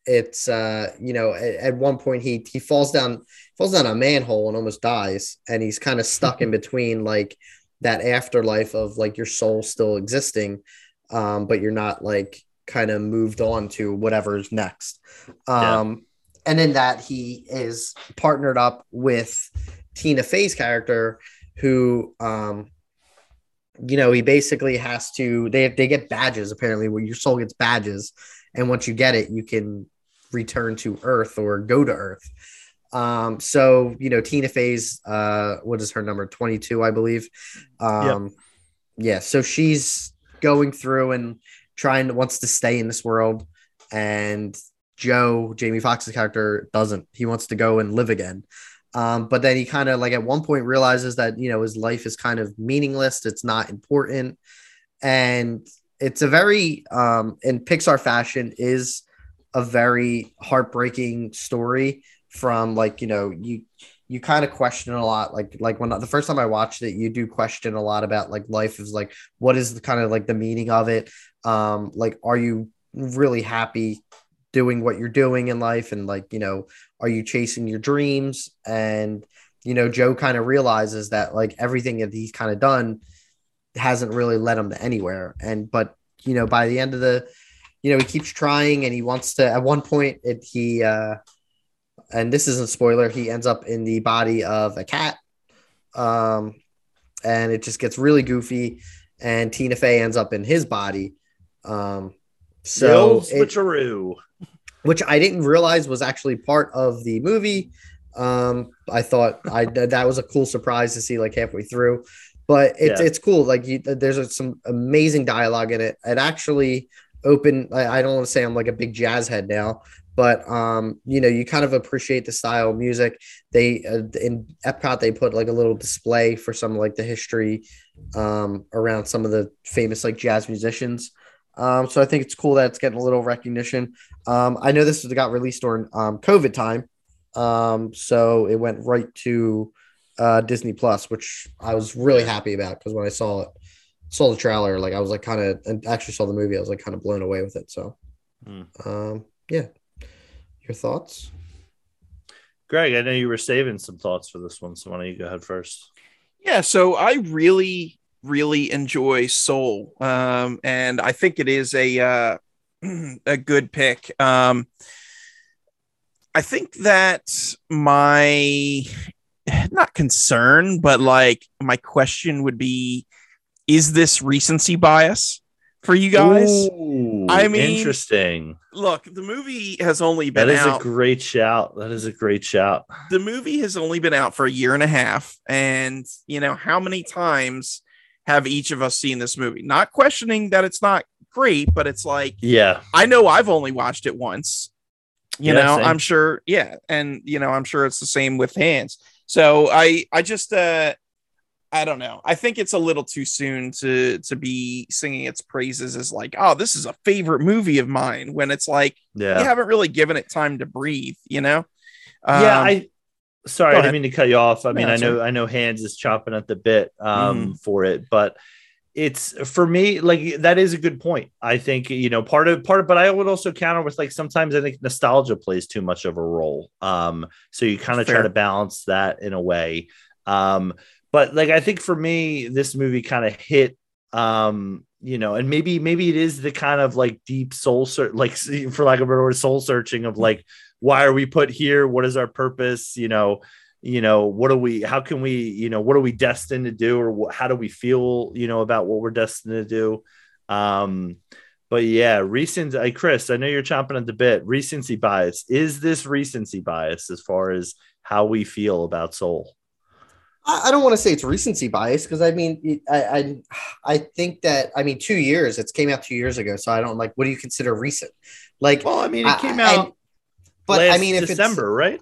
it's, uh, you know, at, at one point he, he falls down, falls down a manhole and almost dies. And he's kind of stuck in between like that afterlife of like your soul still existing. Um, but you're not like kind of moved on to whatever's next. Yeah. Um, and in that he is partnered up with Tina Fey's character, who, um, you know, he basically has to. They they get badges apparently, where your soul gets badges, and once you get it, you can return to Earth or go to Earth. Um, so you know, Tina Fey's uh, what is her number? Twenty two, I believe. Um, yeah, so she's going through and trying wants to stay in this world, and Joe, Jamie Foxx's character, doesn't. He wants to go and live again. Um, but then he kind of like at one point realizes that you know his life is kind of meaningless. It's not important, and it's a very um, in Pixar fashion is a very heartbreaking story. From like you know you you kind of question a lot like like when the first time I watched it, you do question a lot about like life is like what is the kind of like the meaning of it. Um, like are you really happy doing what you're doing in life? And like you know are you chasing your dreams? And you know joe kind of realizes that like everything that he's kind of done hasn't really led him to anywhere. And but you know by the end of the you know he keeps trying and he wants to at one point it, he uh and this isn't a spoiler he ends up in the body of a cat um and it just gets really goofy and tina fey ends up in his body um so So it- switcheroo. which I didn't realize was actually part of the movie. Um, I thought I that was a cool surprise to see like halfway through, but it's Yeah. it's cool. Like you, there's a, some amazing dialogue in it. It actually opened. I, I don't want to say I'm like a big jazz head now, but um, you know, you kind of appreciate the style of music. They uh, in Epcot they put like a little display for some like the history um, around some of the famous like jazz musicians. Um, so I think it's cool that it's getting a little recognition. Um, I know this got released during um, COVID time, um, so it went right to uh, Disney Plus, which I was really happy about because when I saw it, saw the trailer, like I was like kind of, and actually saw the movie, I was like kind of blown away with it. So, Hmm. um, yeah, your thoughts? Greg, I know you were saving some thoughts for this one, so why don't you go ahead first? Yeah, so I really, really enjoy Soul, um, and I think it is a uh, a good pick. Um, I think that my not concern, but like my question would be: Is this recency bias for you guys? Ooh, I mean- interesting. Look, the movie has only been That is out. a great shout. That is a great shout. the movie has only been out for a year and a half and you know how many times have each of us seen this movie not questioning that it's not great but it's like Yeah. i know i've only watched it once you Yeah, know same. i'm sure yeah and you know i'm sure it's the same with Hans so i i just uh i don't know. I think it's a little too soon to to be singing its praises as like oh this is a favorite movie of mine when it's like Yeah. you haven't really given it time to breathe you know? Yeah Um, i sorry i didn't mean to cut you off. I No, mean i that's know i know Hans is chopping at the bit um Mm-hmm. for it but it's for me like that is a good point. I think you know part of part of but i would also counter with like sometimes i think nostalgia plays too much of a role. Um so you kind of try to balance that in a way. Um but like i think for me this movie kind of hit um you know and maybe maybe it is the kind of like deep soul search like for lack of a better word soul searching of like why are we put here? What is our purpose? You know you know what are we how can we you know what are we destined to do or what, how do we feel you know about what we're destined to do? Um but yeah recency I, chris i know you're chomping at the bit. Recency bias. Is this recency bias as far as how we feel about soul I, I don't want to say it's recency bias because I mean, it- I, I I think that I mean, two years. It's came out two years ago, so I don't like. What do you consider recent? Like, well i mean it came I- out and- but I mean, if december right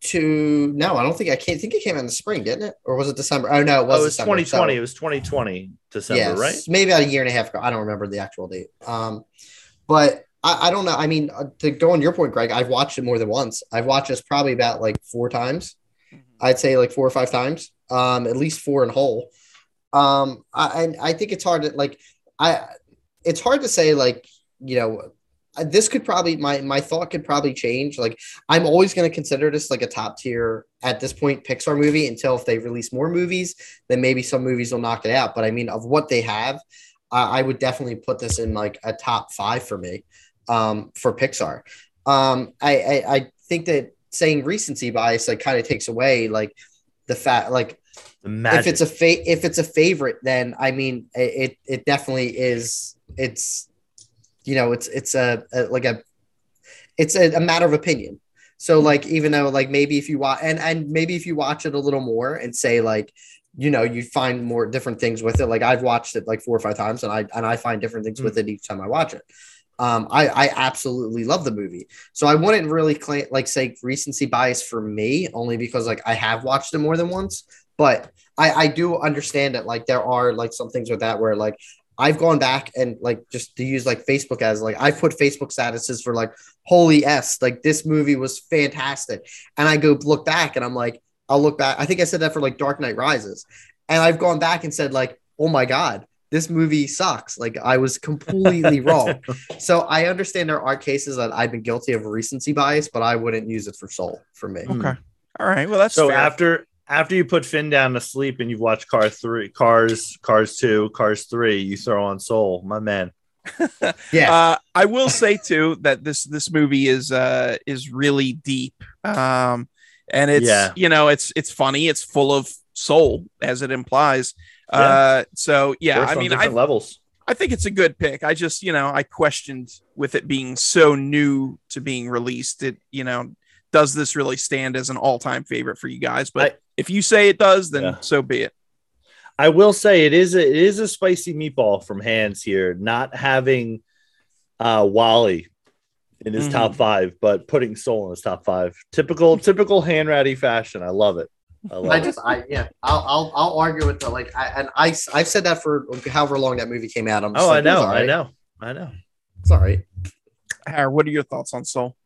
to no, I don't think I can't think it came out in the spring, didn't it? Or was it December? Oh no, it was, oh, it was December, 2020 so- it was 2020 december yes, right Maybe about a year and a half ago. I don't remember the actual date. Um, but I, I don't know. I mean, uh, to go on your point, Greg, I've watched it more than once. I've watched this probably about like four times. I'd say like four or five times, um, at least four in whole. Um, I, I think it's hard to like, I, it's hard to say like, you know, this could probably my my thought could probably change. Like, I'm always going to consider this like a top tier at this point Pixar movie until if they release more movies, then maybe some movies will knock it out. But I mean, of what they have, I, I would definitely put this in like a top five for me, um, for Pixar. Um, I, I I think that saying recency bias like kind of takes away like the fact like magic. if it's a fa- if it's a favorite then i mean it it, it definitely is it's you know it's it's a, a like a it's a, a matter of opinion. So hmm. like even though like maybe if you watch and and maybe if you watch it a little more and say like you know you find more different things with it like i've watched it like four or five times and i and i find different things hmm. with it each time i watch it um i i absolutely love the movie. So i wouldn't really claim like say recency bias for me only because like i have watched it more than once. But I, I do understand that like there are like some things with that where like I've gone back and like just to use like Facebook as like I put Facebook statuses for like holy s like this movie was fantastic. And I go look back and I'm like I'll look back. I think I said that for like Dark Knight Rises. And I've gone back and said like oh my god this movie sucks. Like I was completely wrong. So I understand there are cases that I've been guilty of recency bias, but I wouldn't use it for Soul for me. Okay. All right. Well, that's So fair. after after you put Finn down to sleep and you've watched Car three, Cars, Cars two, Cars three, you throw on Soul, my man. Yeah. Uh, I will say too that this this movie is uh is really deep. Um, and it's Yeah. you know it's it's funny. It's full of soul as it implies. Uh, so yeah, Works I mean, I levels. I think it's a good pick. I just you know I questioned with it being so new to being released. It you know does this really stand as an all time favorite for you guys? But I- if you say it does, then Yeah. so be it. I will say it is a, it is a spicy meatball from Hans here, not having uh, WALL-E in his Mhm. top five, but putting Soul in his top five. Typical typical hand ratty fashion. I love it. I love I it. just, I yeah, I'll, I'll, I'll argue with the like, I, and I, I've said that for however long that movie came out. I'm just Oh, like, I know, it's all I know, I know. It's all right. Har, what are your thoughts on Soul?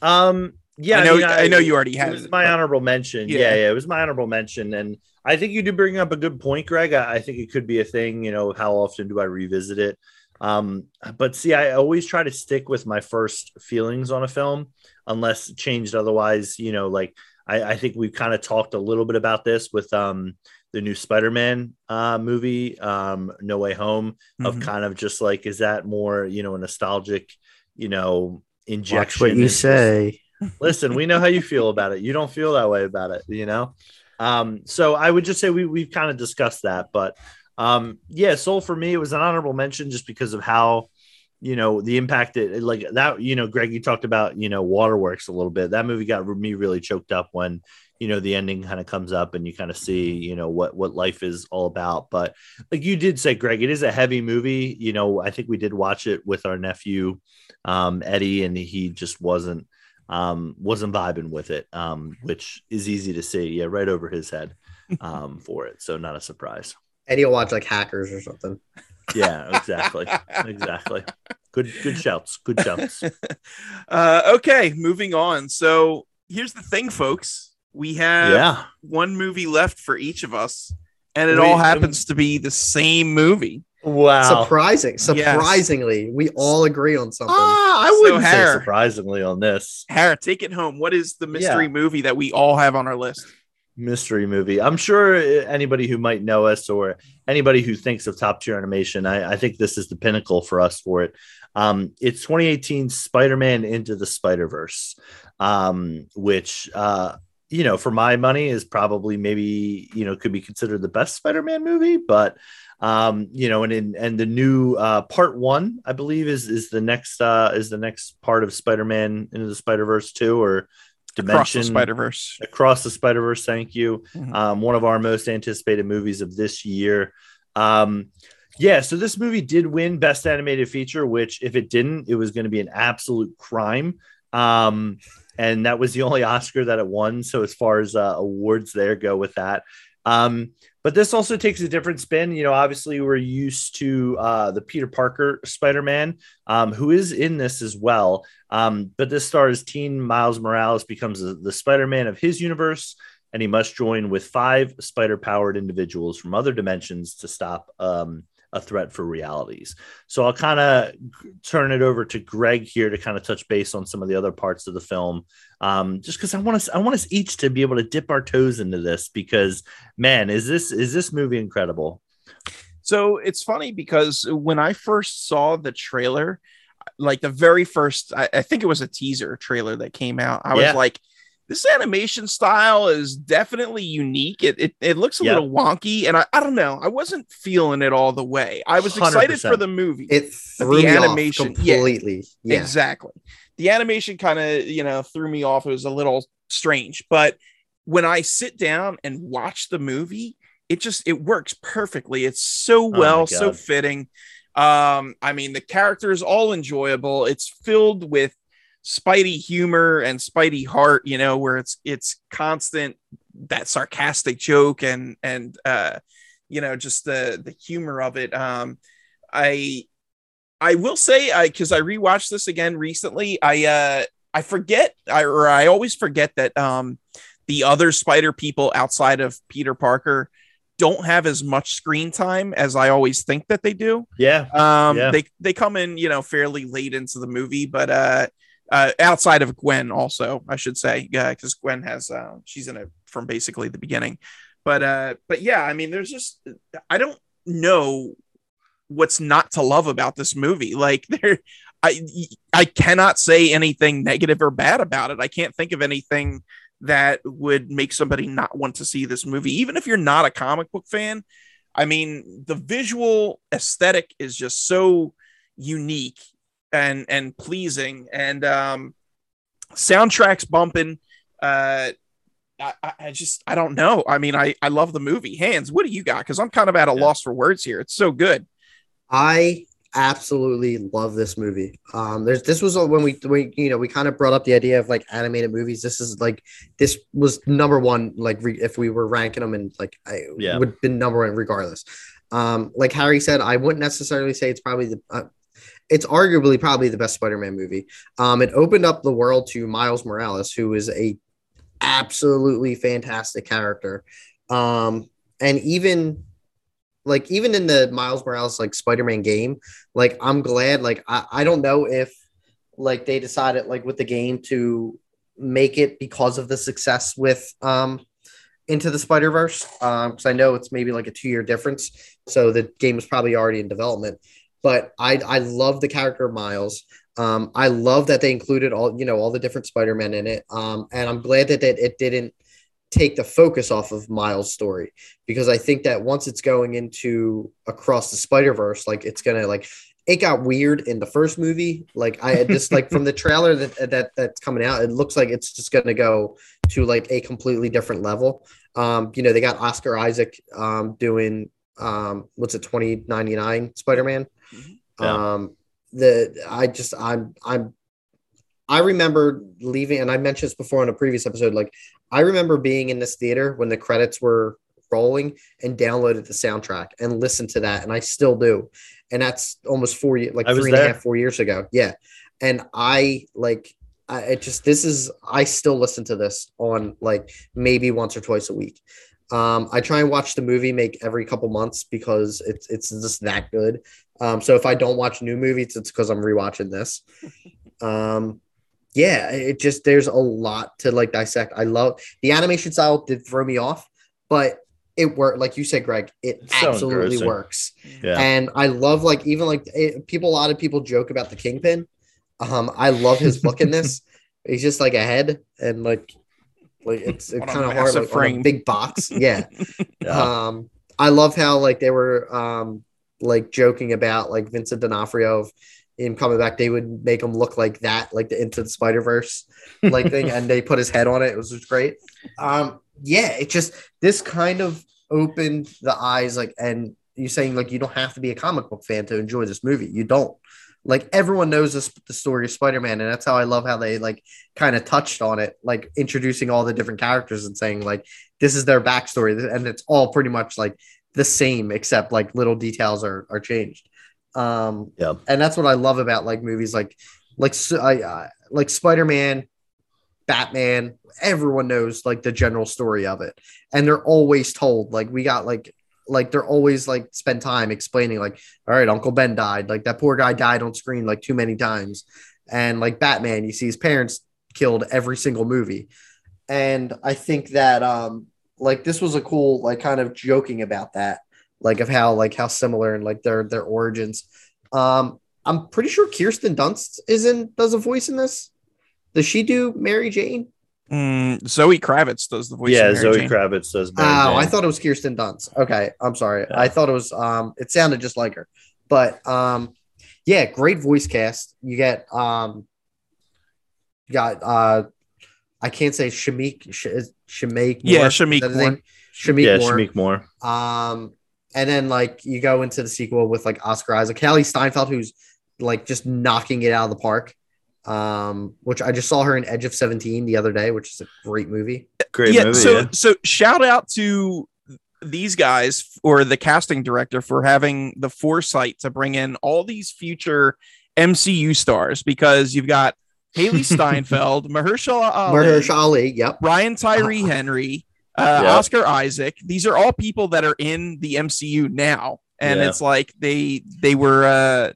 Um, yeah, I know mean, I, know you already It had was it. my but- honorable mention. Yeah. Yeah. yeah, it was my honorable mention, and I think you do bring up a good point, Greg. I, I think it could be a thing. You know, how often do I revisit it? Um, but see, I always try to stick with my first feelings on a film, unless changed otherwise. You know, like I, I think we've kind of talked a little bit about this with um the new Spider-Man uh, movie, um, No Way Home, of Mhm. kind of just like is that more you know a nostalgic, you know, injection. Watch what you say. listen, we know how you feel about it. You don't feel that way about it, you know? Um, so I would just say we, we've kind of discussed that, but um, yeah, Soul for me, it was an honorable mention just because of how, you know, the impact that like that, you know, Greg, you talked about, you know, waterworks a little bit. That movie got me really choked up when, you know, the ending kind of comes up and you kind of see, you know, what, what life is all about. But like you did say, Greg, it is a heavy movie. You know, I think we did watch it with our nephew, um, Eddie, and he just wasn't, um, wasn't vibing with it, um, which is easy to see. Yeah, right over his head um, for it. So not a surprise. Eddie will watch like hackers or something. Yeah, exactly, exactly. Good, good shouts. Good shouts. uh, okay, moving on. So here's the thing, folks. We have Yeah, one movie left for each of us, and it Wait, all happens to be the same movie. wow. Surprising, surprisingly, we all agree on something. Ah, I So, wouldn't say Har- surprisingly on this Hara, take it home. What is the mystery Yeah. movie that we all have on our list? Mystery movie. I'm sure anybody who might know us or anybody who thinks of top tier animation, I, I think this is the pinnacle for us for it. Um, it's 2018 Spider-Man Into the Spider-Verse, um, which uh, you know, for my money, is probably maybe you know could be considered the best Spider-Man movie, but um, you know, and in and the new uh, part one, I believe, is is the next uh, is the next part of Spider-Man Into the Spider-Verse two or Across the Dimension Spider Verse. Across the Spider Verse. Thank you. Mhm. Um, one of our most anticipated movies of this year. Um, yeah, so this movie did win Best Animated Feature, which if it didn't, it was going to be an absolute crime. Um, and that was the only Oscar that it won. So as far as uh, awards there go with that. But this also takes a different spin. You know, obviously we're used to uh, the Peter Parker Spider-Man, um, who is in this as well. Um, but this stars teen Miles Morales becomes the, the Spider-Man of his universe, and he must join with five spider-powered individuals from other dimensions to stop um, a threat for realities. So I'll kind of turn it over to Greg here to kind of touch base on some of the other parts of the film, um, just because I want us, I want us each to be able to dip our toes into this because, man, is this is this movie incredible? So it's funny because when I first saw the trailer, like the very first, I, I think it was a teaser trailer that came out. I Yeah. was like, this animation style is definitely unique. It it, it looks a Yeah. little wonky, and I, I don't know. I wasn't feeling it all the way. I was excited for the movie. It threw the me animation- off yeah. completely. Yeah. Exactly. The animation kind of, you know, threw me off. It was a little strange, but when I sit down and watch the movie, it just it works perfectly. It's so Oh well, so fitting. Um, I mean, the characters all enjoyable. It's filled with Spidey humor and Spidey heart, you know, where it's it's constant that sarcastic joke and and uh you know just the the humor of it. Um I I will say I because I rewatched this again recently. I uh I forget I or I always forget that um the other spider people outside of Peter Parker don't have as much screen time as I always think that they do. Yeah. Um, Yeah. they they come in, you know, fairly late into the movie, but uh, uh, outside of Gwen, also I should say, because Gwen has uh, she's in it from basically the beginning. But uh, but yeah, I mean, there's just I don't know what's not to love about this movie. Like there, I I cannot say anything negative or bad about it. I can't think of anything that would make somebody not want to see this movie, even if you're not a comic book fan. I mean, the visual aesthetic is just so unique and and pleasing, and um, soundtracks bumping. Uh, I, I- I just I don't know. I mean, I I love the movie. Hans, what do you got? Because I'm kind of at a Yeah. loss for words here. It's so good. I absolutely love this movie. Um, there's this was when we, we you know we kind of brought up the idea of like animated movies. This is like this was number one. Like re- if we were ranking them, and like I Yeah. would have been number one regardless. Um, like Harry said, I wouldn't necessarily say it's probably the. Uh, it's arguably probably the best Spider-Man movie. Um, it opened up the world to Miles Morales, who is a absolutely fantastic character. Um, and even like even in the Miles Morales like Spider-Man game, like I'm glad like I, I don't know if like they decided like with the game to make it because of the success with um into the Spider-Verse. Um because I know it's maybe like a two-year difference. So the game was probably already in development. But I I love the character of Miles. Um, I love that they included all you know all the different Spider-Men in it. Um, and I'm glad that it, it didn't take the focus off of Miles' story because I think that once it's going into across the Spider Verse, like it's gonna like it got weird in the first movie. Like I just like from the trailer that that that's coming out, it looks like it's just gonna go to like a completely different level. Um, you know, they got Oscar Isaac um doing um what's it 2099 Spider-Man. Yeah. Um the I just I'm I'm I remember leaving and I mentioned this before in a previous episode like I remember being in this theater when the credits were rolling and downloaded the soundtrack and listened to that, and I still do. And that's almost four years, like three and a half, four years ago. Yeah, and I like, I it just this is I still listen to this on like maybe once or twice a week. Um, I try and watch the movie make every couple months because it's it's just that good. Um, so if I don't watch new movies, it's because I'm rewatching this. Um, yeah, it just there's a lot to like dissect. I love the animation style did throw me off, but it worked. Like you said, Greg, it so absolutely works. Yeah. And I love like even like it, people. A lot of people joke about the kingpin. Um, I love his look in this. He's just like a head and like like it's, it's kind of hard massive like, on a frame. big box. Yeah. Yeah. Um, I love how like they were um like joking about like Vincent D'Onofrio of him coming back. They would make him look like that, like the Into the Spider Verse like thing, and they put his head on it. It was just great. Um, yeah, it just this kind of opened the eyes, like, and you're saying like you don't have to be a comic book fan to enjoy this movie. You don't. Like everyone knows this the story of Spider-Man, and that's how I love how they like kind of touched on it, like introducing all the different characters and saying like this is their backstory, and it's all pretty much like the same except like little details are are changed. Um, Yeah. and that's what I love about like movies like like I, like Spider Man, Batman. Everyone knows like the general story of it, and they're always told. Like we got like like they're always like spend time explaining like all right uncle ben died like that poor guy died on screen like too many times and like batman you see his parents killed every single movie and i think that um like this was a cool like kind of joking about that like of how like how similar and like their their origins um i'm pretty sure kirsten dunst is in does a voice in this does she do mary jane Mm, Zoe Kravitz does the voice. yeah, Mary Zoe Jane. Kravitz does. Oh, Mary I thought it was Kirsten Dunst. Okay, I'm sorry. Yeah. I thought it was. Um, it sounded just like her, but um, yeah, great voice cast. You get um, you got uh, I can't say Shameik Sh- is Shameik. Yeah, Moore? Is Shameik that Moore. Shameik yeah, Moore. Shameik Moore. Um, and then like you go into the sequel with like Oscar Isaac, Hailee Steinfeld, who's like just knocking it out of the park. Um, which I just saw her in Edge of Seventeen the other day, which is a great movie. Great yeah, movie. so yeah. so shout out to these guys or the casting director for having the foresight to bring in all these future MCU stars because you've got Hailee Steinfeld, Mahershala Ali, Mahershala Ali, yep. Brian Tyree Henry, uh, Yeah. Oscar Isaac. These are all people that are in the MCU now, and Yeah. it's like they they were uh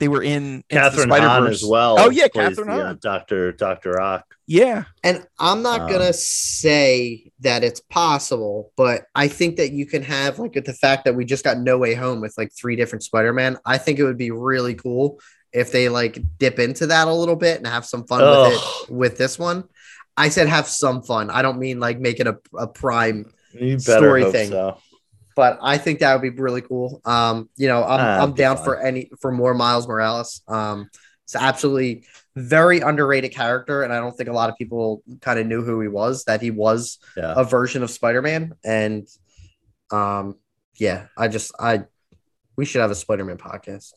they were in Kathryn Hahn as well. Oh, yeah, Kathryn the, uh, Hahn. Doctor Doctor Rock. Yeah, And I'm not Um, gonna say that it's possible, but I think that you can have like the fact that we just got No Way Home with like three different Spider-Man. I think it would be really cool if they like dip into that a little bit and have some fun with it with this one. I said have some fun. I don't mean like make it a, a prime, Story thing. so. but I think that would be really cool. Um, you know, I'm Ah, I'm down fun. for any for more Miles Morales. Um, it's absolutely very underrated character, and I don't think a lot of people kind of knew who he was. That he was Yeah. a version of Spider-Man, and um, yeah, I just I we should have a Spider-Man podcast.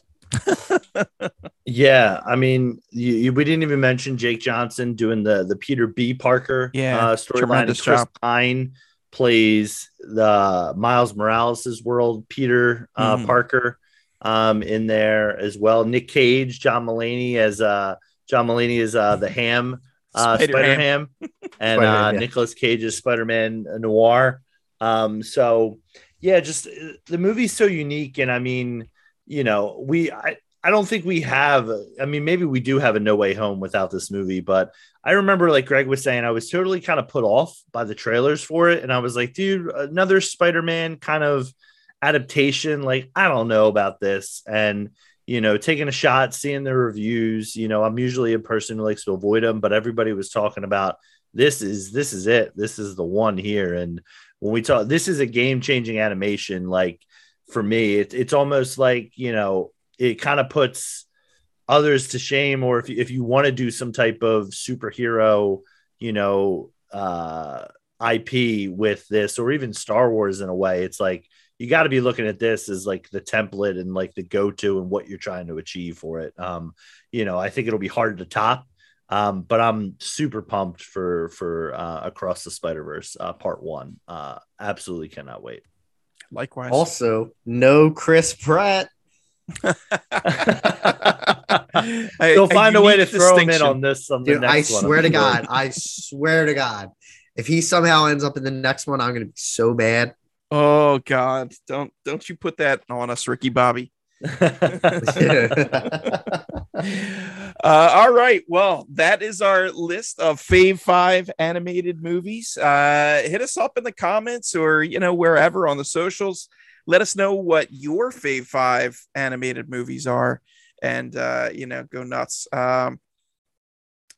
Yeah, I mean, you, you, we didn't even mention Jake Johnson doing the the Peter B. Parker Yeah, uh, storyline. Chris job. Pine plays the Miles Morales' world, Peter uh, Mhm. Parker, um, in there as well. Nick Cage, John Mulaney as uh, John Mulaney is uh, the Ham, uh, Spider Ham. And uh, yeah. Nicolas Cage is Spider Man Noir. Um, so yeah, just uh, the movie's so unique, and I mean, you know, we I, I don't think we have. I mean, maybe we do have a No Way Home without this movie, but I remember, like Greg was saying, I was totally kind of put off by the trailers for it, and I was like, dude, another Spider-Man kind of adaptation. Like, I don't know about this, and you know, taking a shot, seeing the reviews. You know, I'm usually a person who likes to avoid them, but everybody was talking about this is this is it. This is the one here, and when we talk, this is a game-changing animation. Like for me, it, it's almost like you know it kind of puts others to shame or if you, if you want to do some type of superhero you know uh ip with this or even star wars in a way it's like you got to be looking at this as like the template and like the go-to and what you're trying to achieve for it. Um you know i think it'll be hard to top um but i'm super pumped for for uh across the spider-verse uh part one. Uh absolutely cannot wait likewise. Also, no Chris Pratt. A- They'll find a way to throw him in on this on the Dude, I one, swear to. God, I swear to God, if he somehow ends up in the next one, I'm gonna be so bad. Oh God! Don't don't you put that on us, Ricky Bobby. Uh, all right. Well, that is our list of Fave Five animated movies. Uh, hit us up in the comments or you know wherever on the socials. Let us know what your Fave Five animated movies are, and uh, you know go nuts. Um,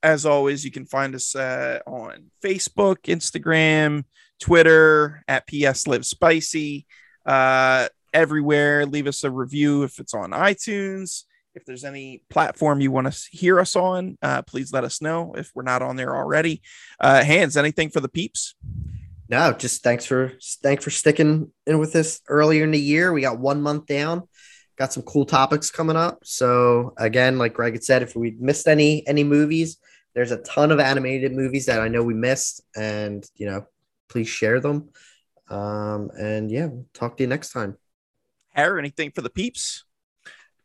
as always, you can find us uh, on Facebook, Instagram, Twitter at PS Live Spicy. Everywhere. Leave us a review if it's on iTunes. If there's any platform you want to hear us on, uh, please let us know if we're not on there already. Uh, Hans, anything for the peeps? No, just thanks for thanks for sticking in with this earlier in the year. We got one month down. Got some cool topics coming up. So again, like Greg had said, if we missed any any movies, there's a ton of animated movies that I know we missed, and you know, please share them. Um, and yeah, talk to you next time. Anything for the peeps?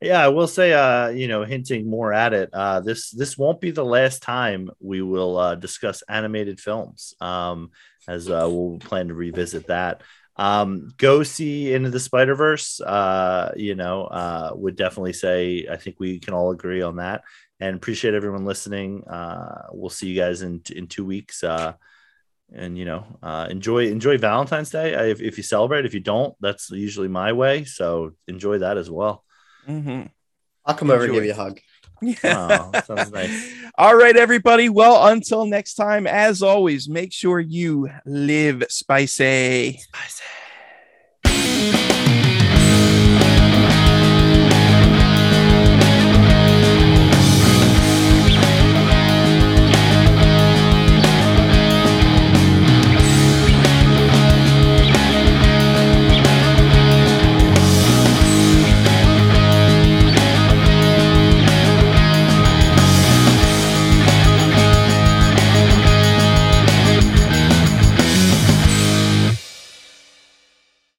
Yeah, I will say, uh, you know, hinting more at it. Uh, this this won't be the last time we will uh, discuss animated films, um, as uh, we'll plan to revisit that. Um, go see Into the Spider Verse. Uh, you know, uh, would definitely say I think we can all agree on that. And appreciate everyone listening. Uh, we'll see you guys in in two weeks. And you know, uh, enjoy enjoy Valentine's Day Uh, if, if you celebrate. If you don't, that's usually my way. So enjoy that as well. Mm-hmm. I'll come over and give you a hug. Oh, sounds nice. All right, everybody. Well, until next time, as always, make sure you live spicy. Spicy.